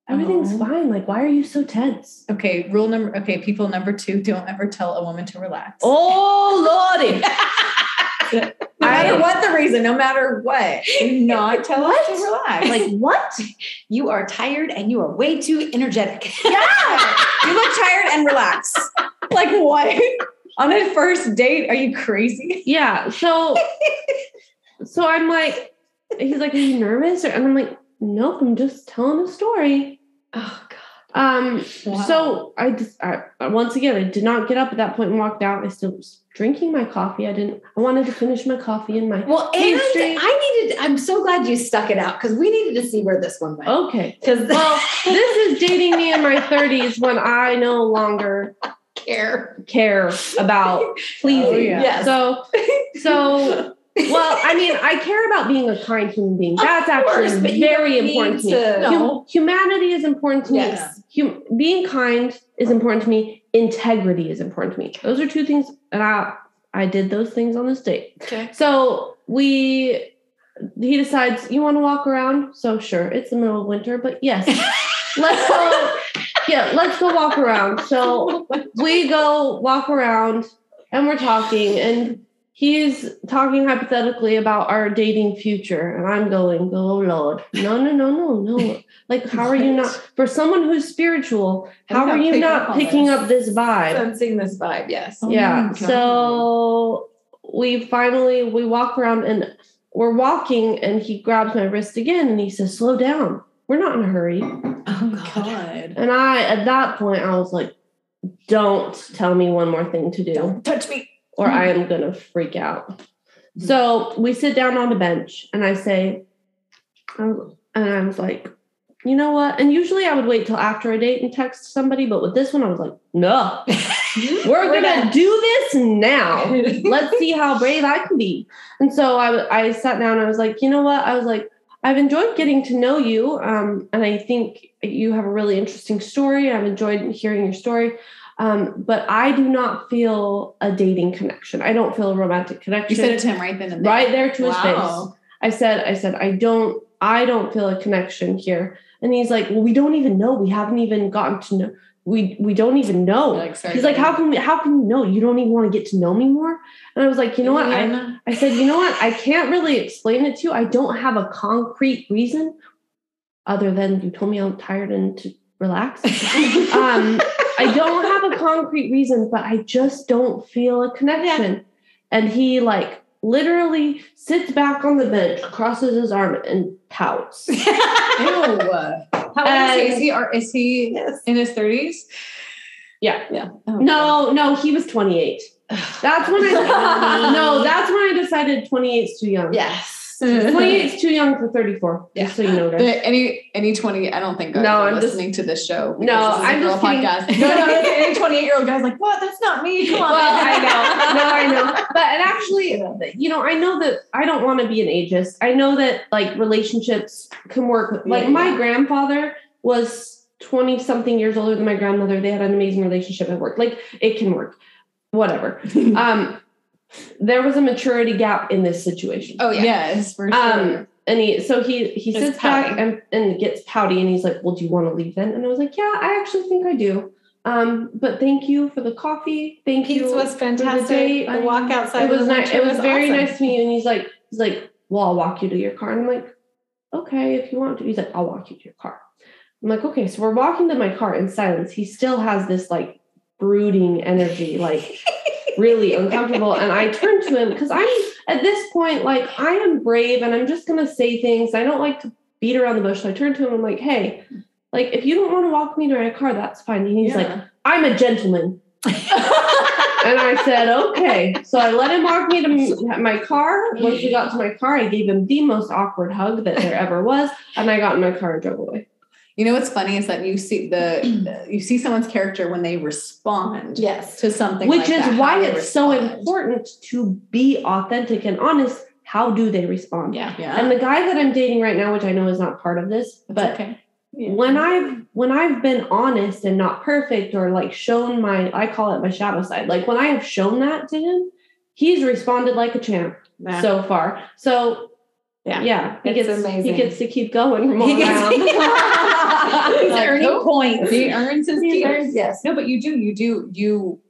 S2: Everything's
S1: Oh.
S2: fine. Like, why are you so tense?
S1: Okay, rule number okay, people number two, don't ever tell a woman to relax.
S2: Oh lordy.
S1: no matter
S2: I-
S1: what the reason, no matter what, not tell us to relax.
S2: Like what?
S3: You are tired and you are way too energetic.
S1: yeah, you look tired and relax. Like what? On a first date? Are you crazy?
S2: Yeah. So so I'm like, he's like, Are you nervous? Or, and I'm like, Nope, I'm just telling a story.
S3: Oh God.
S2: Um,
S1: Wow.
S2: so I just I, I- once again I did not get up at that point and walked out. I still was drinking my coffee. I didn't I wanted to finish my coffee in my
S3: Well, and
S2: Pastry.
S3: I needed. I'm so glad you stuck it out because we needed to see where this one went.
S2: Okay.
S3: Because
S2: Well, this is dating me in my 30s when I no longer
S3: care.
S2: care about pleasing.
S1: Oh, yeah.
S3: Yes.
S2: So so well, I mean, I care about being a kind human being. That's actually very important to me.
S3: No.
S2: humanity is important to me. Hum- being kind is important to me. Integrity is important to me. Those are two things, and I I did those things on this date.
S3: Okay.
S2: So we he decides you want to walk around. So sure, it's the middle of winter, but yes, let's go. Yeah, let's go walk around. So we go walk around and we're talking and he's talking hypothetically about our dating future and i'm going oh lord. No no no no no. Like how are you not for someone who's spiritual how are you
S1: picking
S2: not
S1: up
S2: picking up this vibe?
S3: Sensing this vibe. Yes.
S1: Oh
S2: yeah so we finally we walk around and we're walking and he grabs my wrist again and he says slow down. We're not in a hurry.
S3: Oh
S1: God.
S2: and i at that point i was like don't tell me one more thing to do.
S1: Don't touch me.
S2: Or I am going to freak out. So we sit down on a bench and I say, um, and I was like, you know what? And usually I would wait till after a date and text somebody, but with this one, I was like, no, we're going to
S3: done.
S2: do this now. Let's see how brave I can be. And so I, I sat down and I was like, you know what? I was like, I've enjoyed getting to know you. Um, and I think you have a really interesting story. I've enjoyed hearing your story. Um, but I do not feel a dating connection. I don't feel a romantic connection.
S1: You said it to him right then and there.
S2: right there to his face. I said, I said, I don't, I don't feel a connection here. And he's like, well, we don't even know. We haven't even gotten to know. We we don't even know.
S1: Like,
S2: he's like, how can we? How can you know? You don't even want to get to know me more. And I was like, you know what? I I said, you know what? I can't really explain it to you. I don't have a concrete reason, other than you told me I'm tired and to relax. um, I don't have a concrete reason, but I just don't feel a connection. And he like literally sits back on the bench, crosses his arm, and pouts.
S1: Ew. How old is he? Is he, or is he
S3: Yes.
S1: in his 30s?
S2: Yeah.
S3: Yeah.
S1: Oh,
S2: No, no, he was 28. That's when I no, that's when I decided 28 is too young.
S3: Yes.
S2: 28 is too young for 34.
S3: Yeah.
S2: Just so you know, that.
S1: The- any any 20 I don't think
S2: No, I'm just-
S1: listening to this show.
S2: No,
S1: this
S2: I'm
S1: girl
S2: just kidding.
S1: podcast. No, no, any 28 year old guy's like, what? That's not me. Come on.
S2: Well, I know. No, I know. But and actually, you know, I know that I don't want to be an ageist. I know that like relationships can work. With, like
S1: Yeah,
S2: my
S1: yeah.
S2: grandfather was 20 something years older than my grandmother. They had an amazing relationship at work. Like it can work. Whatever. um there was a maturity gap in this situation.
S1: oh, yes, for sure.
S2: Um, and he so he he
S1: It's
S2: sits back and, and gets pouty and he's like, Well, do you want to leave then? And I was like, Yeah, I actually think I do. Um, but thank you for the coffee. Thank
S3: Pizza
S2: you.
S3: was
S2: for
S3: fantastic.
S2: date.
S3: The
S2: I-
S3: walk outside
S2: It was
S3: of the
S2: nice.
S3: lunch
S2: It was very
S3: awesome.
S2: nice to meet you. And he's like, he's like, Well, I'll walk you to your car. And I'm like, Okay, if you want to. He's like, I'll walk you to your car. I'm like, okay, so we're walking to my car in silence. He still has this like brooding energy, like really uncomfortable. And I turn to him because I'm at this point, like, I am brave and I'm just gonna say things. I don't like to beat around the bush. So I turn to him, I'm like, hey, like, if you don't want to walk me to my car, that's fine. And he's like, I'm a gentleman. And I said, okay. So I let him walk me to my car. Once we got to my car, I gave him the most awkward hug that there ever was. And I got in my car and drove away.
S1: You know what's funny is that you see the you see someone's character when they respond
S3: Yes.
S1: to something,
S2: Which
S1: like
S2: is
S1: that,
S2: why it's so important to be authentic and honest. How do they respond?
S3: Yeah.
S1: Yeah,
S2: And the guy that I'm dating right now, which I know is not part of this,
S1: That's
S2: but
S1: okay.
S2: when I've when I've been honest and not perfect or like shown my I call it my shadow side. Like when I have shown that to him, he's responded like a champ
S3: Yeah.
S2: so far. So
S3: Yeah.
S2: yeah, he
S3: It's
S2: gets
S3: amazing.
S2: he gets to keep going from
S3: He gets-
S2: around.
S3: He's
S1: Like,
S3: earning
S1: nope.
S3: points.
S1: he earns his
S3: He
S1: keep.
S3: earns- yes.
S1: No, but you do, you do, you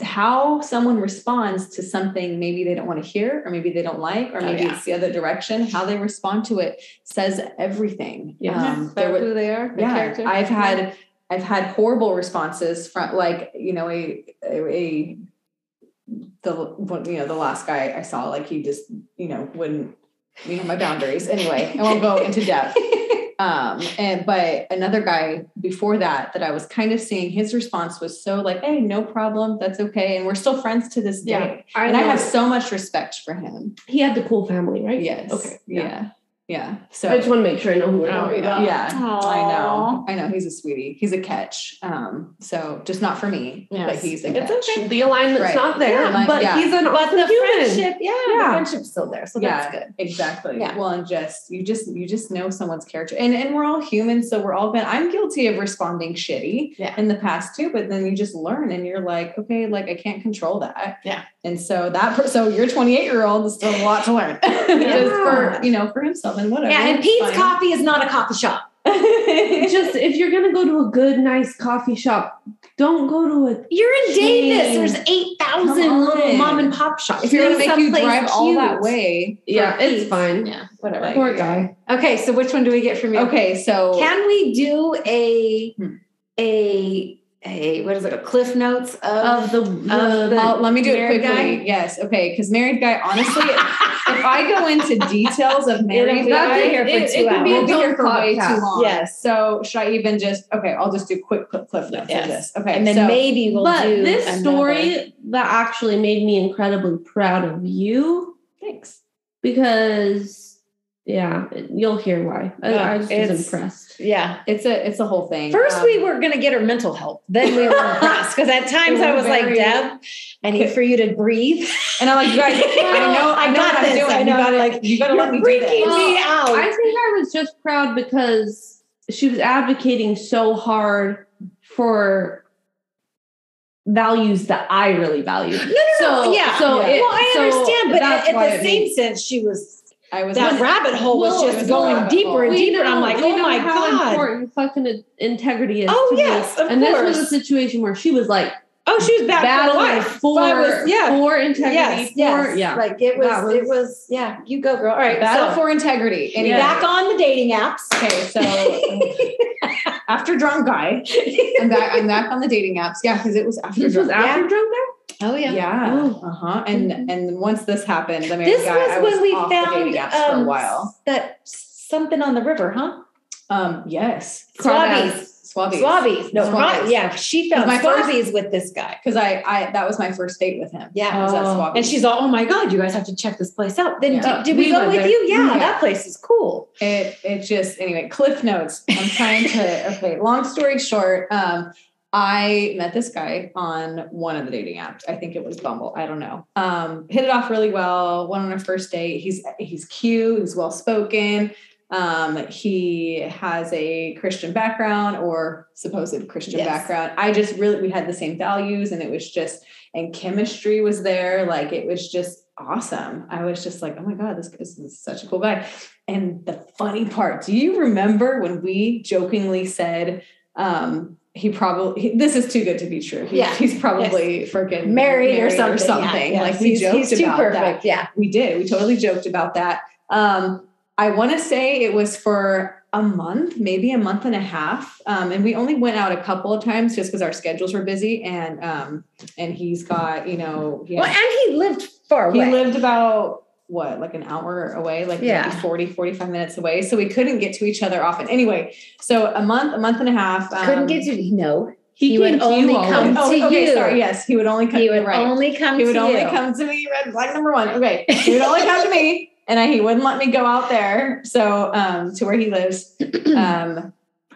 S1: how someone responds to something maybe they don't want to hear, or maybe they don't like, or
S3: Oh,
S1: maybe
S3: yeah.
S1: it's the other direction. How they respond to it says everything.
S2: Yeah.
S1: Um, there were-
S3: who they are. the
S1: yeah,
S3: character.
S1: I've had I've had horrible responses from like you know a a, a the one- you know the last guy I saw like he just you know wouldn't you know my boundaries anyway. I won't go into depth. Um, and but another guy before that that I was kind of seeing his response was so like, hey, no problem, that's okay, and we're still friends to this
S2: Yeah,
S1: day.
S2: I
S1: and I have so much respect for him.
S2: he had the cool family, right?
S1: Yes.
S2: Okay.
S1: Yeah. Yeah. So
S2: I just want to make sure I know who we're
S3: Oh,
S2: talking
S3: yeah.
S2: about.
S1: yeah, I know. I know. He's a sweetie. He's a catch. Um, so just not for me, but he's a
S3: It's
S1: catch.
S3: okay.
S2: The alignment's
S1: Right.
S2: not there,
S1: Yeah,
S2: but
S1: yeah.
S2: he's an
S3: But
S2: awesome
S3: the
S2: human.
S3: friendship, yeah,
S2: Yeah.
S3: the friendship's still there. So
S1: yeah,
S3: that's good.
S1: exactly.
S3: Yeah.
S1: Well, and just you just you just know someone's character, and and we're all human, so we're all been. I'm guilty of responding shitty
S3: Yeah.
S1: in the past too, but then you just learn, and you're like, okay, like I can't control that.
S3: Yeah.
S1: And so that so your 28 year old is still a lot to learn, just for you know for himself and whatever.
S3: Yeah, and Pete's
S1: fine.
S3: Coffee is not a coffee shop.
S2: Just if you're gonna go to a good, nice coffee shop, don't go to a
S3: You're in Davis. There's eight thousand little mom and pop shops.
S1: if you're gonna
S3: Go
S1: make you
S3: someplace
S1: drive all that way.
S2: yeah, it's
S1: Pete's,
S2: fine.
S3: Yeah, whatever.
S1: Like-
S2: Poor guy.
S3: Okay, so which one do we get from you?
S1: Okay, so
S3: Can we do a
S1: Hmm.
S3: a a what is it? A cliff notes of,
S2: Of the, the,
S3: the-
S1: I'll- let me do it
S3: married
S1: quickly.
S3: guy?
S1: Yes, okay, because married guy, honestly, if I go into details of married guy,
S3: be here for
S2: it-
S3: two
S2: it could be
S1: we'll be here for way too long.
S3: Yes.
S1: So should I even just okay? I'll just do quick cliff, cliff notes
S3: Yes.
S1: of this. Okay,
S3: and then
S1: so,
S3: maybe we'll
S2: but
S3: do
S2: this
S3: another-
S2: story that actually made me incredibly proud of you
S1: thanks.
S2: because yeah, you'll hear why. I,
S3: Yeah,
S2: I just was impressed.
S3: Yeah.
S1: It's a it's a whole thing.
S3: First,
S1: Um,
S3: we were going to get her mental health. Then we were impressed because at times I
S1: were
S3: was like, Deb, I need for you to breathe.
S1: and I'm like, you guys, I know, I,
S3: I
S1: know
S3: got
S1: what I'm
S3: this.
S1: doing.
S3: I
S1: You
S3: know.
S1: gotta,
S3: Like,
S1: you gotta let
S3: You're
S1: do
S3: freaking
S1: this.
S3: me out.
S2: I think I was just proud because she was advocating so hard for values that I really value.
S3: no, no, no. Yeah.
S2: so
S3: yeah.
S2: it-
S3: well, I
S2: so
S3: understand, but
S2: that's
S3: at, at the same sense, she was
S1: I was
S3: that rabbit hole was just
S1: was
S3: going deeper and deeper. And I'm
S2: know-
S3: like, oh
S2: know
S3: my
S2: how
S3: God.
S2: important fucking integrity is.
S3: Oh,
S2: to me.
S3: yes,
S2: and this was a situation where she was like
S3: Oh, she was back for life.
S2: for,
S3: was- yeah.
S2: for integrity.
S3: Yes,
S2: for,
S3: yes.
S2: yeah.
S3: Like it was,
S2: That
S3: it
S2: was-
S3: was, yeah, you go, girl. All right.
S1: battle
S3: so,
S1: for integrity. Anyway,
S3: back on the dating apps.
S1: Okay, so after drunk guy, I'm back. I'm back on the dating apps. Yeah, because it was after
S2: This was
S1: drunk.
S2: after
S3: Yeah.
S2: drunk
S3: Oh,
S1: Yeah.
S2: yeah,
S1: Uh huh. And and once this happened, the married
S3: This
S1: guy, I
S3: was when we found
S1: apps for a
S3: um,
S1: while.
S3: that something on the river, huh?
S1: Um. Yes.
S3: Swabbies.
S1: Swabbies.
S3: Swabbies. No,
S1: Swabbies.
S3: Swabbies. yeah. She found
S1: My
S3: my
S1: first-
S3: with this guy.
S1: Because I I that was my first date with him.
S3: Yeah.
S1: Was
S2: Oh.
S3: And she's all, oh my God, you guys have to check this place out. Then
S1: Yeah.
S3: did, did we,
S2: We
S3: go with
S2: there.
S3: you? Yeah,
S1: Yeah.
S3: that place is cool.
S1: it it just anyway cliff notes i'm trying to okay long story short um i met this guy on one of the dating apps. I think it was bumble. I don't know. Um hit it off really well. Went on our first date. He's he's cute. He's well spoken. Um he has a christian background or supposed christian
S3: Yes.
S1: background. I just really we had the same values and it was just and chemistry was there. Like it was just awesome. I was just like oh my god this, this is such a cool guy. And the funny part, do you remember when we jokingly said, um, he probably this is too good to be true. He-
S3: Yeah.
S1: he's probably freaking
S3: Married, or something. yeah,
S1: Like
S3: yes.
S1: we
S3: he's,
S1: joked
S3: he's too
S1: about
S3: perfect.
S1: that.
S3: Yeah.
S1: We did. We totally joked about that. Um, I want to say it was for a month, maybe a month and a half, um, and we only went out a couple of times just because our schedules were busy. And um, and he's got you know
S3: Well, and he lived far away.
S1: he lived about what like an hour away like
S3: Yeah.
S1: maybe 40 45 minutes away so we couldn't get to each other often anyway so a month a month and a half um,
S3: Couldn't get to no.
S2: He,
S3: He would only come
S1: oh,
S3: to
S1: okay
S3: you.
S1: sorry yes he would only come
S3: He would
S1: right.
S3: only come
S1: he would
S3: to
S1: only
S3: you.
S1: come to me red flag number one okay he would only come to me and I, he wouldn't let me go out there so um to where he lives um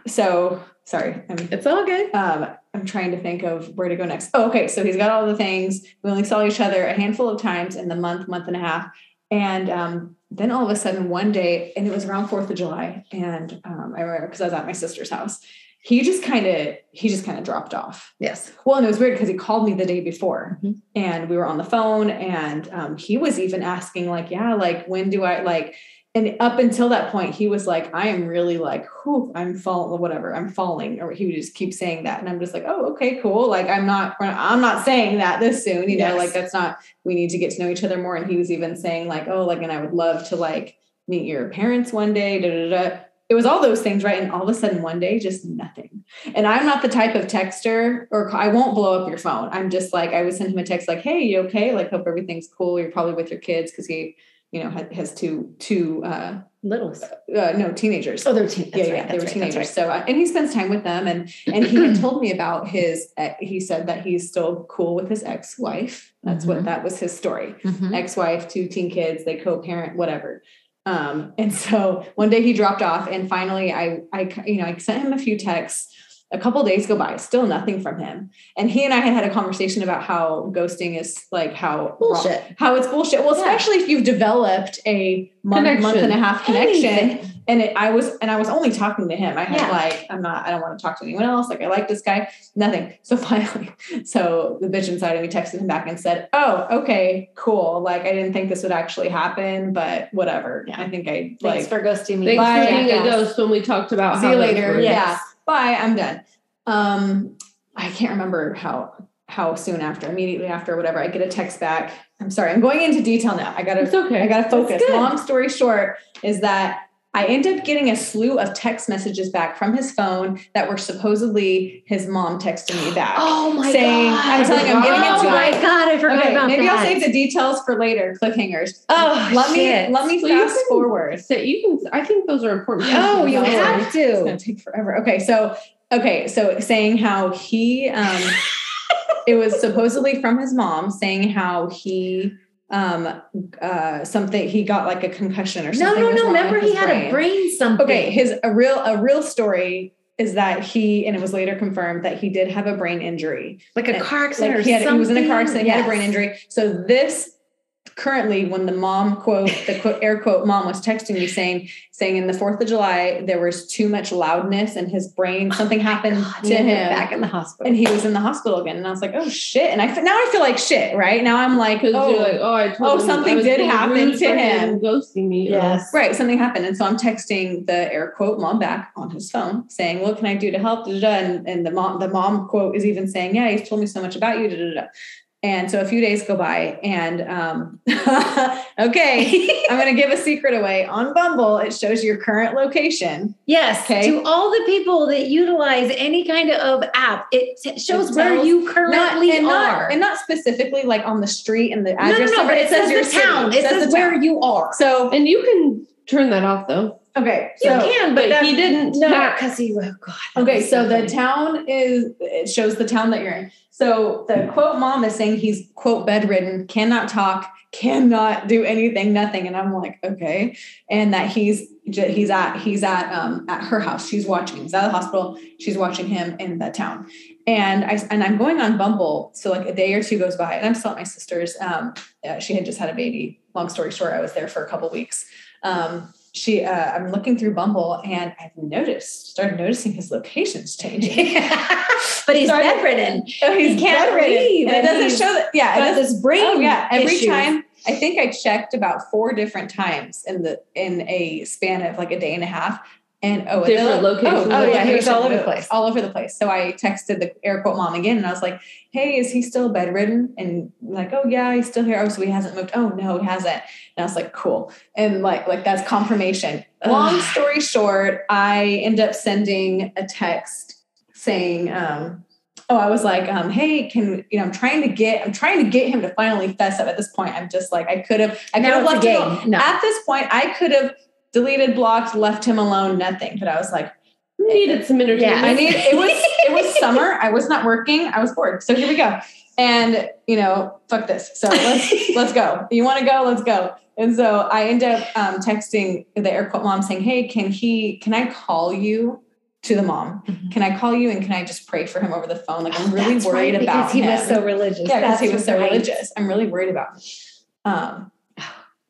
S1: so sorry i'm
S3: It's all good.
S1: um, I'm trying to think of where to go next. Oh, okay. So he's got all the things. We only saw each other a handful of times in the month, month and a half. And um, then all of a sudden, one day, and it was around Fourth of July, and um, I remember because I was at my sister's house. He just kind of he just kind of dropped off.
S3: Yes.
S1: Well, and it was weird because he called me the day before,
S3: Mhm.
S1: and we were on the phone, and um, he was even asking like, yeah, like when do I like? And up until that point, he was like, I am really like, whew, I'm falling, whatever, I'm falling, or he would just keep saying that, and I'm just like, oh, okay, cool. Like I'm not, I'm not saying that this soon, you know, like that's not. We need to get to know each other more. And he was even saying like, oh, like, and I would love to like meet your parents one day. Da da da. It was all those things, right? And all of a sudden, one day, just nothing. And I'm not the type of texter, or I won't blow up your phone. I'm just like, I would send him a text like, "Hey, you okay? Like, hope everything's cool. You're probably with your kids because he, you know, ha- has two two uh,
S3: Littles.
S1: uh no teenagers.
S3: Oh, they're teen. That's
S1: yeah,
S3: right.
S1: yeah, they were
S3: right,
S1: teenagers. So, uh, and he spends time with them, and and he had told me about his. Uh, he said that he's still cool with his ex-wife. That's what
S3: Mhm.
S1: that was his story
S3: right. Mhm.
S1: ex-wife, two teen kids, they co-parent, whatever. Um, and so one day he dropped off, and finally, I, I, you know, I sent him a few texts. A couple days go by, still nothing from him. And he and I had had a conversation about how ghosting is like how
S3: Bullshit.
S1: how it's bullshit. Well,
S3: Yeah.
S1: especially if you've developed a month, month and a half connection.
S3: Anything.
S1: And it, I was, and I was only talking to him. I had
S3: Yeah.
S1: like, I'm not, I don't want to talk to anyone else. Like, I like this guy. Nothing. So finally, so the bitch inside of me texted him back and said, "Oh, okay, cool. Like, I didn't think this would actually happen, but whatever.
S3: Yeah.
S1: I think I
S3: Thanks
S1: like
S3: for ghosting me.
S2: Thanks
S1: Bye,
S2: for being a ghost when we talked about
S1: See
S2: how
S1: you later.
S2: works.
S1: Yeah. Bye. I'm done." Um, I can't remember how how soon after, immediately after, whatever. I get a text back. I'm sorry. I'm going into detail now. I gotta
S2: It's okay.
S1: I gotta focus. Long story short is that I end up getting a slew of text messages back from his phone that were supposedly his mom texting me back.
S3: Oh my
S1: Saying-
S3: god!
S1: I'm telling you, I'm getting
S3: oh
S1: into
S3: my
S1: it.
S3: god! I forgot
S1: okay,
S3: about
S1: maybe
S3: that.
S1: I'll save the details for later. Cliffhangers.
S3: Oh,
S1: let me let me
S2: Well,
S1: fast
S2: can-
S1: forward.
S2: So you can. I think those are important.
S3: Oh, you
S2: pieces of
S3: have
S1: It's gonna
S3: to.
S1: take forever. Okay, so okay, so saying how he um it was supposedly from his mom saying how he um uh something he got like a concussion or something.
S3: no, no,
S1: no.
S3: Remember, he had
S1: brain.
S3: a brain something.
S1: Okay, his a real a real story is that he and it was later confirmed that he did have a brain injury.
S3: like a car accident
S1: Like
S3: or
S1: he had he was in a car accident, he had a brain injury. So this currently when the mom quote the quote, air quote mom was texting me saying saying in the fourth of july there was too much loudness and his brain oh something happened
S3: God,
S1: to him
S3: back in the hospital.
S1: and he was in the hospital again and i was like oh shit and I now i feel like shit right now i'm like oh
S2: like, oh, I told
S1: oh, something did happen to him.
S2: ghosting me.
S3: Yes.
S1: Right, something happened. And so I'm texting the air quote mom back on his phone saying, What can I do to help? And, and the mom, the mom quote is even saying, Yeah, he's told me so much about you. Da, da, da. And so a few days go by, and um, okay, I'm going to give a secret away. On Bumble, it shows your current location.
S3: Yes,
S1: Okay.
S3: to all the people that utilize any kind of app, it shows
S1: It
S3: where
S1: tells-
S3: you
S1: Not,
S3: currently
S1: and,
S3: are.
S1: not, and not specifically like on the street and the
S3: no, no,
S1: address,
S3: no, but it says,
S1: your
S3: the town.
S1: city.
S3: It says,
S1: the
S3: where
S1: town.
S3: you are.
S1: So,
S2: And you can turn that off though.
S1: Okay.
S3: you
S1: So,
S3: can, but,
S2: but he didn't
S3: No,
S2: have-
S3: because he. Oh God.
S1: Okay,
S3: was
S1: so the town is it shows the town that you're in. So the quote mom is saying he's quote bedridden, cannot talk, cannot do anything, nothing. And I'm like, okay. And that he's he's at he's at um at her house. She's watching. He's at the hospital. She's watching him in the town. And I and I'm going on Bumble. So like a day or two goes by, and I'm still at my sister's. Um, she had just had a baby. Long story short, I was there for a couple weeks. Um, she uh, I'm looking through Bumble and I've noticed started noticing his location's changing.
S3: but he's
S1: Started-
S3: bedridden.
S1: Oh,
S3: He can't
S1: bedridden.
S3: breathe,
S1: And it doesn't show that. Yeah, it
S3: Got
S1: doesn't.
S3: this brain.
S1: Oh yeah, every
S3: issues.
S1: time. I think I checked about four different times in the in a span of like a day and a half. And oh,
S2: Different
S1: the-
S2: locations.
S1: Oh,
S3: Oh, yeah, he was all over the place.
S1: all over the place. So I texted the air quote mom again, and I was like, "Hey, is he still bedridden?" And like, "Oh yeah, he's still here. Oh, so he hasn't moved. Oh no, he hasn't." And I was like, "Cool." And like, like that's confirmation. Long story short, I end up sending a text saying, um, "Oh, I was like, um, hey, can you know? I'm trying to get, I'm trying to get him to finally fess up. At this point, I'm just like, I could have, I could have left.
S3: No.
S1: At this point, I could have deleted, blocked, left him alone, nothing. But I was like,
S2: needed some entertainment.
S3: Yeah.
S1: I need. It was, it was summer. I was not working. I was bored. So here we go. And you know, fuck this. So let's let's go. You want to go? Let's go. And so I end up um, texting the air quote mom saying, "Hey, can he? Can I call you?" To the mom,
S3: Mhm.
S1: can I call you and can I just pray for him over the phone? Like I'm really
S3: That's
S1: worried
S3: right,
S1: about
S3: because he
S1: him.
S3: was so religious.
S1: Yeah, because he was so
S3: right.
S1: religious. I'm really worried about him. Um,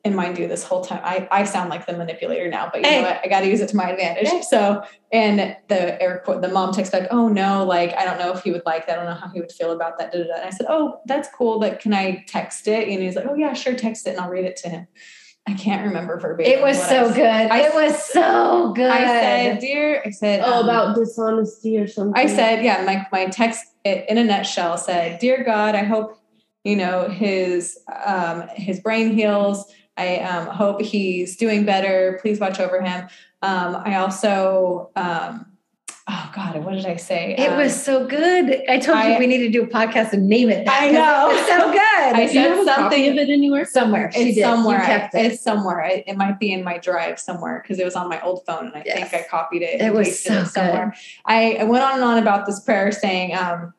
S1: and mind you, this whole time I, I sound like the manipulator now, but you
S3: Hey.
S1: know what? I got to use it to my advantage. So, and the air quote, the mom texts back, "Oh no, like I don't know if he would like that. I don't know how he would feel about that." Da, da, da. And I said, "Oh, that's cool, but can I text it?" And he's like, "Oh yeah, sure, text it, and I'll read it to him." I can't remember verbatim.
S3: It was so
S1: I
S3: good.
S1: I-
S3: it was so good.
S1: I said, "Dear," I said,
S2: oh,
S1: um,
S2: about dishonesty or something.
S1: I said, yeah, my, my text in a nutshell said, Dear God, I hope, you know, his, um, his brain heals. I um, hope he's doing better. Please watch over him. Um, I also, um, oh God, what did I say?
S3: it
S1: Um,
S3: was so good. I told you we need to do a podcast and name it. that,
S1: I
S3: 'cause
S1: know.
S3: It was so good.
S1: I
S2: Do you
S1: said
S2: have
S1: something-
S2: of it anywhere?
S3: somewhere. She
S1: it's
S3: did.
S1: somewhere.
S3: You kept it.
S1: It's somewhere. I, it might be in my drive somewhere because it was on my old phone, and I
S3: Yes.
S1: think I copied it.
S3: It was so
S1: it somewhere. I, I went on and on about this prayer, saying, um,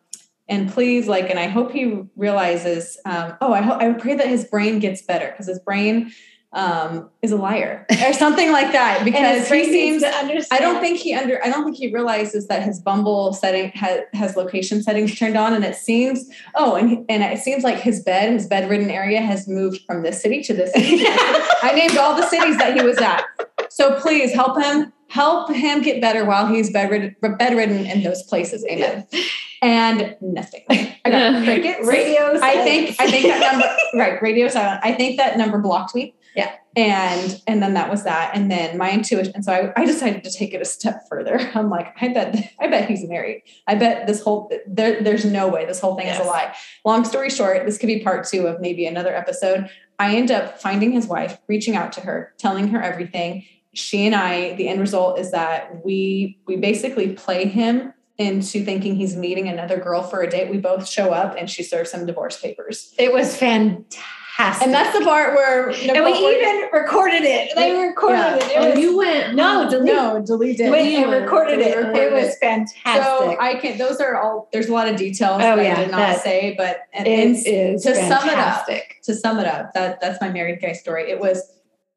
S1: "And please, like, and I hope he realizes. Um, oh, I hope I pray that his brain gets better because his brain um, is a liar or something like that. Because he seems."
S3: to understand.
S1: I don't think he under. I don't think he realizes that his Bumble setting has, has location settings turned on, and it seems. Oh, and and it seems like his bed, his bedridden area, has moved from this city to this city. I named all the cities that he was at. So please help him. Help him get better while he's bedridden, bedridden in those places. Amen. And nothing. I got crickets.
S3: radio.
S1: I think I think that number right radio silent. I think that number blocked me.
S3: Yeah.
S1: And and then that was that. And then my intuition. And so I, I decided to take it a step further. I'm like, I bet I bet he's married. I bet this whole there, there's no way this whole thing is a lie. Long story short, this could be part two of maybe another episode. I end up finding his wife, reaching out to her, telling her everything. She and I, the end result is that we we basically play him into thinking he's meeting another girl for a date. We both show up and she serves some divorce papers.
S3: it was fantastic.
S1: And that's the part where
S3: and we even recorded it. They recorded
S1: Yeah.
S3: it. It
S2: Oh,
S3: was,
S2: you went.
S3: no, delete.
S1: no delete it.
S3: Wait, and recorded
S1: We
S3: it.
S1: recorded
S3: It was fantastic.
S1: So I can. Those are all. There's a lot of details
S3: Oh,
S1: that
S3: yeah,
S1: I did not
S3: that-
S1: say, but and,
S3: it
S1: and
S3: is
S1: to sum it up, to sum it up, that that's my married guy story. It was,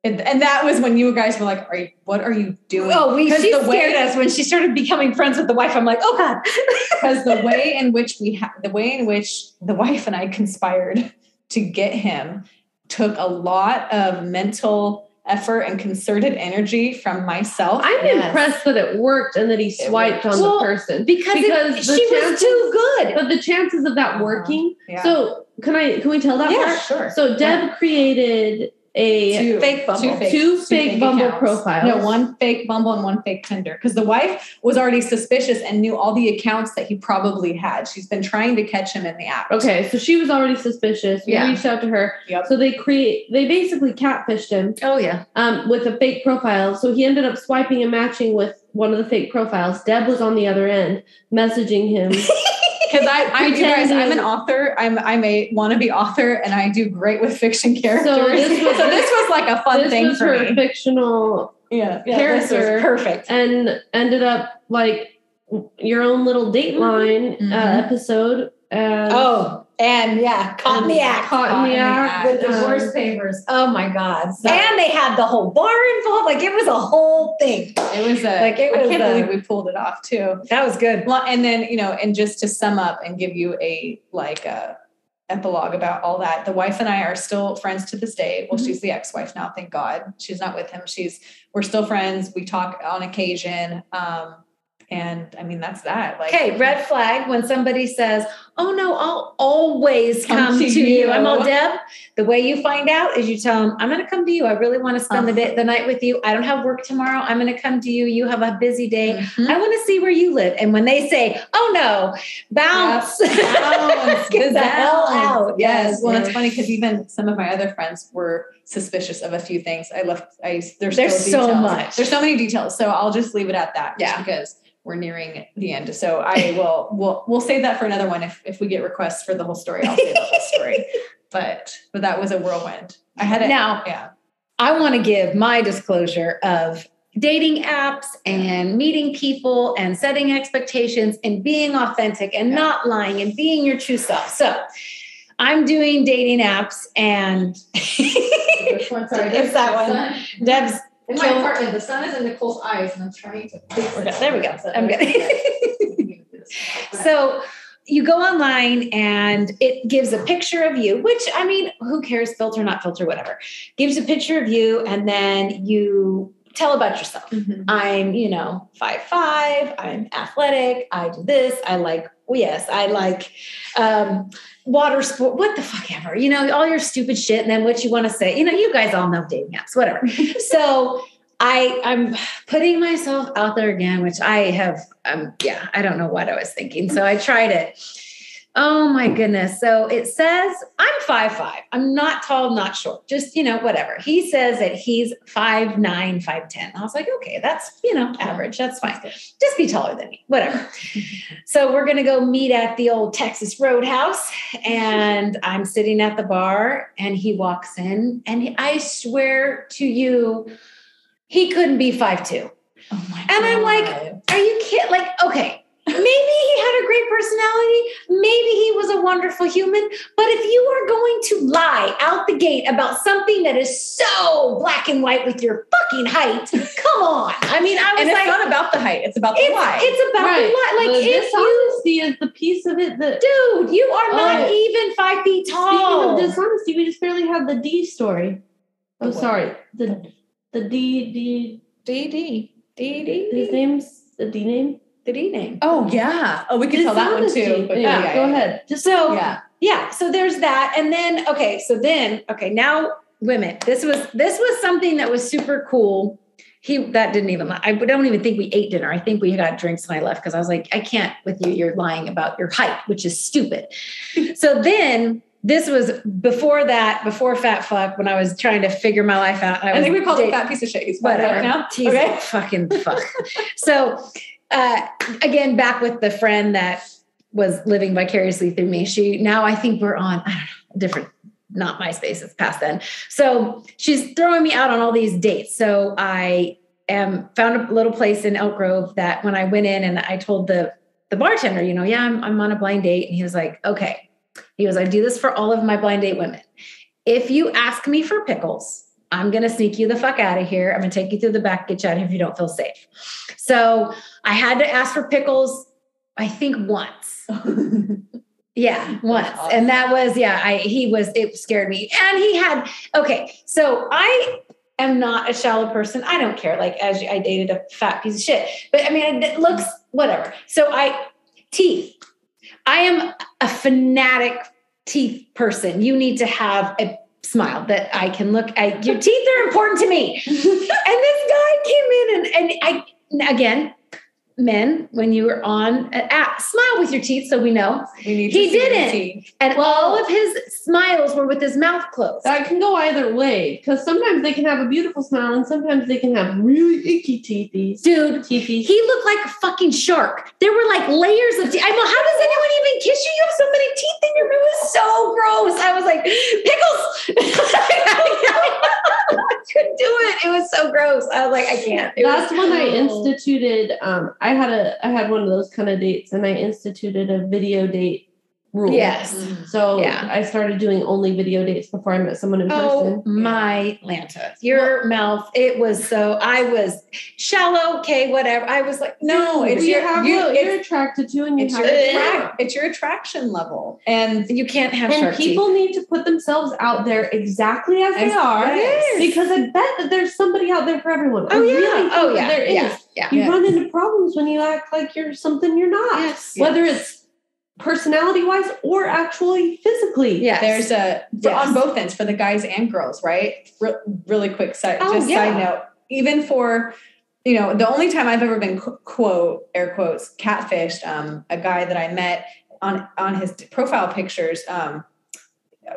S1: and, and that was when you guys were like, "Are you? What are you doing?"
S3: Oh, we
S1: 'Cause
S3: she
S1: the way-
S3: scared us when she started becoming friends with the wife. I'm like, oh god.
S1: because the way in which we ha- the way in which the wife and I conspired to get him took a lot of mental effort and concerted energy from myself.
S2: I'm
S3: Yes.
S2: impressed that it worked and that he swiped on
S3: Well,
S2: the person.
S3: because, it-
S2: Because the
S3: she was too good.
S2: But the chances of that
S1: Uh-huh.
S2: working.
S1: Yeah.
S2: So can I can we tell that
S3: Yeah,
S2: part?
S3: sure.
S2: So Deb created a
S1: Two.
S3: fake Bumble.
S1: Two fake,
S2: Two fake Bumble
S1: accounts.
S2: profiles.
S1: No, one fake Bumble and one fake Tinder. Because the wife was already suspicious and knew all the accounts that he probably had. She's been trying to catch him in the app.
S2: Okay, so she was already suspicious. We
S1: Yeah.
S2: reached out to her.
S1: Yep.
S2: So they create they basically catfished him
S3: Oh yeah.
S2: um, with a fake profile. So he ended up swiping and matching with one of the fake profiles. Deb was on the other end messaging him.
S1: Because I, I you guys, I'm an author. I'm I'm a wannabe author, and I do great with fiction characters. So
S2: this was-
S1: so this was like a fun thing for
S2: her
S1: me.
S2: fictional
S1: Yeah,
S3: this was
S2: character.
S3: perfect.
S2: and ended up like your own little Dateline
S1: Mhm.
S2: uh, episode. And
S3: Oh, and yeah, caught in the act.
S2: Caught in the
S3: with
S2: um,
S3: divorce papers. Oh my God.
S2: So-
S3: and they had the whole bar involved. Like it was a whole thing.
S1: It was a.
S3: Like, it
S1: I
S3: was
S1: can't
S3: a-
S1: believe we pulled it off too.
S3: That was good.
S1: Well, and then you know, and just to sum up and give you a like a epilogue about all that, the wife and I are still friends to this day. Well,
S3: Mhm.
S1: she's the ex-wife now, thank God. She's not with him. She's we're still friends. We talk on occasion. Um, and I mean that's that. Like
S3: Okay, red flag when somebody says, "Oh no, I'll always come,
S1: Come
S3: to,
S1: to
S3: you.
S1: you.
S3: I'm all Deb. The way you find out is you tell them, "I'm going to come to you. I really want to spend the day, the night with you. I don't have work tomorrow. I'm going to come to you. You have a busy day.
S1: Mhm.
S3: I want to see where you live." And when they say, "Oh no, bounce,
S1: Bounce,
S3: get the hell out."
S1: Yes. Well,
S3: yes.
S1: it's funny because even some of my other friends were suspicious of a few things. I left. I there's,
S3: There's so
S1: details.
S3: much.
S1: There's so many details. So I'll just leave it at that.
S3: Yeah.
S1: because we're nearing the end. So I will. We'll we'll save that for another one. If if we get requests for the whole story, I'll save the whole story. But but that was a whirlwind. I had it.
S3: Now,
S1: Yeah.
S3: I want to give my disclosure of dating apps and meeting people and setting expectations and being authentic and
S1: Yeah.
S3: not lying and being your true self. So I'm doing dating apps and
S4: Which one? Sorry,
S3: It's that one. Deb's
S4: In my apartment, the sun is in Nicole's eyes, and I'm trying to.
S3: There we go. I'm good. so you go online and it gives a picture of you, which I mean, who cares, filter, not filter, whatever. Gives a picture of you, and then you tell about yourself. I'm, you know, five five. I'm athletic. I do this. I like. Well, yes, I like um, water sport. What the fuck ever. You know, all your stupid shit, and then what you want to say. You know, you guys all know dating apps, whatever. so I, I'm putting myself out there again, which I have. Um, yeah, I don't know what I was thinking. So I tried it. Oh my goodness. So it says I'm five five. I'm not tall, not short. Just, you know, whatever. He says that he's five nine, five ten. I was like, okay, that's, you know, average. That's fine. Just be taller than me. Whatever. so we're gonna go meet at the old Texas Roadhouse. And I'm sitting at the bar and he walks in and I swear to you, he couldn't be five two.
S1: Oh my
S3: And I'm like, Are you kidding? Like, okay, maybe he had a great personality. Maybe he was a wonderful human. But if you are going to lie out the gate about something that is so black and white with your fucking height, come on. I mean, I was
S1: and it's
S3: like,
S1: not about the height. It's about the
S3: it's,
S1: why.
S3: it's about the lie. Like,
S2: the
S3: if you,
S2: dishonesty is the piece of it that.
S3: dude, you are not
S2: Oh.
S3: even five feet
S2: Speaking
S3: tall.
S2: of dishonesty, we just barely had the D story. Oh,
S1: what?
S2: sorry. The the D D.
S3: D D D D.
S2: His name's the D name.
S3: The D name.
S1: oh yeah. Oh, we can tell that one too. But
S2: yeah,
S1: yeah,
S2: go
S1: yeah,
S2: ahead. Just
S3: So,
S1: Yeah.
S3: yeah so there's that and then okay so then okay now women this was this was something that was super cool he that didn't even i don't even think we ate dinner i think we got drinks and i left because i was like i can't with you you're lying about your height which is stupid so then this was before that before fat fuck when i was trying to figure my life out
S1: I think we called it fat piece of shit. He's
S3: whatever
S1: now.
S3: He's
S1: Okay.
S3: fucking fuck so uh again back with the friend that was living vicariously through me she now i think we're on know different not myspace it's past then. So she's throwing me out on all these dates. So i am found a little place in elk grove that when i went in and i told the the bartender you know yeah i'm, I'm on a blind date. And he was like okay. He goes i do this for all of my blind date women. If you ask me for pickles I'm going to sneak you the fuck out of here. I'm going to take you through the back, get you out of here if you don't feel safe. So I had to ask for pickles, I think once. Yeah, once.
S1: awesome.
S3: And that was, yeah, I he was, it scared me. And he had, okay, so I am not a shallow person. I don't care. Like as I dated a fat piece of shit. But I mean it looks whatever. So I teeth. I am a fanatic teeth person. You need to have a smile that I can look at. Your teeth are important to me. and this guy came in and, and I again men when you were on uh, uh, smile with your teeth so we know.
S1: We need
S3: He
S1: to see the
S3: didn't. and all of his smiles were with his mouth closed.
S2: That can go either way because sometimes they can have a beautiful smile and sometimes they can have really icky teethies.
S3: dude
S2: Teethies.
S3: he looked like a fucking shark. There were like layers of teeth i know how does anyone even kiss you? You have so many teeth in your mouth it was so gross. I was like pickles! I couldn't do it. It was so gross. I was like i can't. It
S2: That's
S3: was-
S2: when I instituted. Um, I had a I had one of those kind of dates, and I instituted a video date rule.
S3: yes mm-hmm.
S2: So
S3: Yeah.
S2: I started doing only video dates before I met someone in
S3: Oh
S2: person.
S3: my Lanta. Your mouth, it was so I was shallow, okay, whatever. I was like,
S1: No, it's
S2: you
S1: your-
S2: have
S1: you-
S2: what
S1: it's-
S2: you're attracted to, and you
S1: It's
S2: have
S1: your, attract, it's your attraction level. And
S3: you can't have
S2: And
S3: sharp
S2: people
S3: teeth.
S2: need to put themselves out there exactly as they are,
S1: yes.
S2: because I bet that there's somebody out there for everyone. Oh, I
S3: Oh yeah.
S2: really
S3: oh yeah.
S2: there is.
S3: yeah. Yeah.
S2: You
S1: Yeah.
S2: run into problems when you act like you're something you're not.
S3: Yes.
S2: Whether it's personality wise or actually physically.
S3: Yeah,
S1: there's a for,
S3: Yes.
S1: on both ends for the guys and girls, right? Re- really quick side,
S3: Oh,
S1: just
S3: yeah.
S1: side note. Even for you know, the only time I've ever been quote air quotes catfished, um, a guy that I met on on his profile pictures. Um,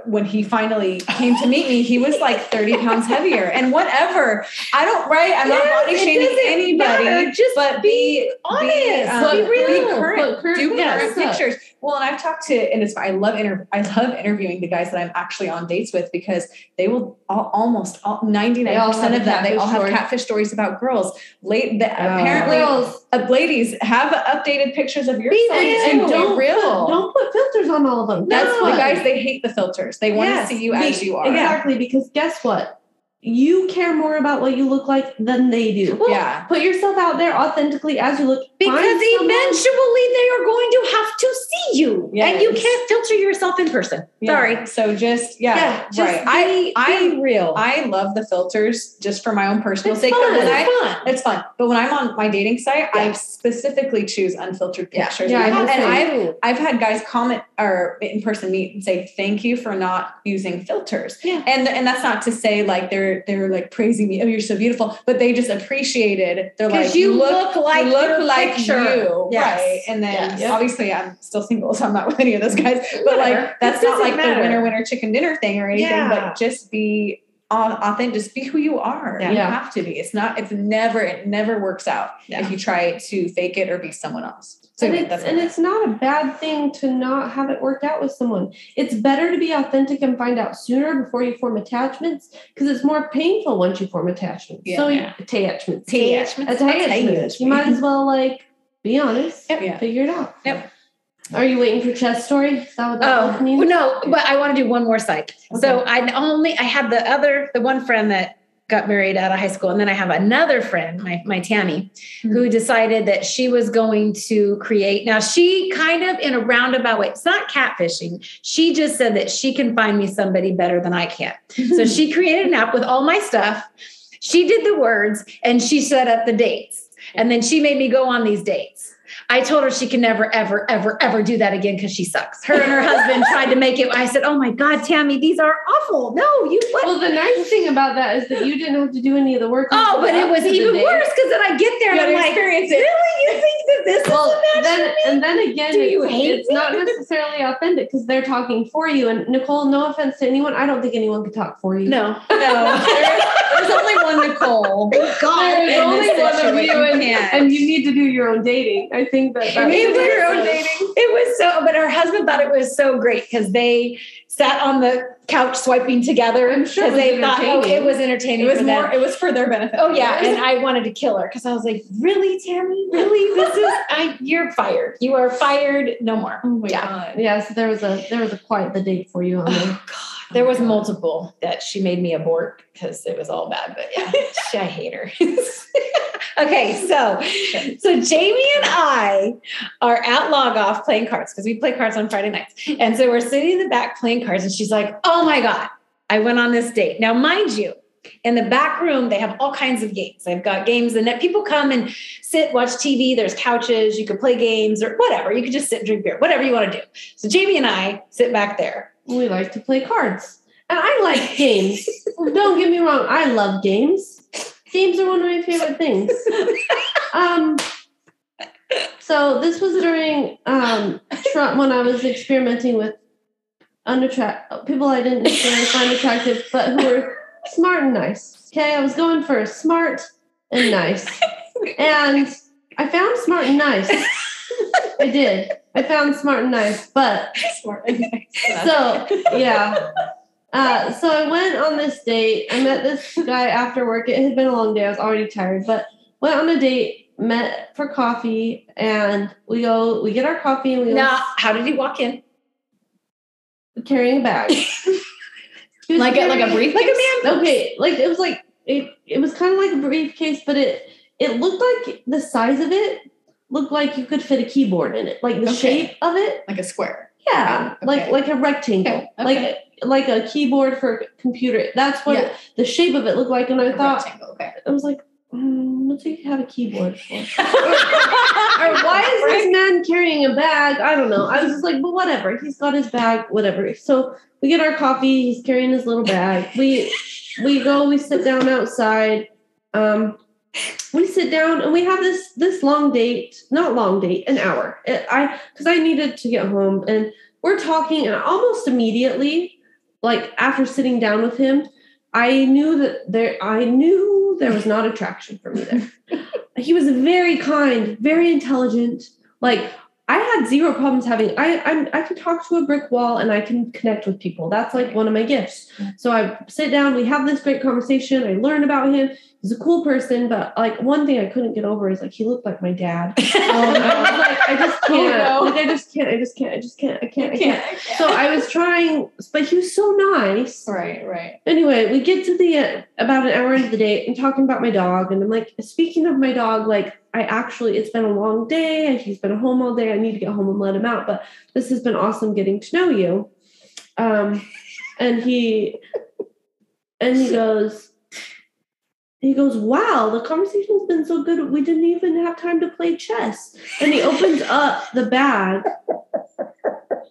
S1: when he finally came to meet me, he was like 30 pounds heavier. And whatever, I don't, right? I'm not
S3: Yes,
S1: body shaming anybody.
S3: matter. Just
S1: but
S3: be
S1: be
S3: honest.
S1: um,
S3: Be real.
S1: current.
S2: Current
S1: do current pictures. Well, and I've talked to, and it's I love inter- I love interviewing the guys that I'm actually on dates with because they will all, almost all, 99%
S2: all
S1: of them they all have
S2: catfish
S1: stories about girls. Late, the,
S3: Oh.
S1: apparently,
S2: Girls,
S1: uh, ladies have updated pictures of yourself.
S3: real.
S2: and don't
S1: Be real.
S2: Put, don't put filters on all of them.
S1: That's
S2: Guess
S1: the guys. They hate the filters. They want
S3: Yes.
S1: to see you as you are.
S2: Exactly, because guess what? You care more about what you look like than they do.
S3: Well,
S1: Yeah.
S2: Put yourself out there authentically as you look.
S3: Because eventually they are going to have to see you. And you can't filter yourself in person.
S1: Yeah.
S3: Sorry.
S1: So just yeah,
S3: just
S1: right. I
S3: be,
S1: I
S3: be real.
S1: I love the filters just for my own personal
S3: it's
S1: sake.
S3: fun.
S1: But when I
S3: It's fun.
S1: It's fun. But when I'm on my dating site, I specifically choose unfiltered pictures.
S2: Yeah, I
S1: and
S2: do.
S1: I've I've had guys comment or in person meet and say, thank you for not using filters.
S3: Yeah.
S1: And and that's not to say like they're they're like praising me, oh, you're so beautiful, but they just appreciated. They're like,
S3: you look like
S1: you look like
S3: picture.
S1: you.
S3: Yes.
S1: Right. And then
S3: Yes.
S1: obviously I'm still single, so I'm not with any of those guys. But
S3: Whatever.
S1: like that's
S3: It
S1: not like
S3: doesn't
S1: the winner winner chicken dinner thing or anything,
S3: Yeah.
S1: but just be authentic, just be who you are.
S3: Yeah.
S1: You
S2: Yeah.
S1: have to be. It's not, it's never, it never works out
S3: Yeah.
S1: if you try to fake it or be someone else. So
S2: and it's, and it's not a bad thing to not have it worked out with someone. It's better to be authentic and find out sooner before you form attachments because it's more painful once you form attachments. so
S1: Yeah.
S2: attachments.
S3: Attachments.
S2: Attachments. You might as well like be honest.
S1: Yeah.
S2: Figure it out.
S1: Yep.
S2: Are you waiting for chest story? Is that what that
S3: Oh
S2: book means?
S3: no, but I want to do one more site. So I only I had the other the one friend that got married out of high school, and then I have another friend, my my Tammy, who hmm. decided that she was going to create. Now she kind of in a roundabout way. It's not catfishing. She just said that she can find me somebody better than I can. So she created an app with all my stuff. She did the words and she set up the dates. And then she made me go on these dates. I told her she can never, ever, ever, ever do that again because she sucks. Her and her husband tried to make it. I said, Oh my God, Tammy, these are awful. No, you what?
S2: Well, the nice thing about that is that you didn't have to do any of the work.
S3: oh, but it was even worse because then I get there
S1: you
S3: and I'm like,
S1: it.
S3: Really? You think this
S2: Well, then, and then again, it's, it's not necessarily authentic because they're talking for you. And Nicole, no offense to anyone, I don't think anyone could talk for you.
S3: No.
S1: No, there- there's only one Nicole.
S3: Thank God.
S2: There's only one of you, and, and you need to do your own dating. I think that
S3: It
S2: that's
S1: You do your own dating.
S3: It was so, but her husband thought it was so great because they sat on the couch swiping together.
S2: I'm sure it
S3: because
S2: was
S3: they thought, oh, it was entertaining.
S1: It was
S3: for them.
S1: more, it was for their benefit.
S3: Oh yeah, and I wanted to kill her because I was like, "Really, Tammy? Really? This is I? You're fired. You are fired. No more."
S1: Oh my
S3: Yeah.
S1: God.
S2: yeah. So there was a there was a quite the date for you on there.
S3: Oh God. Oh there was multiple that she made me abort because it was all bad. But yeah, she, I hate her. okay, so so Jamie and I are at log off playing cards because we play cards on Friday nights, and so we're sitting in the back playing cards, and she's like, "Oh my god, I went on this date." Now, mind you. In the back room, they have all kinds of games. They've got games, and that people come and sit, watch TV. There's couches. You could play games or whatever. You could just sit and drink beer, whatever you want to do. So Jamie and I sit back there,
S2: We like to play cards. And I like games. Don't get me wrong, I love games. Games are one of my favorite things. Um, so this was during um, Trump when I was experimenting with unattract people I didn't necessarily find attractive, but who were smart and nice. Okay, I was going for smart and nice, and I found smart and nice. I did. I found smart and nice, but
S1: Smart and nice.
S2: so yeah. Uh, so I went on this date. I met this guy after work. It had been a long day. I was already tired, but went on a date, met for coffee, and we go. We get our coffee and we go
S3: Now, how did he walk in?
S2: carrying a bag.
S3: Like a like a
S2: carrying-
S3: briefcase? Like a man.
S2: Okay, like it was like it. It was kind of like a briefcase, but it it looked like the size of it looked like you could fit a keyboard in it. Like the
S1: Okay.
S2: shape of it,
S1: Like a square.
S2: yeah,
S1: Okay.
S2: like like a rectangle,
S1: Okay,
S2: like like a keyboard for a computer. That's what
S1: Yeah.
S2: the shape of it looked like, and I
S1: A
S2: thought. I was like, mm, what do you have a keyboard for? or why is this man carrying a bag? I don't know. I was just like, but whatever. He's got his bag, whatever. So we get our coffee. He's carrying his little bag. We we go. We sit down outside. Um, we sit down and we have this this long date. Not long date, an hour. I because I needed to get home and we're talking and almost immediately, like after sitting down with him, I knew that there. I knew there was not attraction for me there. he was very kind, very intelligent. Like I had zero problems having. I I'm, I can talk to a brick wall and I can connect with people. That's like one of my gifts. Mm-hmm. So I sit down. We have this great conversation. I learn about him. He's a cool person, but like one thing I couldn't get over is like he looked like my dad. And I was like, I just
S1: Oh,
S2: can't.
S1: no.
S2: Like I just can't. I just can't. I just can't. I can't. I can't.
S1: can't.
S2: So I was trying, but he was so nice.
S1: Right. Right.
S2: Anyway, we get to the uh, about an hour into the date and talking about my dog, and I'm like, speaking of my dog, like I actually, it's been a long day. and He's been home all day. I need to get home and let him out. But this has been awesome getting to know you. Um, and he, and he goes, he goes, wow, the conversation's been so good. We didn't even have time to play chess. And he opens up the bag,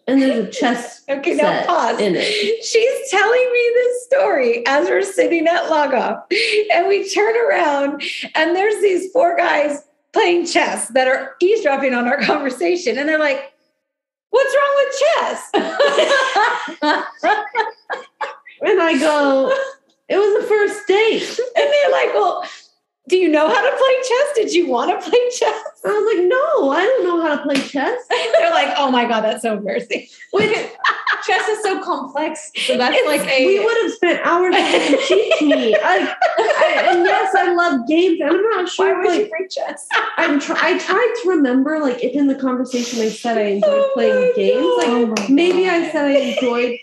S2: and there's a chess
S3: Okay, now
S2: set
S3: pause.
S2: in it.
S3: She's telling me this story as we're sitting at log off, and we turn around, and there's these four guys playing chess that are eavesdropping on our conversation, and they're like, "What's wrong with chess?"
S2: And I go, it was the first date.
S3: and they're like, "Well, do you know how to play chess? Did you want to play chess?"
S2: I was like, no, I don't know how to play chess.
S3: They're like, "Oh my god, that's so embarrassing."
S1: Which chess is so complex. So that's
S3: It's-
S1: like a
S2: We would have spent hours teach me. I, I, and yes, I love games. And I'm not sure.
S3: Why would you
S2: Like,
S3: play chess?
S2: I'm try- I tried to remember, like, if in the conversation I said I enjoyed
S3: Oh
S2: playing games. Like,
S1: Oh
S2: maybe I said I enjoyed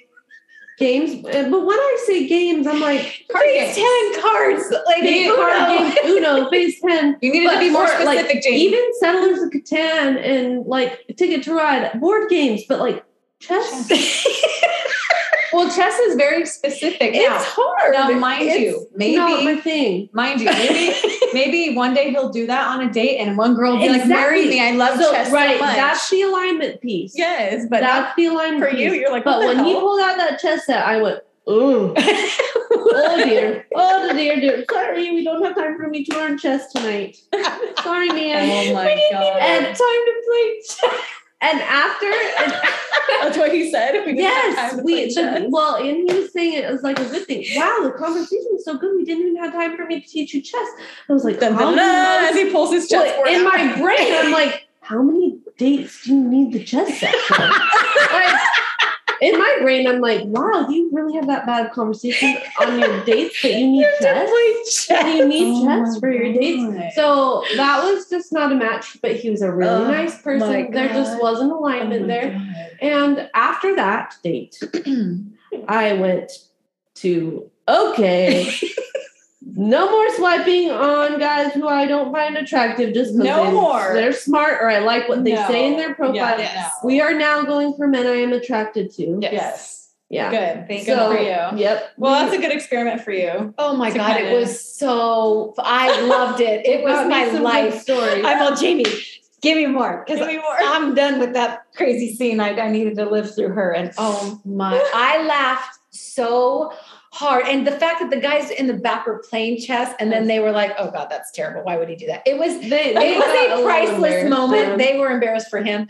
S2: games. uh, But when I say games, I'm like,
S1: card
S3: Phase
S1: games.
S3: ten cards, like Uno.
S2: card games, Uno, Phase 10.
S1: You needed
S2: But
S1: to be more
S2: like,
S1: specific, Jamie.
S2: Even Settlers of Catan and like Ticket to Ride, board games, but like chess.
S1: well, chess is very specific. Now,
S3: It's hard.
S1: now mind
S3: It's
S1: you, maybe
S2: not my thing.
S1: mind you, maybe maybe one day he'll do that on a date, and one girl will be like, "Marry me, I love
S2: So,
S1: chess
S2: right,
S1: so much."
S2: that's the alignment piece.
S1: yes, but not
S2: that's the alignment
S3: for you,
S2: piece.
S3: you're like,
S2: But when he pulled out that chess set, I went, oh, oh dear, oh dear, dear. Sorry, we don't have time for me to learn chess tonight. Sorry, man.
S1: oh my
S3: We didn't
S1: god.
S3: even have time to play chess.
S2: And after, and
S1: That's what he said. We didn't have time
S2: yes, we the, well, and he was saying it was like a good thing. Wow, the conversation was so good. We didn't even have time for me to teach you chess. I was like,
S1: Dun, dun, as he pulls his chess
S2: Well, in
S1: out.
S2: my brain, I'm like, how many dates do you need the chess set for? like, in my brain, I'm like, wow, you really have that bad conversation on your dates that you need chess?
S3: chess.
S2: you need
S1: Oh
S2: chess
S1: my
S2: for your dates? So that was just not a match, but he was a really
S1: Oh
S2: nice person. There just wasn't
S1: Oh
S2: alignment
S1: my
S2: there.
S1: God.
S2: And after that date, I went to okay. No more swiping on guys who I don't find attractive just because
S1: No
S2: they,
S1: more.
S2: they're smart or I like what they
S1: No.
S2: say in their profile.
S1: Yeah,
S3: Yes.
S2: We are now going for men I am attracted to.
S3: Yes.
S1: Yes.
S2: Yeah.
S1: Good.
S3: Thank
S1: good
S2: So,
S1: for you.
S2: Yep.
S1: Well, that's a good experiment for you.
S3: Oh my god,
S1: kinda-
S3: it was so I loved it. It was my life.
S2: story.
S3: I'm all Jamie, give me more. Because
S1: Give me more.
S3: I'm done with that crazy scene. I, I needed to live through her. And oh my, I laughed so hard. And the fact that the guys in the back were playing chess and then they were like, oh God, that's terrible. Why would he do that? It was
S2: They,
S3: it
S2: they got
S3: was a priceless moment. They were embarrassed for him.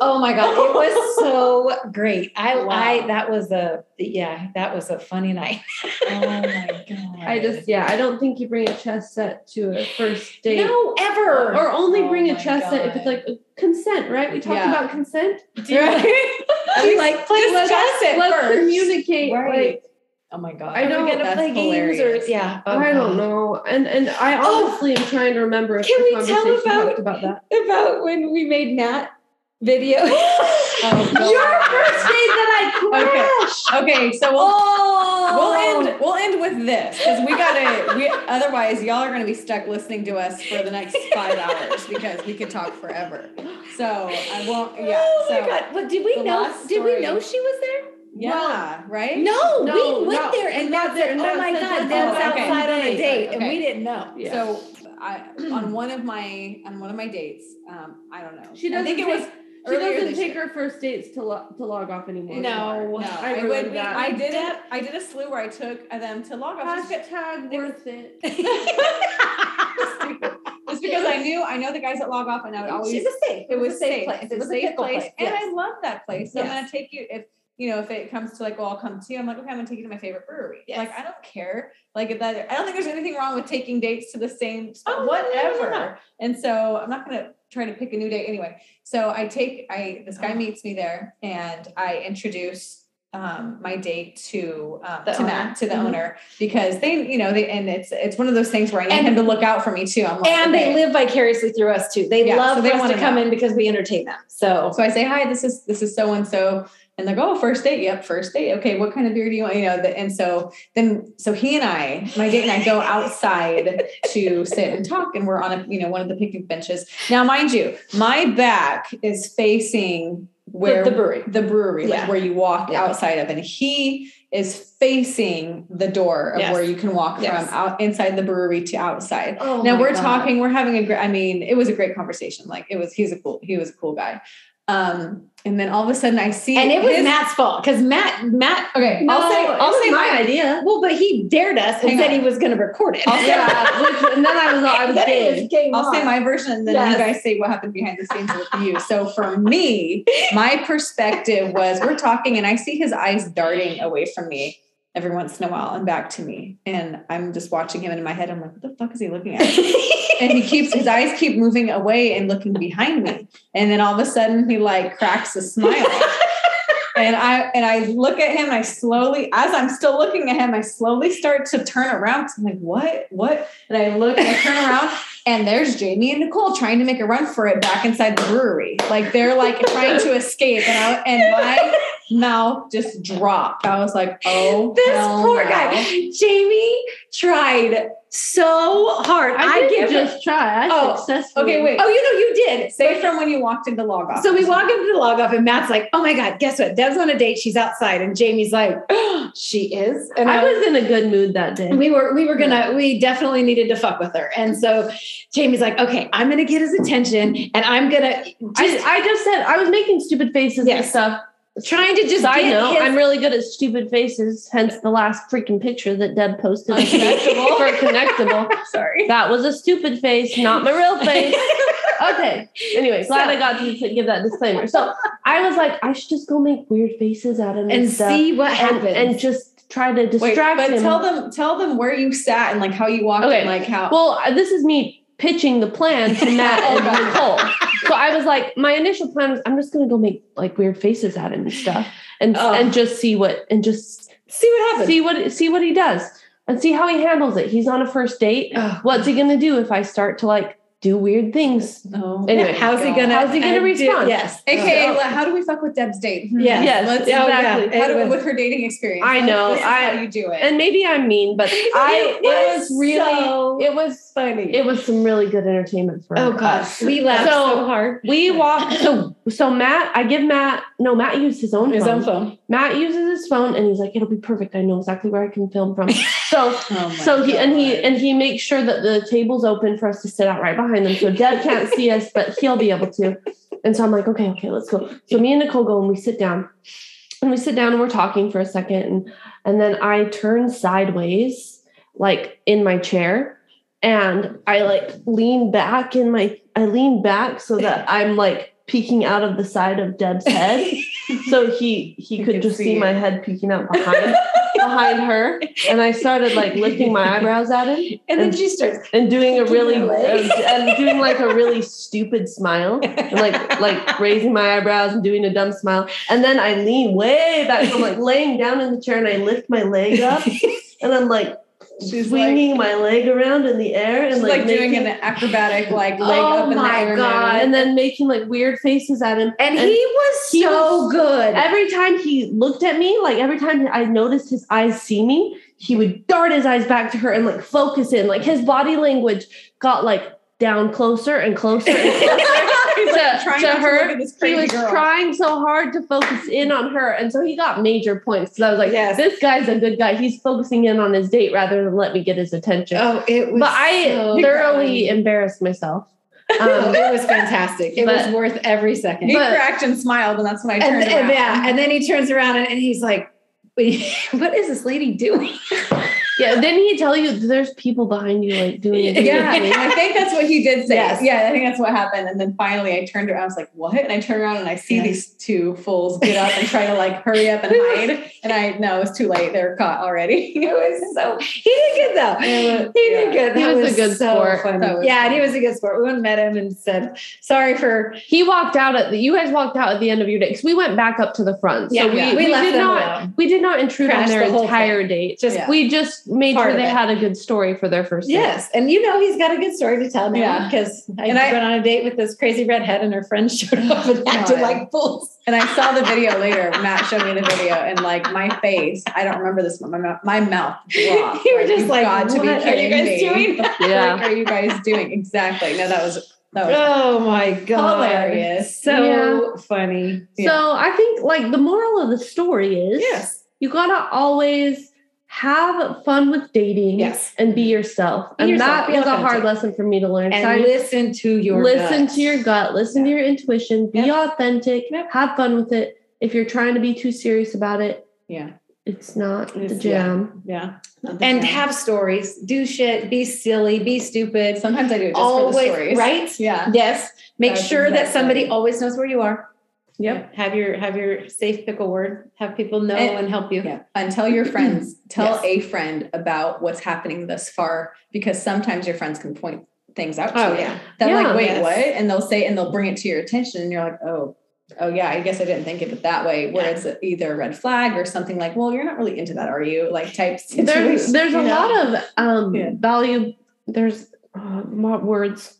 S3: Oh my God. It was so great. I
S1: Wow.
S3: I that was a yeah, that was a funny night.
S1: Oh my god.
S2: I just yeah, I don't think you bring a chess set to a first date.
S3: No, ever.
S2: Or only
S1: Oh
S2: bring a chess set if it's like consent, right? We talked
S1: Yeah.
S2: about consent.
S1: right.
S3: Are we like play
S1: Discuss
S3: chess?
S1: it
S2: Let's
S1: first.
S2: communicate.
S1: Right.
S2: Like
S1: Oh my god.
S2: I don't-
S3: gonna
S1: that's
S3: play games
S1: hilarious.
S3: or yeah?
S2: Oh, I don't know. And and I
S3: Oh.
S2: honestly am trying to remember if
S3: Can
S2: the
S3: we tell about-
S2: about that.
S3: About when we made Matt video.
S1: Oh, God.
S2: Your first date that I crashed.
S1: Okay, so we'll
S3: oh,
S1: we'll end we'll end with this because we gotta we otherwise y'all are gonna be stuck listening to us for the next five hours because we could talk forever. So I won't yeah.
S3: Oh
S1: so
S3: my god! But did we know? Did we know she was there?
S1: Yeah, right?
S3: No,
S2: No,
S3: we went
S2: no,
S3: there and
S2: got there
S3: "Oh my god,
S2: that's
S3: outside on a date," and
S1: Okay.
S3: we didn't know.
S2: Yeah.
S1: So I on one of my on one of my dates, um, I don't know.
S2: She
S1: I
S2: doesn't
S1: think it was
S2: She doesn't take
S1: year.
S2: her first dates to lo- to log off anymore.
S3: No.
S1: No,
S2: I
S1: I, would,
S2: that.
S1: I did
S3: Deb-
S1: I did a slew where I took them to log off
S2: Hashtag worth it.
S1: just because I knew I know the guys that log off and I would always
S3: She was safe.
S1: it was
S3: a
S1: safe.
S3: place. It was a
S1: safe place,
S3: place.
S1: and
S3: yes.
S1: I love that place. So I'm gonna take you if you know if it comes to like, well, I'll come to you. I'm like, okay, I'm gonna take you to my favorite brewery.
S3: Yes.
S1: Like, I don't care. Like if that, I don't think there's anything wrong with taking dates to the same spot,
S3: Oh, no, no, no, no,
S1: whatever. And so I'm not gonna try to pick a new date anyway. So I take I this guy
S3: Oh.
S1: meets me there, and I introduce. Um, my date to um, to
S3: owner.
S1: Matt to the
S3: Mhm.
S1: owner because they you know they and it's it's one of those things where I need
S3: And-
S1: him to look out for me too. I'm like,
S3: and
S1: okay.
S3: they live vicariously through us too. They
S1: Yeah,
S3: love
S1: so they
S3: us
S1: wanna
S3: to come
S1: know.
S3: in because we entertain them. So
S1: So I say, hi, this is this is so and so. And they go, oh, first date. Yep, first date. Okay, what kind of beer do you want? You know, the, and so then so he and I, my date and I go outside to sit and talk, and we're on a you know one of the picnic benches. Now, mind you, my back is facing where
S3: the brewery.
S1: the brewery, like where you walk
S3: Yeah.
S1: outside of, and he is facing the door of
S3: Yes.
S1: where you can walk
S3: Yes.
S1: from out inside the brewery to outside
S2: Oh
S1: now we're
S2: God.
S1: talking we're having a great i mean it was a great conversation like it was he's a cool he was a cool guy um and then all of a sudden i see
S3: and it was
S1: his-
S3: Matt's fault because Matt Matt
S1: okay
S2: No,
S1: i'll say i'll say
S2: my
S1: my
S2: idea.
S3: well, but he dared us and
S1: Hang
S3: said
S1: on.
S3: he was going to record it.
S1: I'll say-
S2: Yeah, which, and then I was I was big.
S1: I'll say my version and then
S3: Yes.
S1: you guys say what happened behind the scenes with you. So for me, my perspective was we're talking and I see his eyes darting away from me every once in a while and back to me. And I'm just watching him and in my head, I'm like, what the fuck is he looking at? and he keeps his eyes keep moving away and looking behind me. And then all of a sudden he like cracks a smile. And i and i look at him and i slowly as i'm still looking at him i slowly start to turn around. I'm like what what? And i look and i turn around and there's jamie and nicole trying to make a run for it back inside the brewery. Like they're like trying to escape. And i and my mouth just dropped i was like oh
S3: this poor
S1: no.
S3: guy, Jamie, tried so hard.
S2: I,
S3: I, give
S2: just try. I
S1: Oh,
S2: successfully.
S1: okay wait
S3: Oh, you know, you did.
S1: say from when you walked into log off
S3: So we walk into the log off, and Matt's like, "Oh my god, guess what? Deb's on a date. She's outside." And Jamie's like, oh, "She is." And
S2: I was in a good mood that day.
S3: we were we were gonna we definitely needed to fuck with her and so jamie's like okay i'm gonna get his attention and i'm gonna
S2: I,
S3: just
S2: I just said I was making stupid faces and stuff.
S3: Trying to just
S2: Side
S3: get
S2: note,
S3: his-
S2: I'm really good at stupid faces, hence the last freaking picture that Deb posted
S1: Unconnectable.
S2: for connectable.
S1: sorry
S2: That was a stupid face, not my real face. Okay. Anyway, glad
S3: So-
S2: I got to give that disclaimer. So I was like, I should just go make weird faces at him and,
S3: see what
S2: and,
S3: happens
S2: and just try to
S1: Wait,
S2: distract
S1: but
S2: him.
S1: tell them tell them where you sat and like how you walked
S2: Okay.
S1: and like how
S2: Well, this is me pitching the plan to Matt and. Nicole. So I was like, my initial plan was I'm just gonna go make like weird faces at him and stuff, and
S3: Oh.
S2: and just see what and just
S3: see what happens
S2: see what see what he does and see how he handles it. He's on a first date.
S3: Oh,
S2: What's he gonna do if I start to like do weird things.
S1: No.
S2: Anyway,
S3: how's he gonna?
S2: How's he gonna
S3: and do-
S2: respond?
S3: yes.
S1: AKA,
S2: So-
S1: how do we fuck with Deb's date? Hmm.
S3: Yes.
S2: Yes,
S1: Let's,
S3: Yeah,
S2: exactly.
S3: yeah.
S1: how do,
S3: was-
S1: with her dating experience.
S2: I know,
S1: This is
S2: I-
S1: how you do it.
S2: And maybe I'm mean, but I it was really
S3: so
S2: it was
S3: funny.
S2: it was some really good entertainment for
S3: oh
S2: us.
S3: Oh gosh, we laughed so,
S2: So,
S3: hard.
S2: We walked so so Matt, I give Matt no, Matt used his own
S3: His
S2: phone.
S3: own phone.
S2: Matt uses his phone and he's like, it'll be perfect. I know exactly where I can film from. So
S1: oh
S2: so he and he and he makes sure that the table's open for us to sit out right behind them. So Deb can't see us, but he'll be able to. And so I'm like, okay, okay, let's go. So me and Nicole go and we sit down. And we sit down and we're talking for a second. And and then I turn sideways, like in my chair, and I like lean back in my I lean back so that I'm like peeking out of the side of Deb's head. so he he
S1: You
S2: could just
S1: see
S2: see my head peeking out behind behind her. And I started like lifting my eyebrows at him
S3: And then she starts.
S2: and doing a really
S3: your
S2: and doing like a really stupid smile and like like raising my eyebrows and doing a dumb smile and then i lean way back i'm like laying down in the chair and i lift my leg up and i'm like
S1: She's
S2: swinging my leg around in the air and
S1: She's
S2: like,
S1: like, doing an acrobatic like oh leg
S3: Oh
S1: up in the air.
S3: God.
S2: and then making like weird faces at him
S3: And he was
S2: he
S3: so
S2: was-
S3: good.
S2: every time he looked at me like every time i noticed his eyes see me he would dart his eyes back to her and like focus in like his body language got like down closer and closer and closer
S1: He's like
S2: to, to
S1: to
S2: her.
S1: this
S2: he was
S1: girl.
S2: trying so hard to focus in on her, and so he got major points. So I was like,
S3: Yes.
S2: "This guy's a good guy. He's focusing in on his date rather than let me get his attention."
S3: oh, it was.
S2: but I
S3: so
S2: thoroughly embarrassed myself. Um,
S3: it was fantastic. It was worth every second.
S1: He
S2: But-
S1: cracked and smiled, and that's when I turned
S3: and
S1: around.
S3: yeah, and then he turns around and, and he's like, "What is this lady doing?"
S2: Yeah, didn't he tell you there's people behind you like doing? weird
S1: yeah,
S2: things?
S1: I think that's what he did say.
S3: Yes.
S1: Yeah, I think that's what happened. And then finally I turned around, I was like, what? And I turned around and I see
S3: Yes.
S1: these two fools get up and try to like hurry up and hide. And I no, it was too late. They were caught already.
S3: It was so. He did good though.
S1: Yeah.
S3: He did good.
S2: He
S3: That
S2: was a good
S3: so
S2: sport.
S3: funny.
S1: Was
S3: yeah, and he was a good sport. We went and met him and said, "Sorry for
S2: He walked out at the. You guys walked out at the end of your date because we went back up to the front.
S3: yeah."
S2: so we,
S3: we,
S2: we
S3: left
S2: did
S3: them
S2: not.
S3: alone.
S2: We did not intrude on their
S3: the
S2: entire date.
S3: Just
S1: Yeah.
S2: We just made sure they
S3: it.
S2: had a good story for their first date.
S3: Yes, and you know he's got a good story to tell now
S1: Yeah.
S3: because I
S1: And I-
S3: went on a date with this crazy redhead and her friends showed up and acted
S1: God.
S3: like fools.
S1: And I saw the video later. Matt showed me the video, and like my face, I don't remember this. My mouth, my mouth dropped.
S3: You were just
S1: "You've
S3: like,
S1: got to be
S3: "What are you guys
S1: me."
S3: doing?
S2: Yeah.
S1: Like, are you guys doing exactly? No, that was that was
S3: Oh my god,
S1: Hilarious.
S3: So funny.
S1: Yeah.
S2: So I think like the moral of the story is
S3: Yes,
S2: you gotta always have fun with dating
S3: yes,
S2: and be yourself.
S3: Be
S2: and
S3: yourself,
S2: that
S3: be
S2: was a hard lesson for me to learn. So
S3: and
S2: I-
S3: listen to your
S2: listen
S3: gut.
S2: to your gut, listen to your intuition, be
S3: Yep.
S2: authentic,
S3: Yep.
S2: have fun with it. If you're trying to be too serious about it,
S1: yeah,
S2: it's not the
S1: It's- yeah.
S2: jam.
S1: yeah.
S3: and have stories. Do shit. Be silly. Be stupid.
S1: sometimes I do it just for the
S3: always
S1: stories.
S3: right.
S1: Yeah.
S3: Yes. Make
S1: That's
S3: sure that somebody always knows where you are.
S2: Yep.
S3: Have your have your safe pickle word. Have people know
S1: And-
S3: and, help you.
S1: Yeah. And tell your friends, tell
S3: Yes.
S1: a friend about what's happening thus far because sometimes your friends can point things out to
S3: Oh
S1: you.
S3: yeah.
S1: That
S2: Yeah.
S1: like, wait,
S3: Yes.
S1: what? And they'll say, and they'll bring it to your attention, and you're like, oh, oh yeah, I guess I didn't think of it that way. Where
S3: Yeah.
S1: it's either a red flag or something like, well, you're not really into that, are you? Like type situation.
S2: There's there's a
S1: know?
S2: lot of um
S1: Yeah.
S2: value. There's uh, what words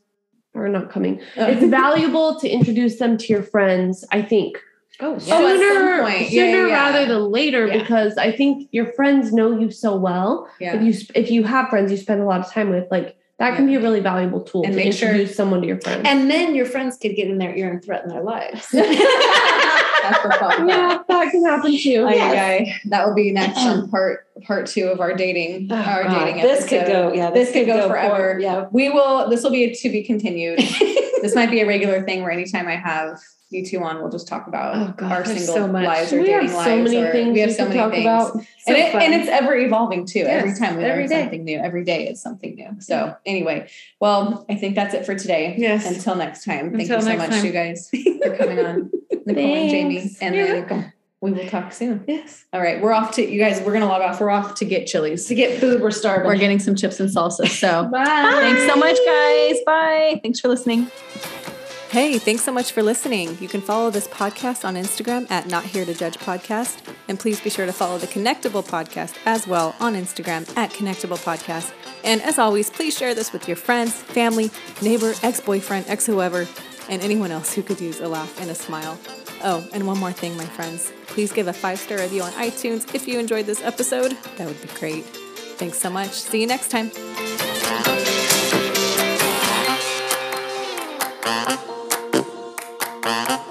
S2: are not coming.
S1: Oh.
S2: It's valuable to introduce them to your friends. I think
S3: Oh
S1: Oh,
S2: sooner
S1: point.
S2: Sooner
S1: yeah, yeah.
S2: rather than later
S3: Yeah.
S2: because I think your friends know you so well.
S1: yeah.
S2: If you if you have friends you spend a lot of time with, like that can be a really valuable tool
S1: And
S2: to
S1: make sure-
S2: introduce someone to your friends.
S3: And then your friends could get in their ear and threaten their lives.
S1: That's the fun.
S2: yeah, that can happen too.
S1: Ay,
S3: Yes.
S1: ay, ay. That will be next on part part two of our dating
S3: Oh,
S1: our
S3: God.
S1: dating
S3: This could go. Yeah.
S1: This could go
S3: for-
S1: forever.
S3: yeah.
S1: We will. This will be a to be continued. this might be a regular thing where anytime I have you two on, we'll just talk about
S3: Oh, God,
S1: our single
S3: so much.
S1: lives or
S2: we
S1: dating
S2: have so
S1: lives.
S2: many
S1: or,
S2: things
S1: we have so many
S2: talk
S1: things.
S2: about.
S3: So
S1: and, it, and it's ever evolving too. Every time we
S3: every
S1: learn
S3: day.
S1: something new. Every day is something new. So anyway, well, I think that's it for today.
S3: Yes.
S1: Until next time. Thank
S3: Until
S1: you so much,
S3: time.
S1: you guys, for coming on. Nicole and Jamie. And
S3: welcome.
S1: we will talk soon.
S3: Yes.
S1: All right, we're off to you guys. We're gonna log off. We're off to get Chili's.
S3: To get food, we're starving.
S1: We're getting some chips and salsa. So
S2: Bye.
S1: thanks so much, guys. Bye. Thanks for listening. Hey, thanks so much for listening. You can follow this podcast on Instagram at Not Here to Judge Podcast. And please be sure to follow the Connectable Podcast as well on Instagram at Connectable Podcast. And as always, please share this with your friends, family, neighbor, ex boyfriend, ex whoever, and anyone else who could use a laugh and a smile. Oh, and one more thing, my friends. Please give a five star review on iTunes if you enjoyed this episode. That would be great. Thanks so much. See you next time. Bye.